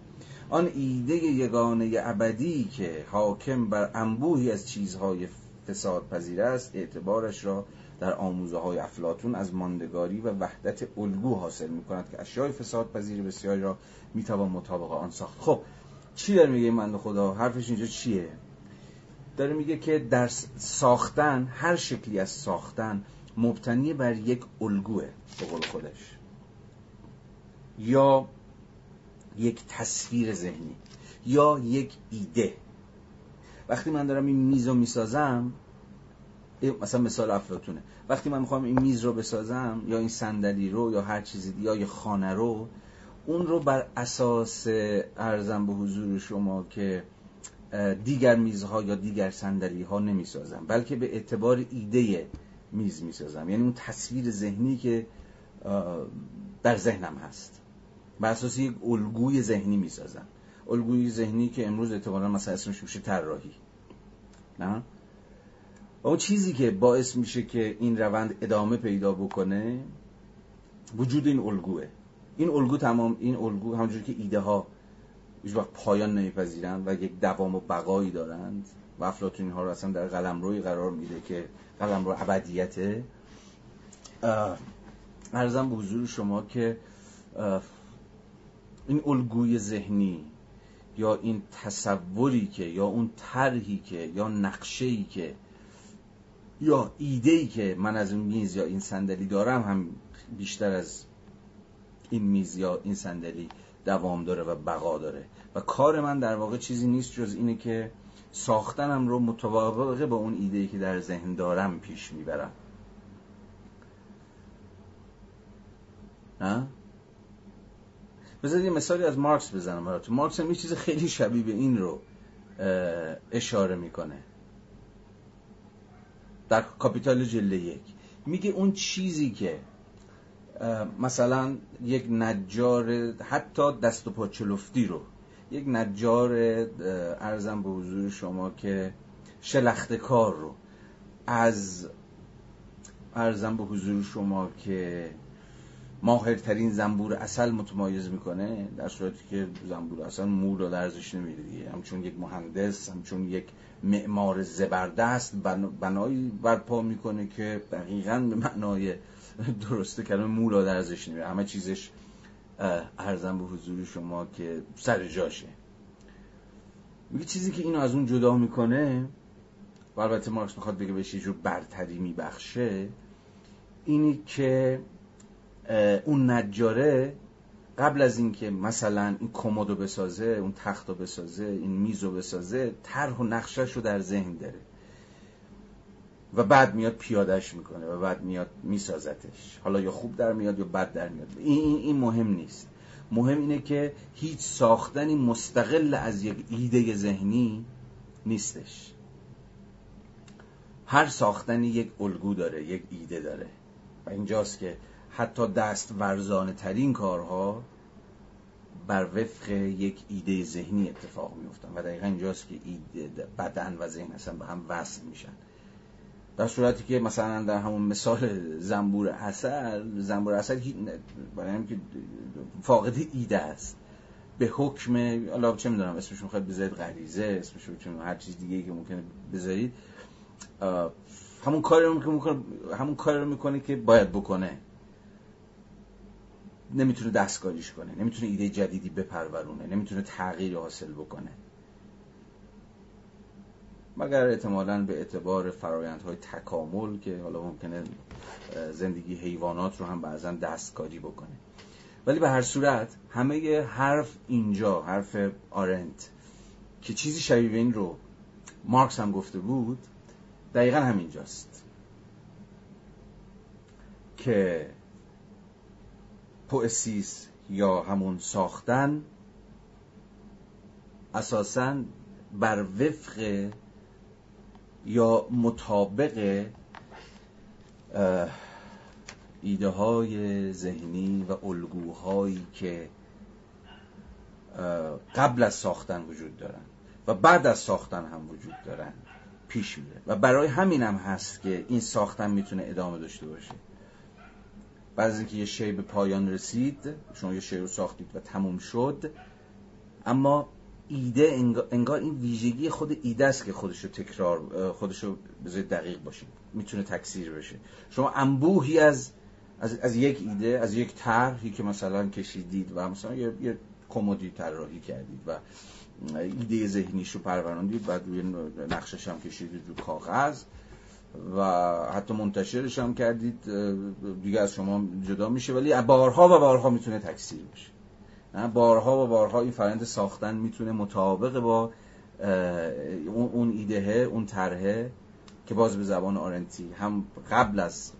آن ایده یگانه ابدی که حاکم بر انبوهی از چیزهای فساد پذیر است اعتبارش را در آموزه های افلاتون از ماندگاری و وحدت الگو حاصل می کند که اشیای فساد پذیر بسیاری را می توان مطابق آن ساخت. خب چی داره میگه من خدا؟ حرفش اینجا چیه؟ داره میگه که در ساختن هر شکلی از ساختن مبتنی بر یک الگوه به قول خودش. یا یک تصویر ذهنی یا یک ایده. وقتی من دارم این میز رو می‌سازم مثلا مثال افلاتونه وقتی من می‌خوام این میز رو بسازم یا این صندلی رو یا هر چیزی یا یه خانه رو اون رو بر اساس ارزم به حضور شما که دیگر میزها یا دیگر صندلی ها نمی‌سازم بلکه به اعتبار ایده میز می‌سازم. یعنی اون تصویر ذهنی که در ذهنم هست. بر اساس یک الگوی ذهنی می‌سازم. الگوی ذهنی که امروز اعتبارا مثلا اسمش میشه طراحی. نه؟ اون چیزی که باعث میشه که این روند ادامه پیدا بکنه وجود این الگوه. این الگو تمام این الگو همونجوری که ایده ها هیچ وقت پایان نمیپذیرن و یک دوام و بقایی دارند و افلاطون اینها رو اصلا در قلمروی قرار میده که قلمرو ابدیته ارزم به حضور شما که این الگوی ذهنی یا این تصوری که یا اون طرحی که یا نقشه‌ای که یا ایده که من از این میز یا این صندلی دارم هم بیشتر از این میز یا این صندلی دوام داره و بقا داره و کار من در واقع چیزی نیست جز اینه که ساختنم رو متوابق با اون ایده که در ذهن دارم پیش می‌برم نه؟ بذارید یه مثالی از مارکس بزنم براتون. مارکس هم یه چیز خیلی شبیه به این رو اشاره می‌کنه. در کاپیتال جلد یک. میگه اون چیزی که مثلا یک نجار حتی دست و پاچلفتی رو یک نجار ارزم به حضور شما که شلخت کار رو از ارزم به حضور شما که ماهرترین زنبور اصل متمایز می‌کنه در صورتی که زنبور اصل مول رو ارزش نمیده دیگه. همچون یک مهندس همچون یک معمار زبردست بنایی برپا می‌کنه که دقیقا به معنای درسته کلمه مولا در ارزش نمیره همه چیزش ارزم به حضور شما که سر جاشه. میگه چیزی که اینو از اون جدا می‌کنه و البته مارکس می‌خواد بگه بهش یه جور برتری میبخشه اینی که اون نجاره قبل از اینکه مثلا این کمدو بسازه اون تخت رو بسازه این میز رو بسازه طرح و نقشش رو در ذهن داره. و بعد میاد پیادش می‌کنه و بعد میاد میسازتش. حالا یا خوب در میاد یا بد در میاد. این, این مهم نیست. مهم اینه که هیچ ساختنی مستقل از یک ایده ذهنی نیستش. هر ساختنی یک الگو داره یک ایده داره. و اینجاست که حتی دست ورزانه ترین کارها بر وفق یک ایده ذهنی اتفاق میفتن و دقیقا اینجاست که ایده بدن و ذهن اصلا به هم وصل میشن. در صورتی که مثلا در همون مثال زنبور اصل زنبور اصل برای که فاقد ایده است. به حکم حالا چه می‌دونم اسمش می‌خواد بذارید غریزه اسمش چون هر چیز دیگه که ممکنه بذارید. همون کاری رو می‌کنه همون کاری رو می‌کنه که باید بکنه. نمی‌تونه دستکاریش کنه نمی‌تونه ایده جدیدی بپرورونه نمی‌تونه تغییر حاصل بکنه. مگر احتمالا به اعتبار فرایندهای تکامل که حالا ممکنه زندگی حیوانات رو هم بعضا دستکاری بکنه. ولی به هر صورت همه حرف اینجا حرف آرنت که چیزی شبیه این رو مارکس هم گفته بود دقیقا همینجاست. که پوئسیس یا همون ساختن اساسا بر وفق یا مطابق ایده های ذهنی و الگوهایی که قبل از ساختن وجود دارن و بعد از ساختن هم وجود دارن پیش میره. و برای همین هم هست که این ساختن می‌تونه ادامه داشته باشه. بعد از اینکه یه شی به پایان رسید شما یه شی رو ساختید و تموم شد. اما ایده انگار, این ویژگی خود ایده است که خودشو تکرار خودشو بذارید دقیق باشید. می‌تونه تکثیر بشه. شما انبوهی از از, از یک ایده از یک طرحی که مثلا کشیدید و مثلا یه, یه کمدی طراحی کردید و ایده ذهنیش رو پروراندید بعد روی نقشش هم کشیدید رو کاغذ. و حتی منتشرش هم کردید دیگه از شما جدا میشه. ولی بارها و بارها می‌تونه تکثیر بشه بارها و بارها این فرند ساختن می‌تونه مطابق با اون ایده اون طرحه که باز به زبان آرنتی هم قبل از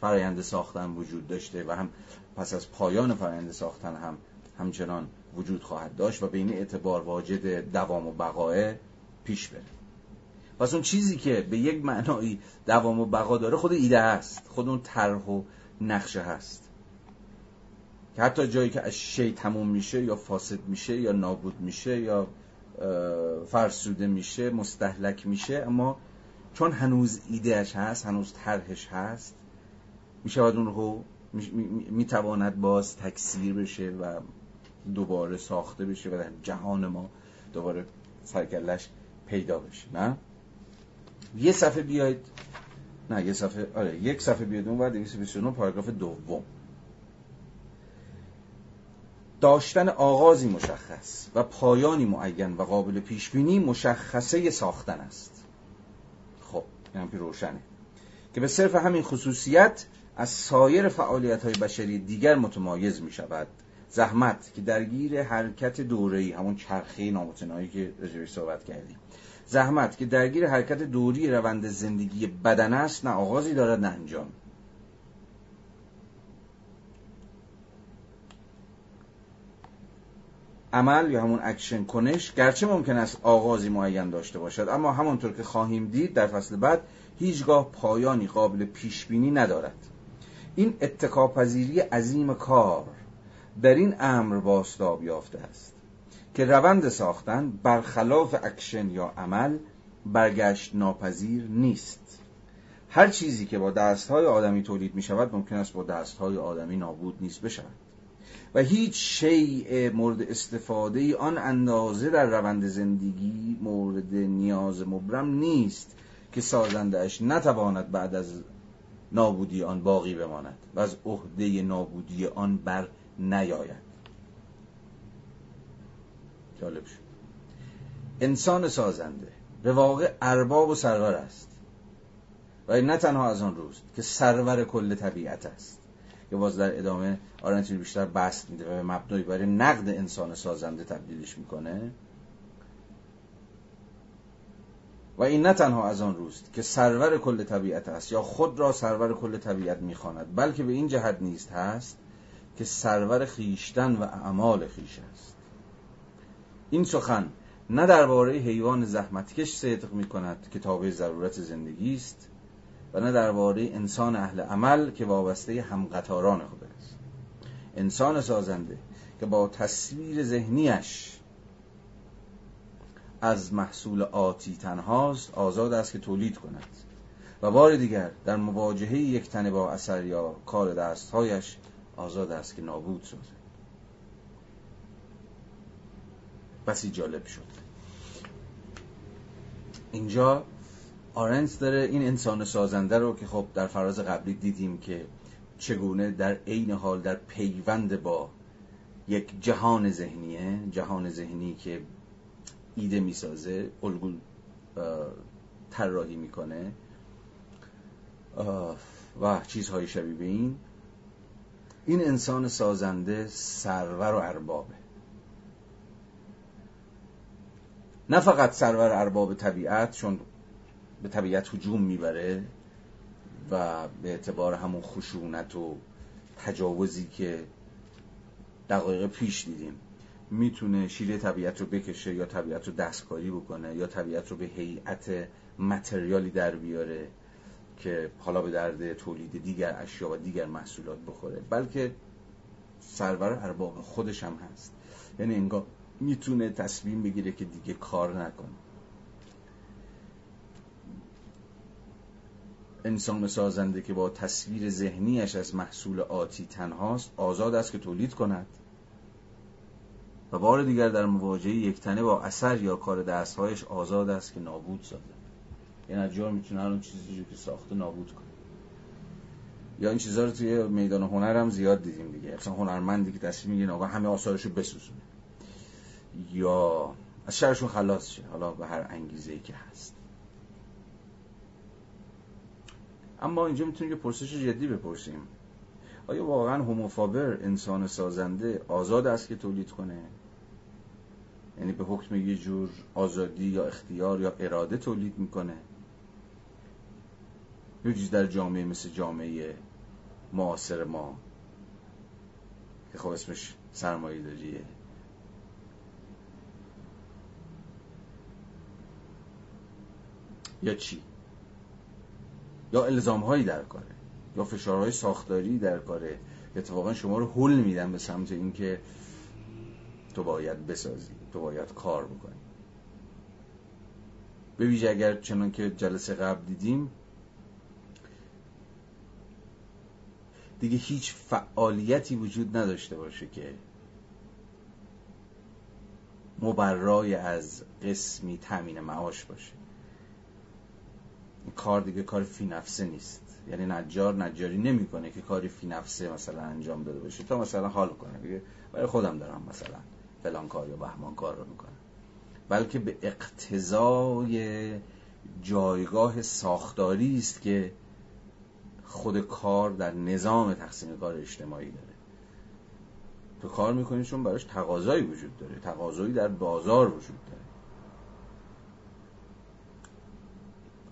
فرایند ساختن وجود داشته و هم پس از پایان فرایند ساختن هم همچنان وجود خواهد داشت و به این اعتبار واجد دوام و بقاه پیش بره. پس اون چیزی که به یک معنایی دوام و بقا داره خود ایده هست. خود اون طرح و نقشه هست. که حتی جایی که از شی تموم میشه یا فاسد میشه یا نابود میشه یا فرسوده میشه مستحلک میشه اما چون هنوز ایدهش هست هنوز طرحش هست می‌شود اون رو می‌تواند باز تکثیر بشه و دوباره ساخته بشه و در جهان ما دوباره سرکلش پیدا بشه. نه؟ یه صفحه بیاید. نه یه صفحه آره یک صفحه بیاید اون بعد 229 پاراگراف دوم. داشتن آغازی مشخص و پایانی معین و قابل پیش بینی مشخصه ساختن است. خب این روشنه. که به صرف همین خصوصیت از سایر فعالیت های بشری دیگر متمایز می شود زحمت که درگیر حرکت دوره‌ای همون چرخه نامتنایی که رجوعش صحبت کردیم. زحمت که درگیر حرکت دوری روند زندگی بدن است نه آغازی دارد نه انجام. عمل یا همون اکشن کنش گرچه ممکن است آغازی معین داشته باشد اما همانطور که خواهیم دید در فصل بعد هیچگاه پایانی قابل پیش بینی ندارد. این اتکاپذیری عظیم کار در این امر بازتاب یافته است. که روند ساختن برخلاف اکشن یا عمل برگشت ناپذیر نیست. هر چیزی که با دستهای آدمی تولید می شود ممکن است با دستهای آدمی نابود نیز بشود. و هیچ شیء مورد استفاده آن اندازه در روند زندگی مورد نیاز مبرم نیست که سازندهش نتواند بعد از نابودی آن باقی بماند و از عهده نابودی آن بر نیاید. جالب شد. انسان سازنده به واقع ارباب و سرور است. و نه تنها از آن روز که سرور کل طبیعت است. که باز در ادامه آرنتین بیشتر بست میده و به برای نقد انسان سازنده تبدیلش می‌کنه. و این نه تنها از آن روست که سرور کل طبیعت است یا خود را سرور کل طبیعت می‌خواند بلکه به این جهت نیست هست که سرور خیشتن و اعمال خیش است. این سخن نه درباره حیوان زحمتکش صدق می کند که تابع ضرورت زندگی است و نه درباره انسان اهل عمل که وابسته همقطاران خود است. انسان سازنده که با تصویر ذهنیش از محصول آتی تنهاست آزاد است که تولید کند. و بار دیگر در مواجهه یک تنه با اثر یا کار دستهایش آزاد است که نابود سازد. بسی جالب شد. اینجا آرنس داره این انسان سازنده رو که خب در فراز قبلی دیدیم که چگونه در عین حال در پیوند با یک جهان ذهنیه جهان ذهنی که ایده می‌سازه الگو طراحی می‌کنه. و چیزهای شبیه به این. این انسان سازنده سرور و اربابه. نه فقط سرور ارباب طبیعت چون به طبیعت هجوم می‌بره و به اعتبار همون خشونت و تجاوزی که دقایق پیش دیدیم می‌تونه شیره طبیعت رو بکشه یا طبیعت رو دستکاری بکنه یا طبیعت رو به هیئت متریالی در بیاره که حالا به درد تولید دیگر اشیا و دیگر محصولات بخوره. بلکه سرور ارباب خودش هم هست. یعنی انگار می‌تونه تصمیم بگیره که دیگه کار نکنه. انسان سازنده که با تصویر ذهنیش از محصول آتی تنهاست آزاد است که تولید کند. و بار دیگر در مواجهه یکتنه با اثر یا کار دستهایش آزاد است که نابود سازد. یعنی نجار می‌تونه اون چیزی که ساخته نابود کنه. یا این چیزها رو توی میدان هنر هم زیاد دیدیم دیگه. مثلا هنرمندی که تصمیم می‌گیره آقا همه آثارشو بسوزونه. یا از شرشون خلاص شه. حالا به هر انگیزه ای که هست. اما اینجا می‌تونیم که پرسش جدی بپرسیم. آیا واقعا هوموفابر انسان سازنده آزاد است که تولید کنه؟ یعنی به حکم یه جور آزادی یا اختیار یا اراده تولید می‌کنه؟ یه چیز در جامعه مثل جامعه معاصر ما که خب اسمش سرمایه داریه یا چی؟ یا الزام هایی در کاره یا فشارهای ساختاری در کاره. اتفاقا شما رو حل میدن به سمت اینکه تو باید بسازی تو باید کار بکنی. به ویژه اگر چنان که جلسه قبل دیدیم دیگه هیچ فعالیتی وجود نداشته باشه که مبرای از قسمی تامین معاش باشه. کار دیگه کار فی نفسه نیست. یعنی نجار نجاری نمی‌کنه که کاری فی نفسه مثلا انجام داده باشه تا مثلا حال کنه بگه برای خودم دارم مثلا فلان کار یا بهمان کار رو می‌کنم. بلکه به اقتضای جایگاه ساختاری است که خود کار در نظام تقسیم کار اجتماعی داره. تو کار می‌کنی چون براش تقاضایی وجود داره. تقاضایی در بازار وجود داره.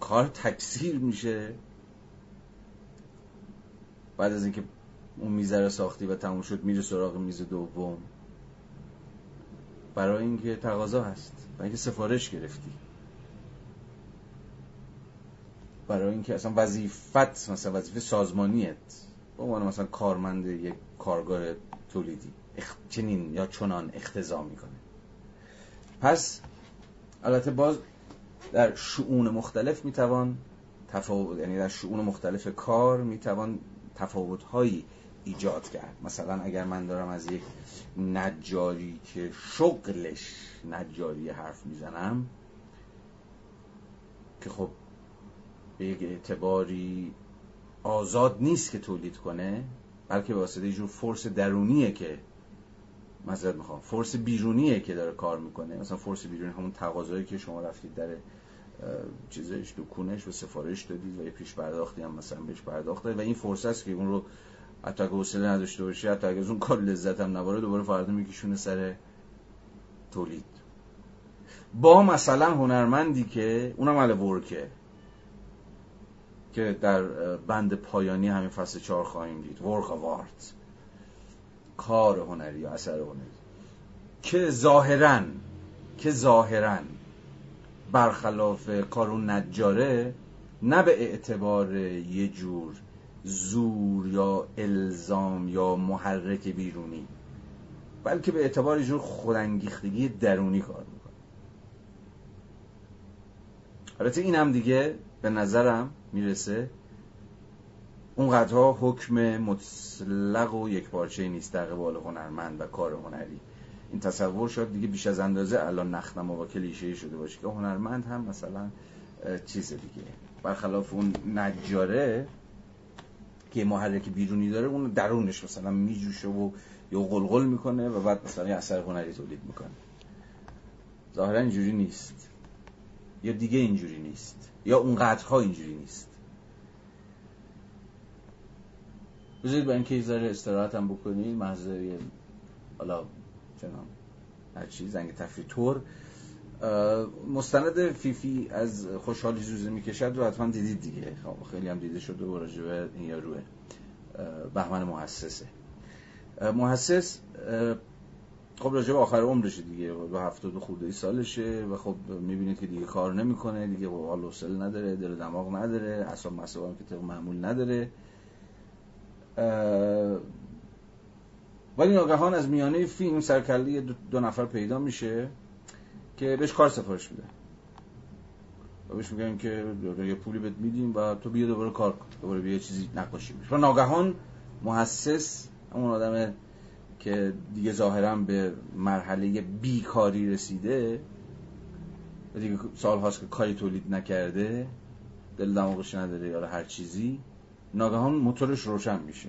کار تکثیر میشه. بعد از اینکه اون میزه رو ساختی و تموم شد میره سراغ میز دوم. برای اینکه تقاضا هست برای اینکه سفارش گرفتی. برای اینکه اصلا وظیفت مثلا وظیفه سازمانیت به عنوان مثلا کارمند یک کارگاه تولیدی چنین یا چنان اختضا می‌کنه. پس البته باز در شعون مختلف می‌توان تفاوت یعنی در شعون مختلف کار می‌توان تفاوت هایی ایجاد کرد. مثلا اگر من دارم از یک نجاری که شغلش نجاری حرف می‌زنم که خب به یک اعتباری آزاد نیست که تولید کنه بلکه به واسطه جور فرس درونیه که مذارت می‌خوام. فرس بیرونیه که داره کار می‌کنه. مثلا فرس بیرونی همون تقاضایی که شما رفتید در چیزش دکونش و سفارش دادید و یه پیش پرداختی هم مثلا بهش پرداخته و این فرصت است که اون رو حتی اگه حوصله نداشته باشه حتی اگه از اون کار لذت هم نباره دوباره فردا میکشونه سر تولید. با مثلا هنرمندی که اونم مال ورکه که در بند پایانی همین فصل چهار خواهیم دید. ورک وارت کار هنری یا اثر هنری. که ظاهرا که ظاهرا برخلاف کارون نجاره نه به اعتبار یه جور زور یا الزام یا محرک بیرونی بلکه به اعتبار جور خودانگیختگی درونی کار می‌کنه. البته این هم دیگه به نظرم می‌رسه اونقدرها حکم مطلق و یک پارچه نیست در قبال هنرمند و کار هنری. این تصور شد دیگه بیش از اندازه الان نخنما و کلیشه شده باشه که هنرمند هم مثلا چیز دیگه. برخلاف اون نجاره که محرک بیرونی داره اون درونش مثلا میجوشه و یا قلقل می‌کنه و بعد مثلا یه اثر هنری تولید می‌کنه. ظاهرا اینجوری نیست. یا دیگه اینجوری نیست. یا اونقدرها اینجوری نیست. بذارید با اینکه یه استراحت هم بکنید محض حالا چنان هر چیز زنگ تفریح تور مستند فیفی از خوشحالی زوزه می‌کشد رو حتما دیدید دیگه. خب، خیلی هم دیده شده و راجبه این یاروه. بهمن محسسه. محسس خب راجع آخر عمرشه دیگه. به هفتاد خورده ای سالشه و خب می‌بینید که دیگه کار نمی‌کنه دیگه حال نداره دل دماغ نداره اصلا مسئله که معمول نداره. ولی ناگهان از میانه فیلم سرکله دو, نفر پیدا میشه که بهش کار سفارش میده. و بهش میگن که یه پولی بهت میدیم و تو بیا دوباره کار کن دوباره بیا چیزی نقاشی میشه و ناگهان محسس اون آدم که دیگه ظاهرا به مرحله بیکاری رسیده و دیگه سال هاست که کاری تولید نکرده دل دماغش نداره یا هر چیزی ناگهان موتورش روشن میشه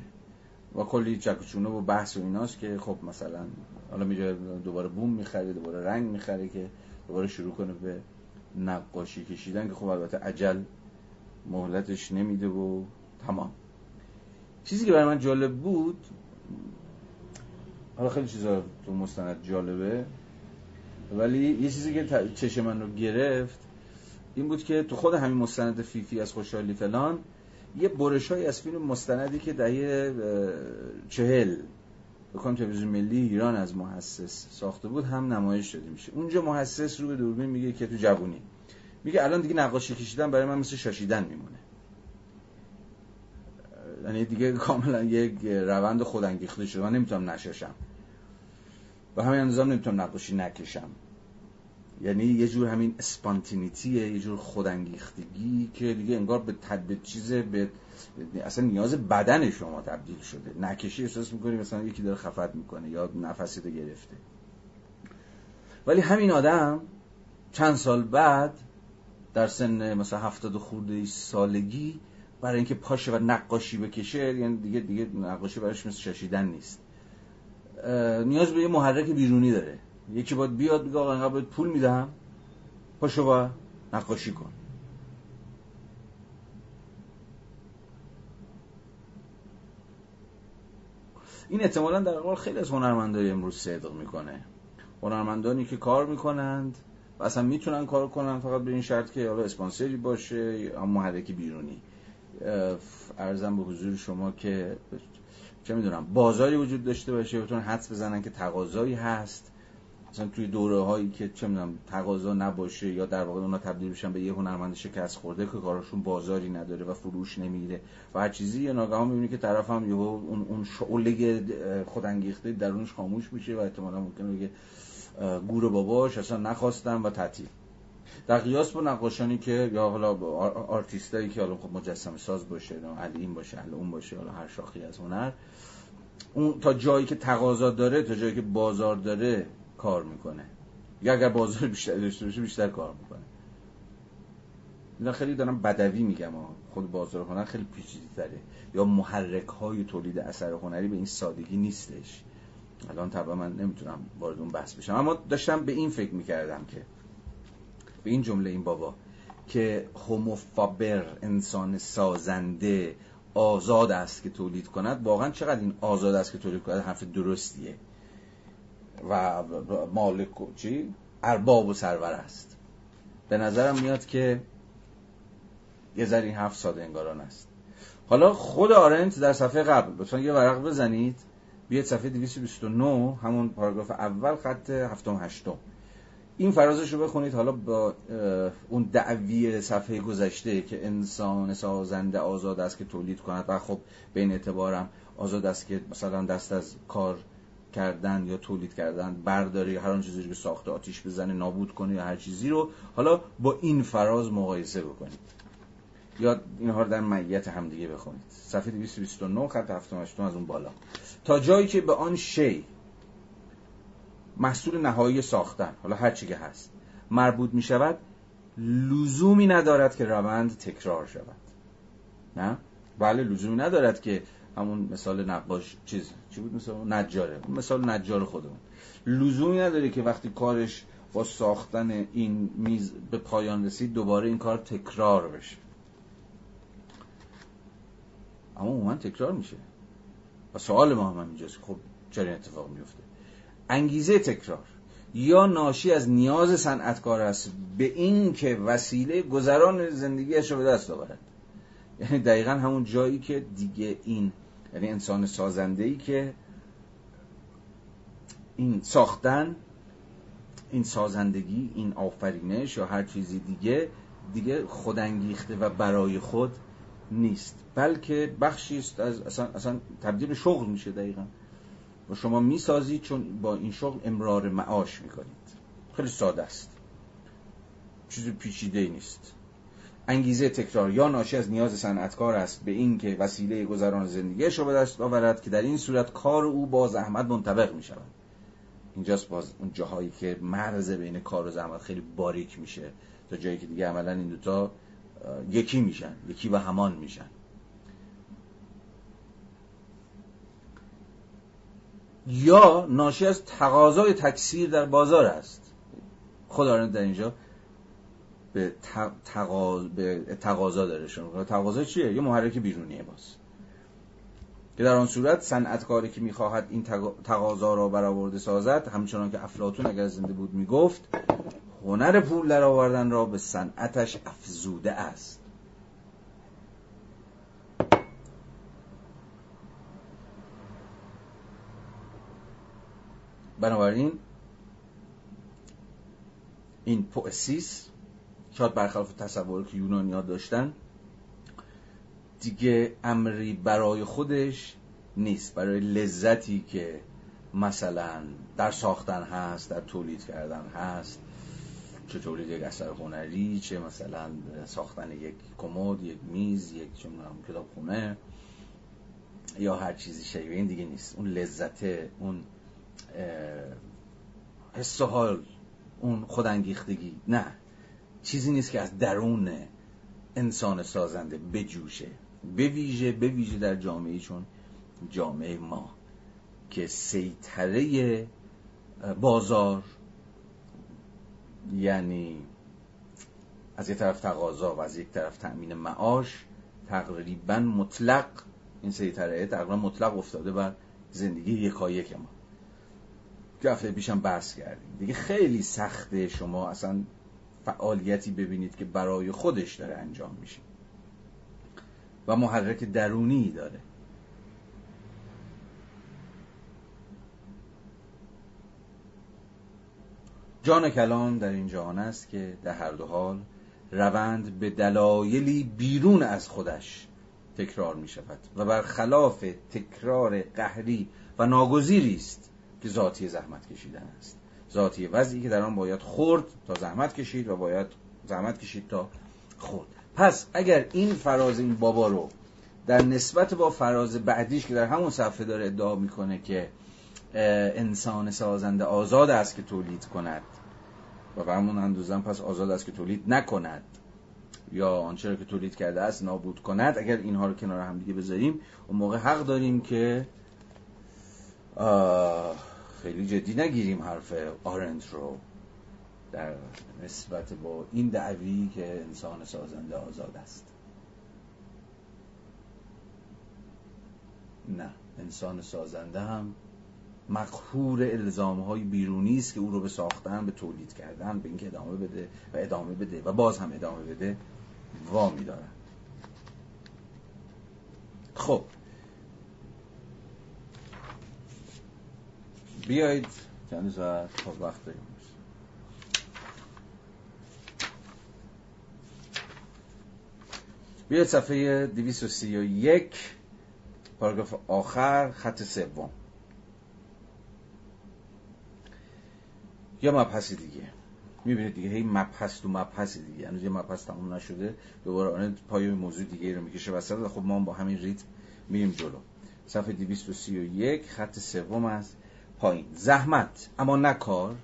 و کلی چکچونه و بحث و ایناست که خب مثلا حالا میجا دوباره بوم می‌خره دوباره رنگ می‌خره که دوباره شروع کنه به نقاشی کشیدن که خب البته عجل مهلتش نمیده و تمام. چیزی که برای من جالب بود حالا خیلی چیزا تو مستند جالبه ولی یه چیزی که چشم من رو گرفت این بود که تو خود همین مستند فیفی از خوشحالی فلان یه برش های از فیلم مستندی که دهه چهل بکنم تلویزیون ملی ایران از محسس ساخته بود هم نمایش شده میشه. اونجا محسس رو به دوربین میگه که تو جوونی. میگه الان دیگه نقاشی کشیدن برای من مثل شاشیدن میمونه. یعنی دیگه کاملا یک روند خودانگیخته شده. من نمی‌تونم نشاشم و همین نظام نمی‌تونم نقاشی نکشم. یعنی یه جور همین اسپانتینیتیه یه جور خودانگیختگی که دیگه انگار به تد چیز به اصلا نیاز بدن شما تبدیل شده. نکشی احساس می‌کنی مثلا یکی داره خفت می‌کنه یا نفسی رو گرفته. ولی همین آدم چند سال بعد در سن مثلا هفتاد خورده سالگی برای اینکه پاشه و نقاشی بکشه یعنی دیگه دیگه نقاشی براش مثل شاشیدن نیست. نیاز به یه محرک بیرونی داره. یکی باید بیاد بگه آقا اینقدر پول میدم. پاشو با نقاشی کن. این احتمالا در حال خیلی از هنرمندای امروز صدق می‌کنه. هنرمندانی که کار می‌کنند و اصلا می‌تونن کار کنن فقط به این شرط که حالا اسپانسری باشه یا محرکی بیرونی. ارزم به حضور شما که چه می‌دونم بازاری وجود داشته باشه بتونن حدس بزنن که تقاضایی هست. مثلا توی دوره هایی که چه می‌دونم تقاضا نباشه یا در واقع اونا تبدیل بشن به یه هنرمند شکست خورده که کارشون بازاری نداره و فروش نمیره و هر چیزی یا ناگهان می‌بینی که طرف هم یهو اون اون شعله خودانگیخته درونش خاموش میشه و احتمالا ممکنه بگه گور باباش اصلا نخواستم و تعطیل. در قیاس با نقاشانی که یا حالا آرتیستایی که حالا خب مجسمه ساز باشه علی این باشه علی اون باشه حالا هر شاخی از هنر اون تا جایی که تقاضا داره تا جایی که بازار داره کار می‌کنه. یا اگر بازار بیشتر داشته باشه بیشتر کار می‌کنه. اینا خیلی دارم بدوی میگم خود بازار هنر خیلی پیچیده تره یا محرک های تولید اثر هنری به این سادگی نیستش. الان طبعا من نمی‌تونم وارد اون بحث بشم. اما داشتم به این فکر می‌کردم که به این جمله این بابا که هوموفابر انسان سازنده آزاد است که تولید کند. واقعا چقدر این آزاد است که تولید کند؟ حرف درستیه. و مالک و چی؟ ارباب و سرور است. به نظرم میاد که یه ذره این حرف ساده انگاران است. حالا خود آرنت در صفحه قبل لطفا یه ورق بزنید. بیاید صفحه 229 همون پاراگراف اول خط هفتم هشتم. این فرازش رو بخونید. حالا با اون دعوی صفحه گذشته که انسان سازنده آزاد است که تولید کند. و خب به این اعتبارم آزاد است که مثلا دست از کار کردن یا تولید کردن برداری هر آن چیزی که ساخته آتیش بزنه نابود کنه یا هر چیزی رو حالا با این فراز مقایسه بکنید. یا اینها رو در معیت همدیگه بخونید. صفحه 229 خط 78 از اون بالا. تا جایی که به آن شی محصول نهایی ساختن حالا هر چی که هست مربوط می شود لزومی ندارد که روند تکرار شود. نه؟ بله لزومی ندارد که همون مثال نقاش چیز چی بود مثال؟ نجاره. مثال نجار خودمون. لزومی نداره که وقتی کارش با ساختن این میز به پایان رسید دوباره این کار تکرار بشه. اما عموما تکرار میشه. و سوال ما هم اینجاست خب چرا این اتفاق میفته؟ انگیزه تکرار. یا ناشی از نیاز صنعتکار است به این که وسیله گذران زندگیش رو به دست آورد. یعنی دقیقا همون جایی که دیگه این یعنی انسان سازنده ای که این ساختن این سازندگی این آفرینش یا هر چیزی دیگه دیگه خودانگیخته و برای خود نیست. بلکه بخشی است از اصلا, اصلا تبدیل شغل میشه دقیقا. و شما می‌سازید چون با این شغل امرار معاش می‌کنید. خیلی ساده است. چیز پیچیده نیست. انگیزه تکرار. یا ناشی از نیاز صنعتکار است به این که وسیله گذران زندگیش را به دست آورد که در این صورت کار او با زحمت منطبق می شود اینجاست باز اون جاهایی که مرز بین کار و زحمت خیلی باریک میشه. تا جایی که دیگه عملا این دوتا یکی میشن یکی و همان میشن. یا ناشی از تقاضای تکثیر در بازار است. خدا در اینجا به تقاضا داره شما تقاضا چیه؟ یه محرک بیرونیه باز. که در آن صورت صنعتکاری که می‌خواهد این تقاضا را برآورده سازد همچنان که افلاطون اگر زنده بود می‌گفت هنر پول در آوردن را به صنعتش افزوده است. بنابراین این پوسیس شاید برخلاف تصوری که یونانی ها داشتن دیگه امری برای خودش نیست برای لذتی که مثلا در ساختن هست در تولید کردن هست چه تولید یک اثر هنری چه مثلا ساختن یک کمد یک میز یک چه کتابخونه یا هر چیزی شبیه این دیگه نیست. اون لذت اون حس حال اون خودانگیختگی نه. چیزی نیست که از درون انسان سازنده بجوشه. بویژه بویژه در جامعه چون جامعه ما که سیطره بازار یعنی از یک طرف تقاضا و از یک طرف تأمین معاش تقریبا مطلق این سیطره تقریبا مطلق افتاده بر زندگی یکایک ما. که هفته پیشم بحث کردیم. دیگه خیلی سخته شما اصلا فعالیتی ببینید که برای خودش داره انجام میشه. و محرک درونی داره. جان کلام در این جهان است که در هر دو حال روند به دلایلی بیرون از خودش تکرار می شود و برخلاف تکرار قهری و ناگزیری است که ذاتی زحمت کشیدن است. ذاتی وضعی که در آن باید خورد تا زحمت کشید و باید زحمت کشید تا خورد. پس اگر این فراز این بابا رو در نسبت با فراز بعدیش که در همون صفحه داره ادعا می‌کنه که انسان سازنده آزاد است که تولید کند و به همون اندوزن پس آزاد است که تولید نکند یا آنچه را که تولید کرده است نابود کند. اگر اینها رو کنار هم دیگه بذاریم اون موقع حق داریم که خیلی جدی نگیریم حرف آرنت رو. در نسبت با این دعوی که انسان سازنده آزاد است. نه انسان سازنده هم مقهور الزام های بیرونی است که او رو به ساختن به تولید کردن به اینکه ادامه بده و ادامه بده و باز هم ادامه بده وامی دارن خب بیایید چند ساعت خب وقت داریم. بیایید صفحه 231 پاراگراف آخر خط سوم. یا مبحث دیگه. می‌بینید دیگه هی مبحث تو مبحث دیگه. هنوز یه مبحث تموم نشده. دوباره آن پای موضوع دیگه رو می‌کشه وسط خب ما با همین ریتم میریم جلو. صفحه 231 خط سوم از پایین. زحمت. اما نه کار.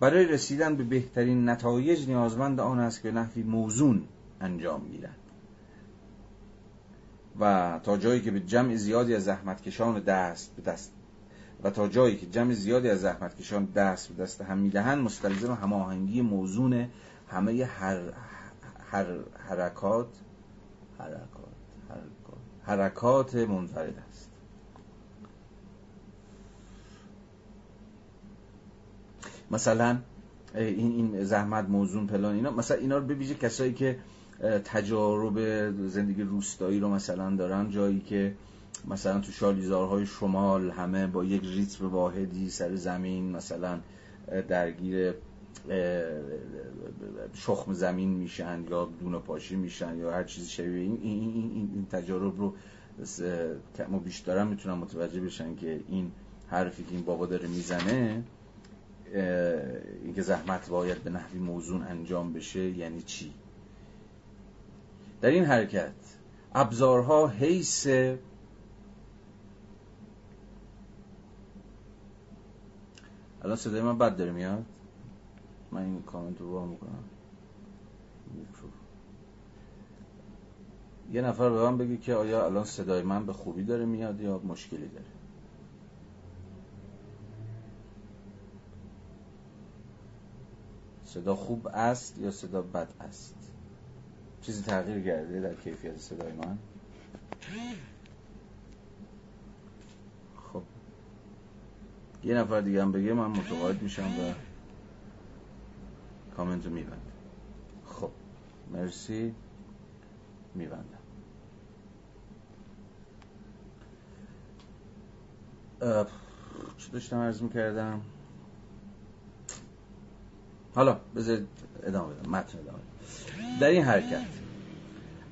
برای رسیدن به بهترین نتایج نیازمند آن است که نحوی موزون انجام گیرد و تا جایی که به جمع زیادی از زحمتکشان دست به دست و تا جایی که جمع زیادی از زحمتکشان دست به دست هم می‌دهند مستلزم هماهنگی موزون همه هر هر حرکات حرکات حرکات حرکات منفرد است. مثلا این این زحمت موزون پلان اینا مثلا اینا رو ببینید کسایی که تجارب زندگی روستایی رو مثلا دارن جایی که مثلا تو شالیزارهای شمال همه با یک ریتم واحدی سر زمین مثلا درگیر شخم زمین میشن یا دونه پاشی میشن یا هر چیزی شبیه این این, این, این تجارب رو کم و بیشترم می‌تونن متوجه بشن که این حرفی که این بابا داره می‌زنه اینکه زحمت باید به نحوی موزون انجام بشه یعنی چی؟ در این حرکت ابزارها حیث الان صدای من بد داره میاد؟ من این کامنت رو با می‌کنم. یه نفر به من بگی که آیا الان صدای من به خوبی داره میاد یا مشکلی داره؟ صدا خوب است یا صدا بد است؟ چیزی تغییر کرده در کیفیت صدای من؟ خب. یه نفر دیگه هم بگه من متقاعد میشم و کامنت رو میبندم. خب. مرسی. میبندم. چی داشتم عرض می‌کردم؟ حالا بذار ادامه بدم متن ادامه در این حرکت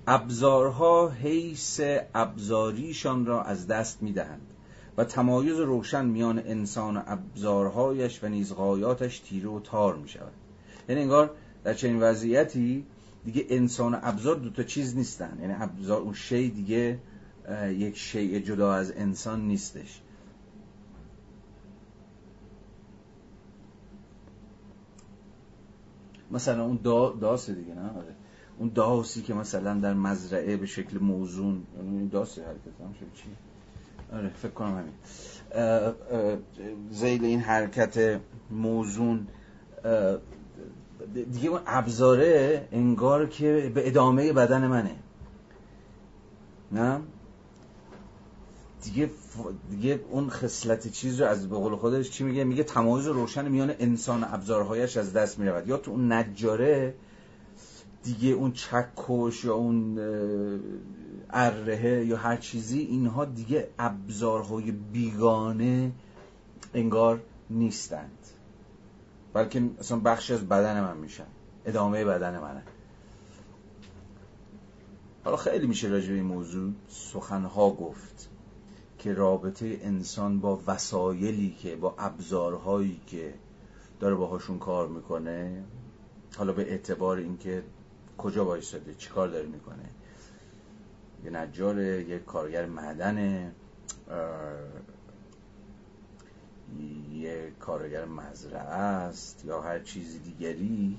ابزارها حیث ابزاریشان را از دست می‌دهند و تمایز روشن میان انسان و ابزارهایش و نیز غایاتش تیره و تار می شود یعنی انگار در چنین وضعیتی دیگه انسان و ابزار دوتا چیز نیستن. یعنی ابزار اون شی دیگه یک شیء جدا از انسان نیستش. مثلا اون دا داسه دیگه نه؟ آره. اون داسی که مثلا در مزرعه به شکل موزون این داسه حرکت هم چی؟ آره فکر کنم همین. زیل این حرکت موزون دیگه اون ابزاره انگار که به ادامه بدن منه. نه؟ دیگه دیگه اون خصلت چیز رو از به قول خودش چی میگه؟ میگه تمایز روشن میان انسان ابزارهایش از دست می‌رود. یا تو اون نجاره دیگه اون چکش یا اون ارهه یا هر چیزی اینها دیگه ابزارهای بیگانه انگار نیستند. بلکه اصلا بخشی از بدن من میشن. ادامه بدن منه. حالا خیلی میشه راجع به این موضوع سخنها گفت. که رابطه انسان با وسایلی که با ابزارهایی که داره باهاشون کار می‌کنه حالا به اعتبار اینکه کجا وایساده چیکار داره می‌کنه؟ یه نجار یه کارگر معدن یه کارگر مزرعه است یا هر چیز دیگری.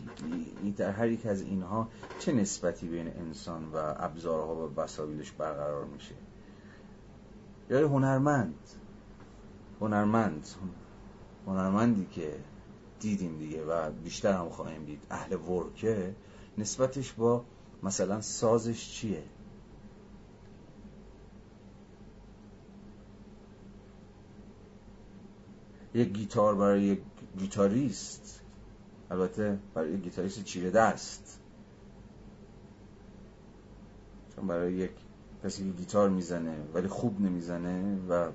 در هر یک از اینها چه نسبتی بین انسان و ابزارها و وسایلش برقرار میشه؟ یا هنرمند. هنرمند. هنرمندی که دیدیم دیگه و بیشتر هم خواهیم دید. اهل ورکه. نسبتش با مثلا سازش چیه؟ یک گیتار برای یک گیتاریست. البته برای یک گیتاریست چیره دست. چون برای یک کسی که گیتار می‌زنه ولی خوب نمی‌زنه و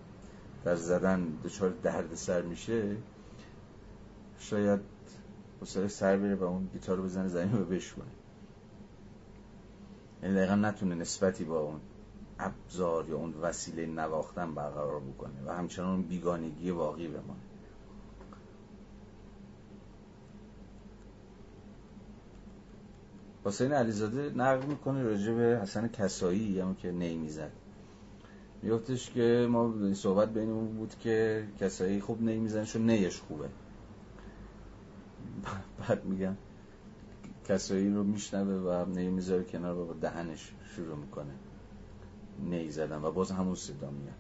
در زدن دچار درد سر میشه شاید حوصله سر بره و اون گیتار رو بزنه زمین و بشونه یعنی دقیقا نتونه نسبتی با اون ابزار یا اون وسیله نواختن برقرار بکنه و همچنان بیگانگی واقعی بمانه. حسین علیزاده نقل می‌کنه راجع به حسن کسایی همون که نی می‌زد. میگفتش که ما صحبت بینمون بود که کسایی خوب نی می‌زنه چون نیش خوبه. بعد میگم کسایی رو میشنوه و نی می‌ذاره کنار با دهنش شروع می‌کنه نی زدن و باز همون صدا میاد.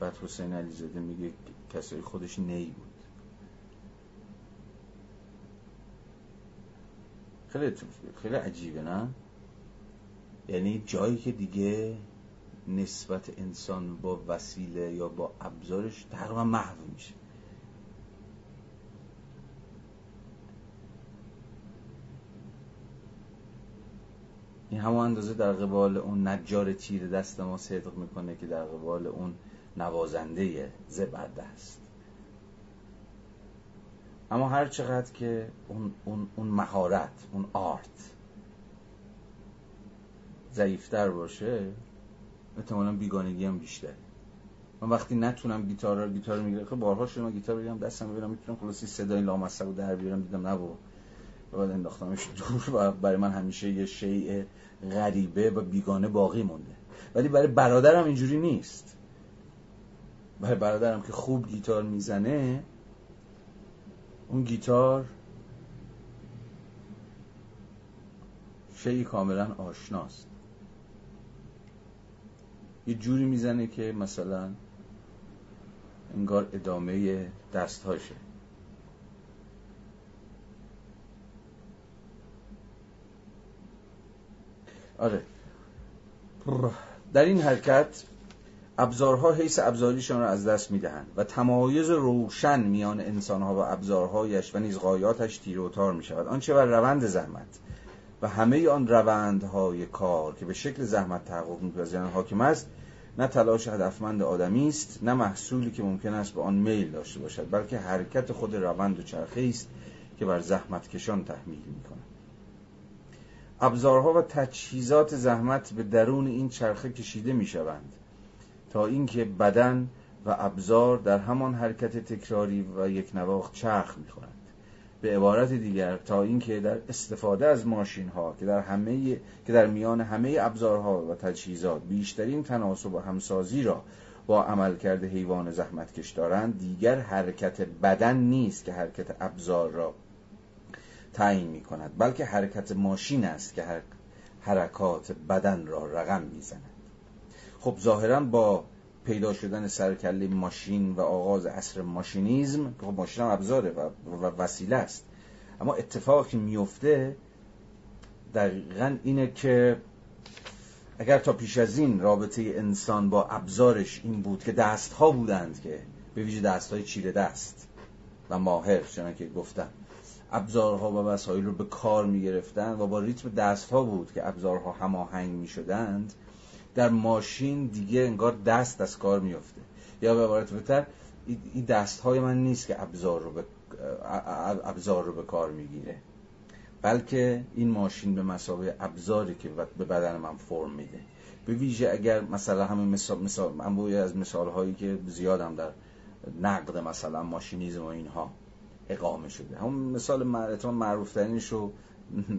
بعد حسین علیزاده میگه کسایی خودش نی بود. خیلی خیلی عجیبه نه؟ یعنی جایی که دیگه نسبت انسان با وسیله یا با ابزارش تقریبا محو میشه. این همون اندازه در قبال اون نجار تیر دست ما صدق می‌کنه که در قبال اون نوازنده زبرده است. اما هر چقدر که اون, اون, اون مهارت اون آرت ضعیفتر باشه احتمالا بیگانگی هم بیشتر من وقتی نتونم گیتار رو گیتار می‌گیرم خب بارها شده من گیتار بگیرم دستم بگیرم می‌تونم خلاصی صدای لامصب رو در بیارم دیدم نه و بعد انداختمش دور و برای من همیشه یه شیء غریبه و بیگانه باقی مونده. ولی برای برادرم اینجوری نیست. برای برادرم که خوب گیتار می‌زنه اون گیتار شیء کاملا آشناست. یه جوری می‌زنه که مثلا انگار ادامه دستهاشه. آره. در این حرکت ابزارها حیث ابزاریشان را از دست می‌دهند و تمایز روشن میان انسانها و ابزارهایش و نیز غایاتش تیر و تار می شود آنچه بر روند زحمت و همه آن روندهای کار که به شکل زحمت تحقق میپذیرند حاکم است نه تلاش هدفمند آدمی است نه محصولی که ممکن است به آن میل داشته باشد بلکه حرکت خود روند و چرخه است که بر زحمت کشان تحمیل می کند ابزارها و تجهیزات زحمت به درون این چرخه کشیده می شوند تا اینکه بدن و ابزار در همان حرکت تکراری و یک نواخت چرخ می کنند به عبارت دیگر تا اینکه در استفاده از ماشین ها که در همه که در میان همه ابزارها و تجهیزات بیشترین تناسب و همسازی را با عملکرد حیوان زحمتکش دارند دیگر حرکت بدن نیست که حرکت ابزار را تعیین می کند بلکه حرکت ماشین است که حرکات بدن را رقم می‌زند. خب ظاهرا با پیدا شدن سرکله ماشین و آغاز عصر ماشینیزم که خب ماشین هم ابزاره و وسیله است. اما اتفاقی میفته دقیقا اینه که اگر تا پیش از این رابطه انسان با ابزارش این بود که دست ها بودند که به ویژه دست های چیره دست و ماهر چنان که گفتم ابزارها و وسایل رو به کار می گرفتن و با ریتم دست ها بود که ابزارها هماهنگ می شدند در ماشین دیگه انگار دست از کار میفته یا به عبارت بهتر این دست های من نیست که ابزار رو به ابزار رو به کار می‌گیره. بلکه این ماشین به مسابقه ابزاری که به بدن من فرم میده. به ویژه اگر مثلا همین مثال مثال از مثال هایی که زیادم در نقد مثلا ماشینیزم و اینها اقامه شده. همون مثال معروف ترینش و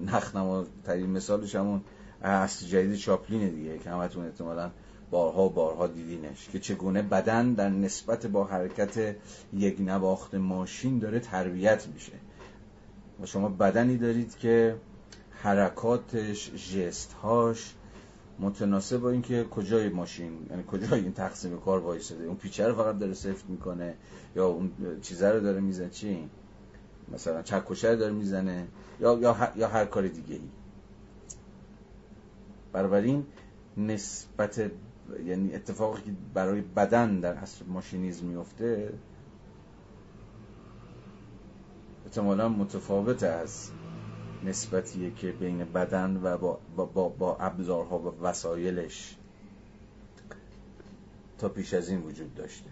نخنما ترین مثالش همون اصل جدید چاپلین دیگه که همتون احتمالا بارها و بارها دیدینش که چگونه بدن در نسبت با حرکت یک نواخت ماشین داره تربیت میشه. و شما بدنی دارید که حرکاتش جستهاش متناسب با اینکه کجای ماشین یعنی کجای این تقسیم کار وایساده. اون پیچه رو فقط داره سفت می‌کنه یا اون چیزه رو داره می‌زنه چی؟ مثلا چکشه داره می‌زنه یا یا هر, یا هر کار دیگه ای بنابراین نسبت یعنی اتفاقی که برای بدن در اصل ماشینیزم میفته احتمالا متفاوت از نسبتیه که بین بدن و با, با, با ابزارها و وسایلش تا پیش از این وجود داشته.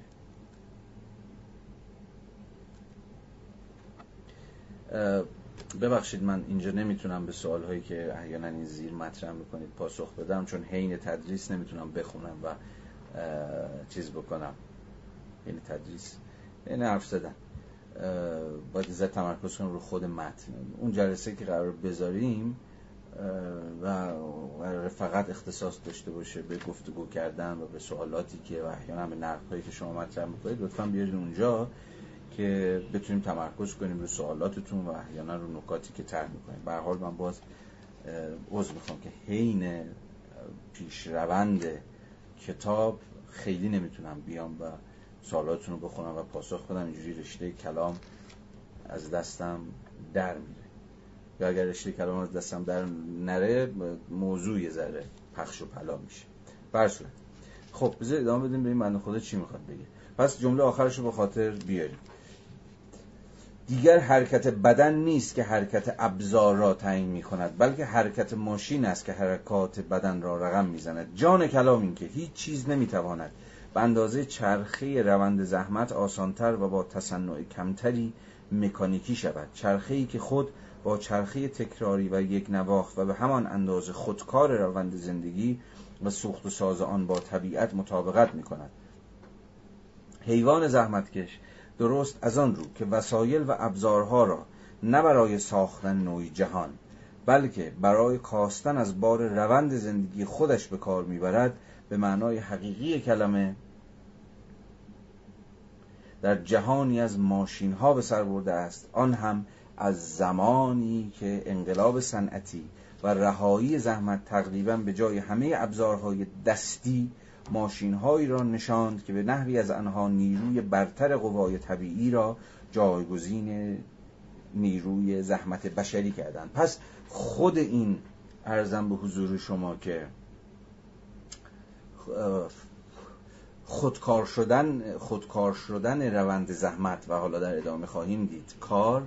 ببخشید من اینجا نمی‌تونم به سوال هایی که احیانا این زیر مطرح می‌کنید پاسخ بدم چون حین تدریس نمی‌تونم بخونم و چیز بکنم. یعنی تدریس. یعنی حرف زدن. باید ازت تمرکز کنم رو خود متن. اون جلسه که قرار بذاریم و فقط اختصاص داشته باشه به گفتگو کردن و به سوالاتی که و احیانا به نقد هایی که شما مطرح می‌کنید لطفا بیارید اونجا. که بتونیم تمرکز کنیم رو سوالاتتون و احیانا رو نکاتی که طرح می‌کنیم. به حال من باز عذر می‌خوام که حین پیشروند کتاب خیلی نمی‌تونم بیام و سوالاتتون رو بخونم و پاسخ بدم. اینجوری رشته کلام از دستم در میره. یا اگر رشته کلام از دستم در نره موضوع یه ذره پخش و پلا میشه. برسونه خب بذار ادامه بدیم ببین من خدا چی می‌خواد بگه. پس جمله آخرش رو به خاطر بیاریم. دیگر حرکت بدن نیست که حرکت ابزار را تعیین می کند بلکه حرکت ماشین است که حرکات بدن را رقم می‌زند. جان کلام این که هیچ چیز نمی‌تواند به اندازه چرخه روند زحمت آسانتر و با تصنع کمتری مکانیکی شود. چرخه ای که خود با چرخه تکراری و یک نواخت و به همان اندازه خودکار روند زندگی و سوخت و ساز آن با طبیعت مطابقت می کند حیوان زحمتکش درست از آن رو که وسایل و ابزارها را نه برای ساختن نوعی جهان بلکه برای کاستن از بار روند زندگی خودش به کار می‌برد به معنای حقیقی کلمه در جهانی از ماشین ها به سر برده است. آن هم از زمانی که انقلاب صنعتی و رهایی زحمت تقریبا به جای همه ابزارهای دستی ماشین هایی را نشاند که به نحوی از آنها نیروی برتر قوای طبیعی را جایگزین نیروی زحمت بشری کردند. پس خود این ارزم به حضور شما که خودکار شدن خودکار شدن روند زحمت و حالا در ادامه خواهیم دید. کار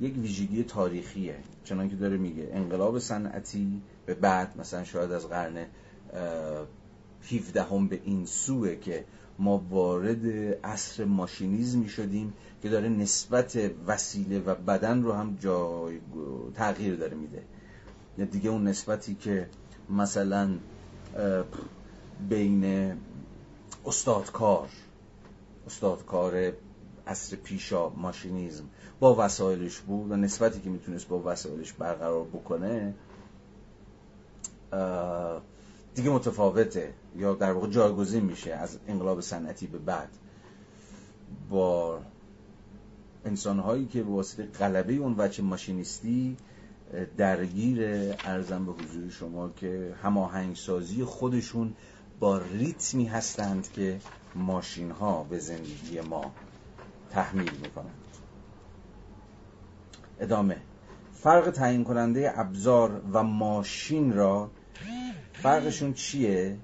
یک ویژگی تاریخیه. چنانکه داره میگه انقلاب صنعتی به بعد مثلا شاید از قرن 17 هم به این سوه که ما وارد عصر ماشینیزم شدیم که داره نسبت وسیله و بدن رو هم جای تغییر داره میده. یا دیگه اون نسبتی که مثلا بین استادکار استادکار عصر پیشا ماشینیزم با وسایلش بود و نسبتی که می‌تونست با وسایلش برقرار بکنه دیگه متفاوته یا در واقع جایگزین میشه از انقلاب صنعتی به بعد. با انسانهایی که به واسطه غلبه اون وچه ماشینیستی درگیر ارزم به حضور شما که هماهنگسازی خودشون با ریتمی هستند که ماشین ها به زندگی ما تحمیل می‌کنند. ادامه. فرق تعیین کننده ابزار و ماشین را فرقشون چیه؟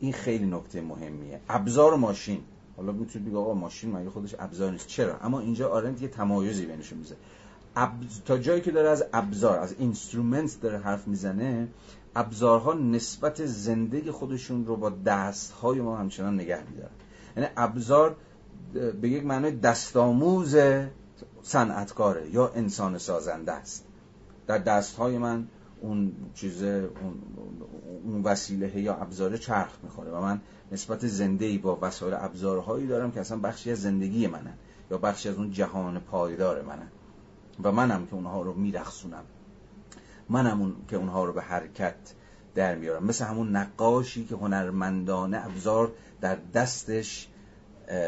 این خیلی نکته مهمیه. ابزار و ماشین. حالا می‌تونید بگید آقا ماشین مگه خودش ابزار نیست؟ چرا؟ اما اینجا آرنت یه تمایزی بینشون میذاره تا جایی که داره از ابزار از instrument داره حرف می‌زنه ابزارها نسبت زندگی خودشون رو با دستهای ما همچنان نگه میدارن. یعنی ابزار به یک معنی دستآموز صنعتکاره یا انسان سازنده است. در دستهای من اون چیز اون, اون وسیله یا ابزار چرخ می‌خوره و من نسبت زنده ای با وسایل ابزارهایی دارم که اصلا بخشی از زندگی منن یا بخشی از اون جهان پایدار منن و منم که اونها رو میرخصونم منم اون که اونها رو به حرکت در میارم. مثل همون نقاشی که هنرمندانه ابزار در دستش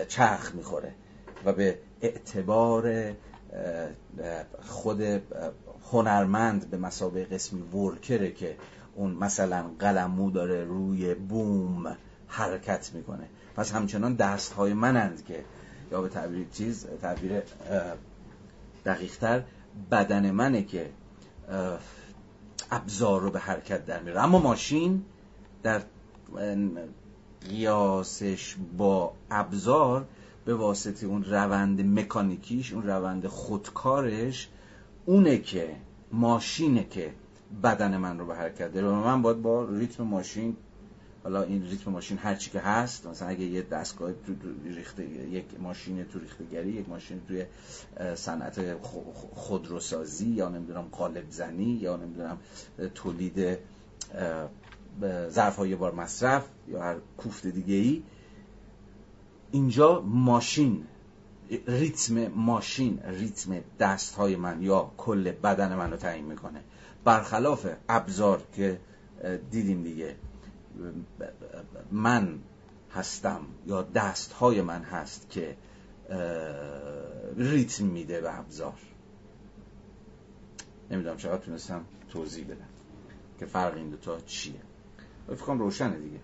چرخ می‌خوره و به اعتبار خود هنرمند به مسابقه قسمی ورکره که اون مثلا قلمو داره روی بوم حرکت می‌کنه. پس همچنان دست های منند که یا به تعبیر چیز تعبیر دقیقتر بدن منه که ابزار رو به حرکت در میره اما ماشین در قیاسش با ابزار به واسطه اون روند مکانیکیش اون روند خودکارش اونه که ماشینه که بدن من رو به حرکت داره. و من باید با ریتم ماشین حالا این ریتم ماشین هر چی که هست مثلا اگه یه دستگاه تو ریخته یک ماشین تو ریختگری یک ماشین توی صنعت خودروسازی یا نمی‌دونم قالب زنی یا نمی‌دونم تولید ظرف های بار مصرف یا هر کوفت دیگه ای اینجا ماشین ریتم ماشین ریتم دست های من یا کل بدن من رو تعیین می‌کنه. برخلاف ابزار که دیدیم دیگه من هستم یا دست های من هست که ریتم میده به ابزار. نمی‌دونم چقدر تونستم توضیح بدم که فرق این دوتا چیه. فکر روشنه دیگه.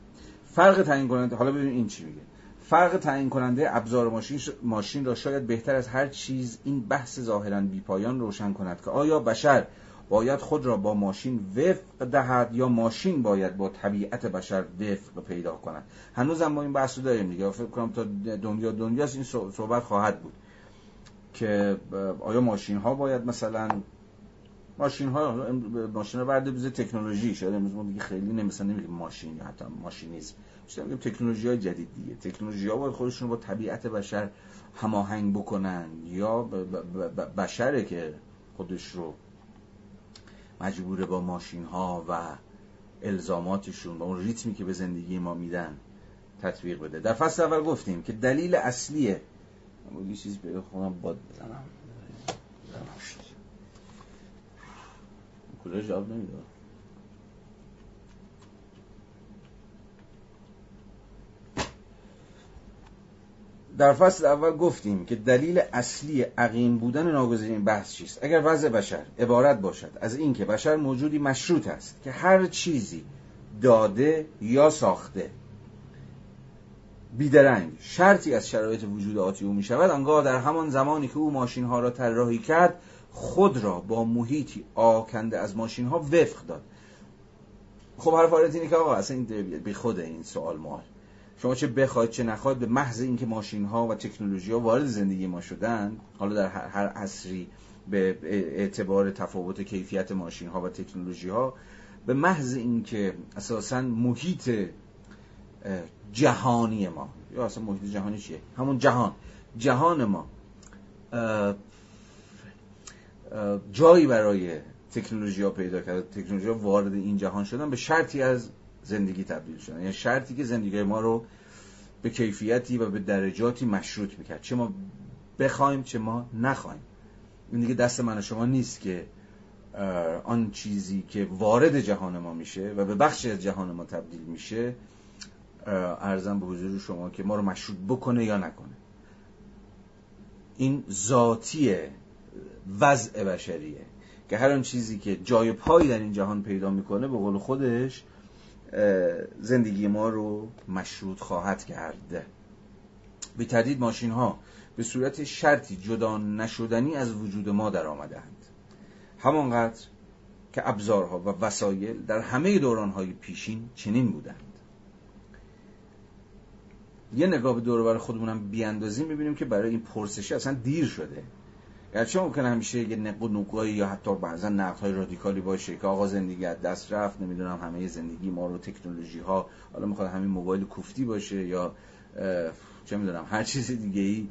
فرق تعیین کننده حالا ببین این چی میگه. فرق تعیین کننده ابزار ماشین ماشین را شاید بهتر از هر چیز این بحث ظاهرا بیپایان روشن کند که آیا بشر باید خود را با ماشین وفق دهد یا ماشین باید با طبیعت بشر وفق پیدا کند؟ هنوز ما این بحث رو داریم دیگه. فکر کنم تا دنیا دنیاست این صحبت خواهد بود که آیا ماشین ها باید مثلا ماشین ها ماشین ها برده بیزه تکنولوژی شاید امروز ما دیگه خیلی نمیسن نمیگیم ماشین یا حتی ماشینیزم بیشتر میگیم تکنولوژی های جدید دیگه. تکنولوژی ها باید خودشون با طبیعت بشر هماهنگ بکنن. یا بشره که خودش رو مجبوره با ماشین ها و الزاماتشون با اون ریتمی که به زندگی ما میدن تطبیق بده. در فصل اول گفتیم که دلیل اصلیه یه چیزی به خودم باد بزنم. کولر جواب نمیده. در فصل اول گفتیم که دلیل اصلی عقیم بودن ناگزیر بحث چیست؟ اگر وضع بشر عبارت باشد از اینکه بشر موجودی مشروط است که هر چیزی داده یا ساخته بیدرنگ شرطی از شرایط وجود آتی او می شود انگاه در همان زمانی که او ماشین ها را طراحی کرد خود را با محیطی آکنده از ماشین ها وفق داد. خب حرف اینه که آقا اصلا بی خود این سوال مال. شما چه بخواید چه نخواید به محض اینکه ماشین ها و تکنولوژی ها وارد زندگی ما شدن حالا در هر عصری به اعتبار تفاوت کیفیت ماشین ها و تکنولوژی ها به محض اینکه اساسا محیط جهانی ما. یا اصلا محیط جهانی چیه؟ همون جهان. جهان ما جایی برای تکنولوژی ها پیدا کرد. تکنولوژی ها وارد این جهان شدن به شرطی از زندگی تبدیل شدن. یعنی شرطی که زندگی ما رو به کیفیتی و به درجاتی مشروط می‌کرد. چه ما بخوایم چه ما نخوایم. این دیگه دست من و شما نیست که آن چیزی که وارد جهان ما میشه و به بخش از جهان ما تبدیل میشه ارزم به حضور شما که ما رو مشروط بکنه یا نکنه. این ذاتی وضع بشریه. که هر آن چیزی که جای پایی در این جهان پیدا می‌کنه به قول خودش زندگی ما رو مشروط خواهد کرد. به تردید ماشین ها به صورت شرطی جدا نشدنی از وجود ما در آمدهند همانقدر که ابزارها و وسایل در همه دورانهای پیشین چنین بودند. یه نگاه به دور خودمونم بیاندازیم ببینیم که برای این پرسشه اصلا دیر شده. گرچه ممکنه همیشه یه نق و یا حتی بعضا نقد های رادیکالی باشه که آقا زندگی از دست رفت نمی‌دونم همه زندگی ما رو تکنولوژی ها حالا می‌خواد همین موبایل کوفتی باشه یا چه می‌دونم هر چیز دیگه ای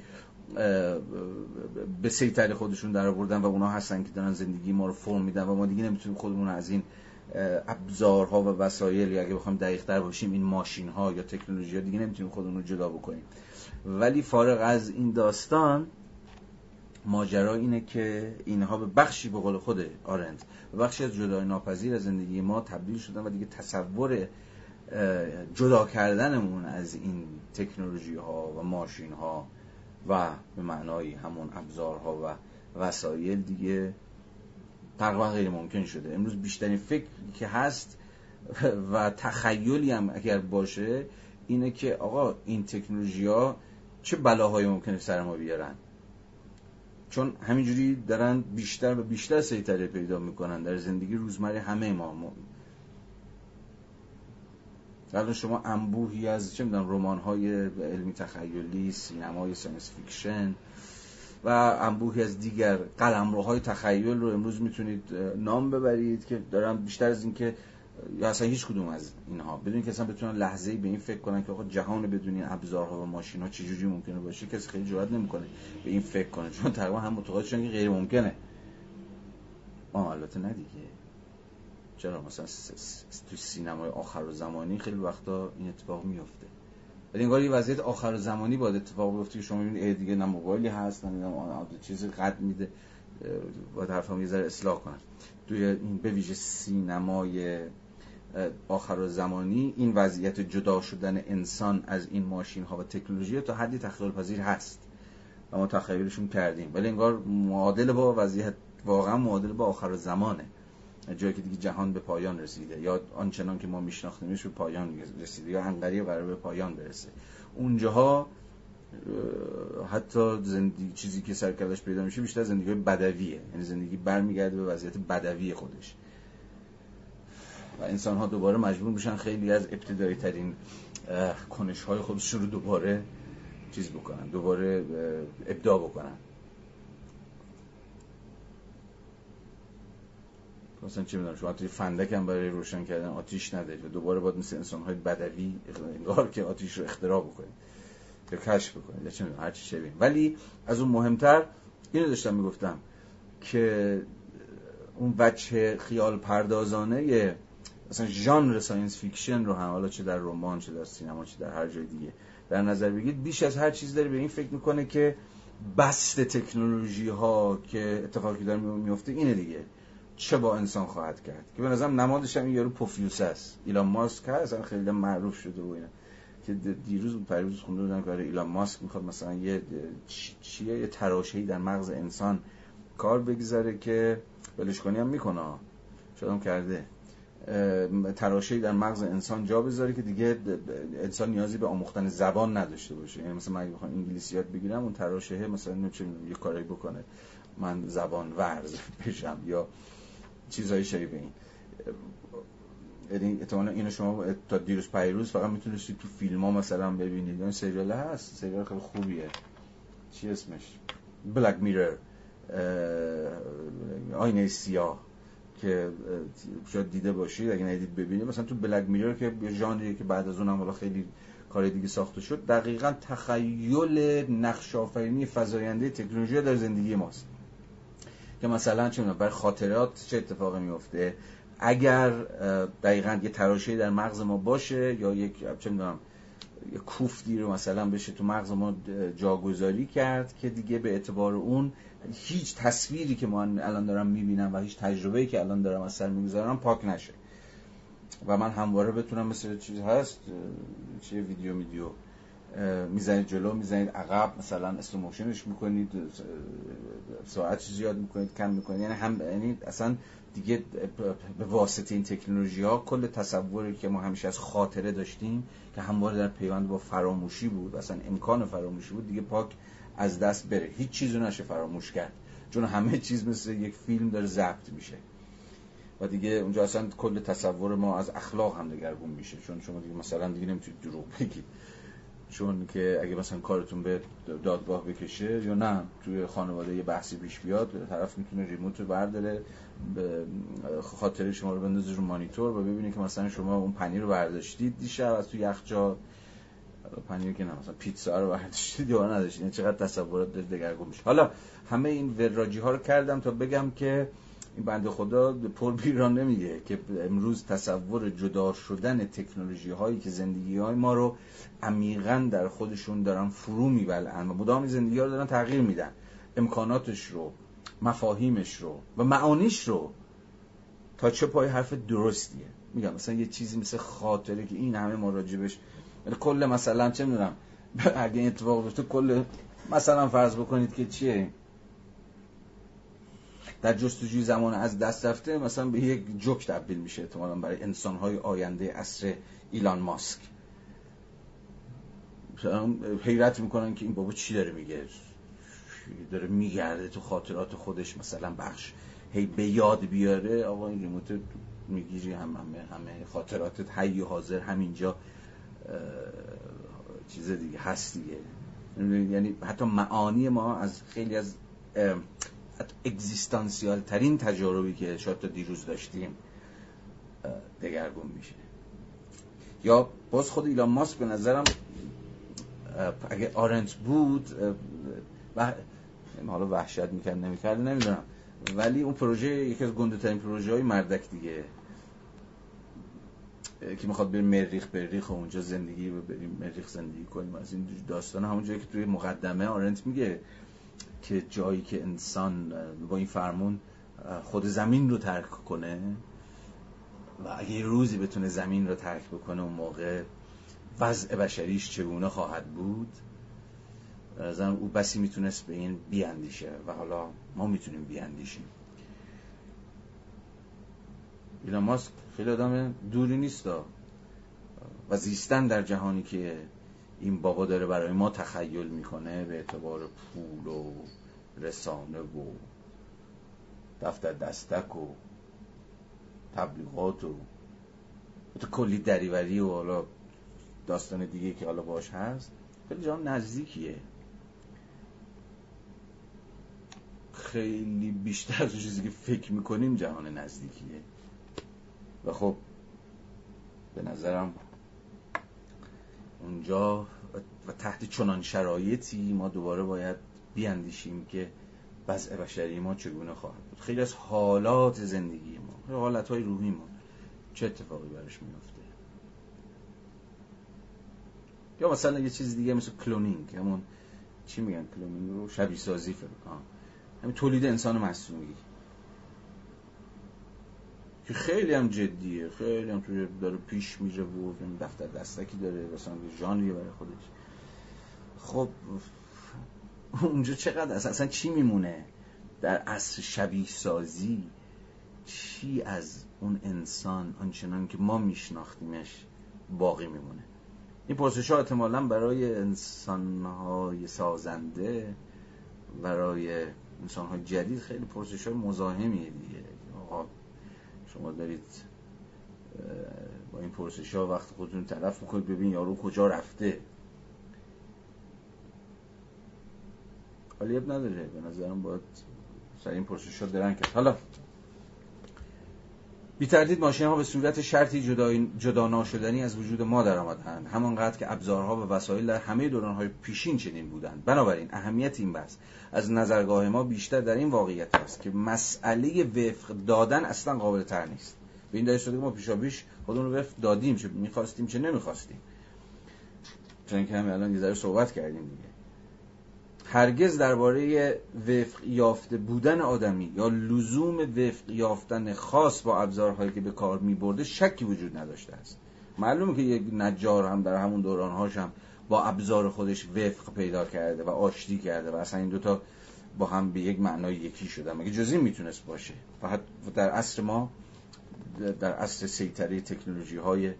به سیطره خودشون در آوردن و اونا هستن که دارن زندگی ما رو فرم میدن و ما دیگه نمی‌تونیم خودمون از این ابزارها و وسایل یا اگه بخوایم دقیق تر باشیم این ماشین ها یا تکنولوژی ها دیگه نمی‌تونیم خودمون رو جدا بکنیم. ولی فارغ از این داستان ماجرا اینه که اینها به بخشی به قول خود آرند به بخشی از جدای ناپذیر از زندگی ما تبدیل شدن و دیگه تصور جدا کردنمون از این تکنولوژی ها و ماشین ها و به معنای همون ابزارها و وسایل دیگه تقریبا غیر ممکن شده. امروز بیشترین فکر که هست و تخیلی هم اگر باشه اینه که آقا این تکنولوژی ها چه بلاهایی ممکنه سر ما بیارن؟ چون همینجوری دارن بیشتر و بیشتر سیطره پیدا می‌کنن در زندگی روزمره همه ما. الان شما انبوهی از چه می‌دونم رمان های علمی تخیلی سینمای science fiction و انبوهی از دیگر قلمروهای تخیل رو امروز می‌تونید نام ببرید که دارن بیشتر از اینکه یا اصلا هیچ کدوم از اینها. بدون که اصلا بتونن لحظه ای به این فکر کنن که آقا جهان بدون این ابزارها و ماشین ها چجوری ممکنه باشه کسی خیلی جرئت نمی‌کنه به این فکر کنه. چون تقریبا هم معتقد شدن که غیر ممکنه. آه البته نه دیگه. چرا؟ مثلا تو سینمای آخر و زمانی خیلی وقتا این اتفاق میفته ولی انگار یه وضعیت آخر زمانی باید اتفاق بیفته شما می‌بینید دیگه نه موبایلی هست نه چیزی قد میده. باید حرفم یه ذره اصلاح کنن توی این به ویژه سینمای آخر زمانی این وضعیت جدا شدن انسان از این ماشین ها و تکنولوژی تا حدی تخیل پذیر هست. و ما تخیلشون کردیم. ولی انگار معادل با وضعیت واقعا معادل با آخر زمانه. جایی که دیگه جهان به پایان رسیده. یا آنچنان که ما میشناختیمش به پایان رسیده. یا انقریه قرار به پایان برسه. اونجاها حتی زندگی چیزی که سرکلش پیدا میشه بیشتر زندگی بدویه. یعنی زندگی برمیگرده به وضعیت بدوی خودش. و انسان ها دوباره مجبور میشن خیلی از ابتدایی ترین کنش های خودشون رو دوباره چیز بکنن دوباره ابداع بکنن. مثلا چه می‌دونم شما توی فندک هم برای روشن کردن آتیش نداری و دوباره باید مثل انسان های بدوی انگار که آتیش رو اختراع بکنید یا کشف بکنید یا چه می‌دونم هرچی شبیه. ولی از اون مهمتر اینو داشتم می‌گفتم که اون وجه خیال پردازانه مثلا ژانر science fiction رو هم حالا چه در رمان چه در سینما چه در هر جای دیگه در نظر بگیرید بیش از هر چیز داره به این فکر می‌کنه که بسط تکنولوژی ها که اتفاقی داره میفته اینه دیگه. چه با انسان خواهد کرد؟ که به نظرم نمادش هم یارو پفیوز است. ایلان ماسک هست خیلی معروف شده و اینا. که دیروز پریروز خونده بودن که ایلان ماسک می‌خواد مثلا یه چیه؟ یه تراشه‌ای در مغز انسان کار بگذاره که ولش کنی هم می‌کنه. شدم کرده. تراشه‌ای در مغز انسان جا بذاره که دیگه انسان نیازی به آموختن زبان نداشته باشه. یعنی مثلا من بخوام انگلیسی یاد بگیرم اون تراشه مثلا چه یه کاری بکنه من زبان ورز بشم یا چیزای شبیه این. یعنی احتمالا اینو شما تا دیروز پیروز فقط می‌تونستید تو فیلم ها مثلا ببینید. یعنی سریال هست سریال خیلی خوبیه. چی اسمش؟ بلک میرر آینه سیاه. که شاید دیده باشید اگه ندید ببینید. مثلا تو بلک میرر که یه ژانریه که بعد از اونم حالا خیلی کار دیگه ساخته شد دقیقا تخیل نقش آفرینی فزاینده تکنولوژی در زندگی ماست. که مثلا چه بر خاطرات چه اتفاقی میفته اگر دقیقا یه تراشه در مغز ما باشه یا یک چه می‌دونم یه کوفتی رو مثلا بشه تو مغز ما جاگذاری کرد که دیگه به اعتبار اون هیچ تصویری که من الان دارم می‌بینم و هیچ تجربه‌ای که الان دارم از سر می‌گذارم پاک نشه. و من همواره بتونم مثل چیز هست چیه ویدیو ویدیو می‌زنید جلو می‌زنید عقب مثلا اسلو موشنش می‌کنید ساعت زیاد می‌کنید کم می‌کنید. یعنی هم یعنی اصلا دیگه به واسطه این تکنولوژی ها کل تصوری که ما همیشه از خاطره داشتیم که همواره در پیوند با فراموشی بود اصلا امکان فراموشی بود دیگه پاک از دست بره. هیچ چیزو نشه فراموش کرد. چون همه چیز مثل یک فیلم داره ضبط میشه. و دیگه اونجا اصلا کل تصور ما از اخلاق هم دگرگون میشه. چون شما دیگه مثلا دیگه نمی‌تونید دروغ بگید. چون که اگه مثلا کارتون به دادگاه بکشه یا نه توی خانواده یه بحثی پیش بیاد طرف می‌تونه ریموت رو برداره به خاطر شما رو بندازه رو مانیتور و ببینه که مثلا شما اون پنیر رو برداشتید دیشب از تو یخچال. پنیر که نه مثلا پیتزا رو برداشتید یا نداشتید یعنی چقدر تصورات دگرگون میشه حالا همه این وراجی ها رو کردم تا بگم که این بنده خدا پر بیران نمیگه که امروز تصور جدا شدن تکنولوژی هایی که زندگی های ما رو عمیقا در خودشون دارن فرو میبلن و مدام زندگی ها رو دارن تغییر میدن. امکاناتش رو مفاهیمش رو و معانیش رو. تا چه پای حرف درستیه؟ میگم مثلا یه چیزی مثل خاطره که این همه مراجبش یعنی کل مثلا چه می‌دونم اگه این اتفاق بیفته کل مثلا فرض بکنید که چیه؟ در جستجوی زمان از دست رفته مثلا به یک جوک تبدیل میشه احتمالا برای انسانهای آینده عصر ایلان ماسک. حیرت می‌کنن که این بابا چی داره میگه؟ داره میگرده تو خاطرات خودش مثلا بخش هی به یاد بیاره آقا این ریموت می‌گیری هم همه همه خاطراتت حی حاضر همینجا. چیز دیگه هست دیگه. یعنی حتی معانی ما از خیلی از اگزیستانسیال ترین تجاربی که شاید تا دیروز داشتیم دگرگون میشه. یا باز خود ایلان ماسک به نظرم اگه آرنت بود و حالا وحشت می‌کرد نمی‌کرد نمی‌دونم. ولی اون پروژه یکی از گنده ترین پروژه های مردک دیگه. که می‌خواد بریم مریخ بریخ و اونجا زندگی و بریم مریخ زندگی کنیم. از این داستان همون جایی که توی مقدمه آرنت میگه که جایی که انسان با این فرمون خود زمین رو ترک کنه و اگه روزی بتونه زمین رو ترک بکنه اون موقع وضع بشریش چگونه خواهد بود؟ زن او بسی می‌تونست به این بیاندیشه و حالا ما می‌تونیم بیاندیشیم. ایلان ماسک خیلی آدم دوری نیست و زیستن در جهانی که این بابا داره برای ما تخیل می‌کنه به اعتبار پول و رسانه و دفتر دستک و تبلیغات و کلی دریوری و حالا داستان دیگه که حالا باش هست خیلی جام نزدیکیه. خیلی بیشتر از چیزی که فکر می‌کنیم جهان نزدیکیه. و خب به نظرم اونجا و تحت چنان شرایطی ما دوباره باید بیاندیشیم که وضع بشری ما چگونه خواهد بود. خیلی از حالات زندگی ما حالت های روحی ما چه اتفاقی برش میفته یا مثلا یه چیز دیگه مثل کلونینگ همون چی میگن؟ کلونینگ رو شبیه سازی فکر همین تولید انسان مصنوعی که خیلی هم جدیه خیلی هم توی داره پیش میره و دفتر دستکی داره مثلا ژانریه برای خودش. خب اونجا چقدر اصلا, اصلا چی میمونه؟ در عصر شبیه سازی چی از اون انسان آنچنان که ما میشناختیمش باقی میمونه؟ این پرسش ها احتمالا برای انسان های سازنده برای انسان جدید خیلی پرسش های مزاحمیه دیگه. آقا شما دارید با این پرسش ها وقت خودتون طرف بکنید ببین یارو کجا رفته. ولی نداره به نظرم باید سر این پرسش ها درن کرد. حالا بی تردید ماشین ها به صورت شرطی جدا, جدا ناشدنی از وجود ما در آمدند همانقدر که ابزارها و وسایل در همه دوران های پیشین چنین بودند. بنابراین اهمیت این بحث از نظرگاه ما بیشتر در این واقعیت است که مسئله وفق دادن اصلا قابل تر نیست. به این دلیل شده ما پیشا پیش خودمون رو وفق دادیم چه می‌خواستیم چه نمی‌خواستیم. چون که همین الان یه ذره صحبت کردیم دیگه. هرگز درباره وفق یافته بودن آدمی یا لزوم وفق یافتن خاص با ابزارهایی که به کار می برده شکی وجود نداشته است. معلومه که یک نجار هم در همون دورانهاش هم با ابزار خودش وفق پیدا کرده و آشتی کرده و اصلا این دوتا با هم به یک معنای یکی شدن مگه جزی می‌تونست باشه؟ فقط در عصر ما در عصر سیطره تکنولوژی های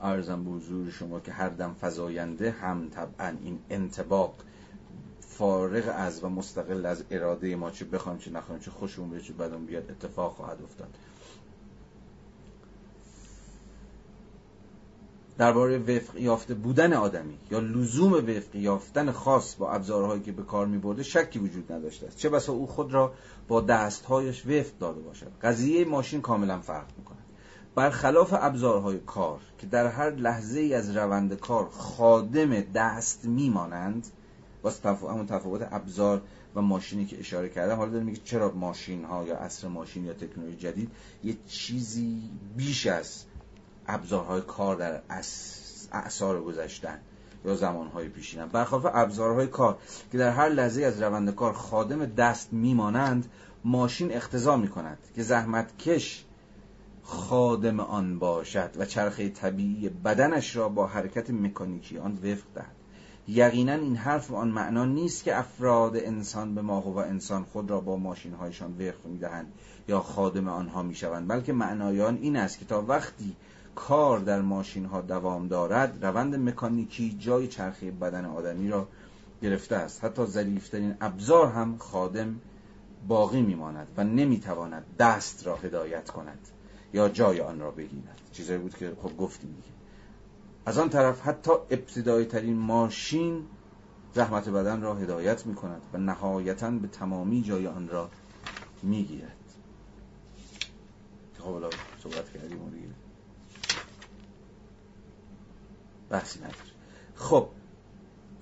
ارزم به حضور شما که هر دم فزاینده هم طبعا این انتباق فارغ از و مستقل از اراده ما چه بخوایم چه نخوایم چه خوشمون بیاد چه بدون بیاد اتفاق خواهد افتاد. درباره وفق یافته بودن آدمی یا لزوم وفق یافتن خاص با ابزارهایی که به کار می شکی وجود نداشته است. چه بسا او خود را با دستهایش وفق داده باشد. قضیه ماشین کاملا فرق می‌کند. برخلاف ابزارهای کار که در هر لحظه ای از روند کار خادم دست میمانند باز همون تفاوت ابزار و ماشینی که اشاره کردم حالا داریم میگه چرا ماشین ها یا عصر ماشین یا تکنولوژی جدید یه چیزی بیش از ابزارهای کار در اعثار گذشتن یا زمانهای پیشینن برخلاف ابزارهای کار که در هر لحظه از روند کار خادم دست میمانند ماشین اقتضا می‌کند که زحمتکش خادم آن باشد و چرخه طبیعی بدنش را با حرکت مکانیکی آن وفق دهد. یقینا این حرف آن معنا نیست که افراد انسان به ماهو و انسان خود را با ماشین هایشان وقف می‌دهند یا خادم آنها می‌شوند بلکه معنای آن این است که تا وقتی کار در ماشین ها دوام دارد روند مکانیکی جای چرخه بدن آدمی را گرفته است. حتی ظریفترین ابزار هم خادم باقی میماند و نمی‌تواند دست را هدایت کند یا جای آن را بگیرد. چیزایی بود که خب گفتیم دیگه. از آن طرف حتی ابتدایی ترین ماشین زحمت بدن را هدایت می کند و نهایتا به تمامی جای آن را می گیرد خب صحبت کردیم دیگه. بحثی نداره. خب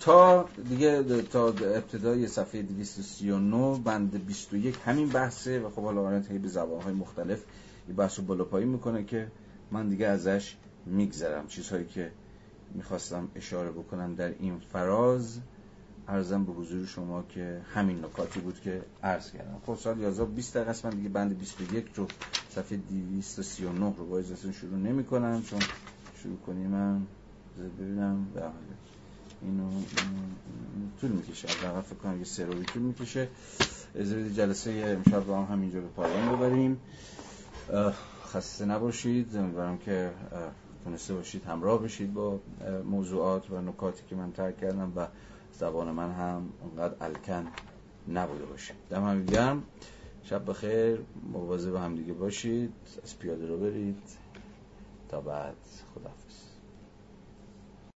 تا دیگه تا ابتدای صفحه 239 بند 21 همین بحثه و خب حالا آنت به زبانهای مختلف یه بحث رو بالا می‌کنه که من دیگه ازش میگذرم. چیزهایی که می‌خواستم اشاره بکنم در این فراز ارزم به حضور شما که همین نکاتی بود که عرض کردم. خب سال 11 20 دقیقه است. من دیگه بند 21 رو صفحه 239 رو باید اصلا شروع نمی کنم چون شروع کنیم من ببینم. به اینو طول می‌کشه. از فکر کنم یه سه روی طول می‌کشه. از جلسه امشب با هم همینجا به پایان ببریم. خسته نباشید. امیدوارم که تونسته باشید همراه بشید با موضوعات و نکاتی که من ترک کردم و زبان من هم اونقدر الکن نبوده باشه. دم هم گرم. شب بخیر. مواظب هم دیگه باشید. از پیاده رو برید. تا بعد. خدا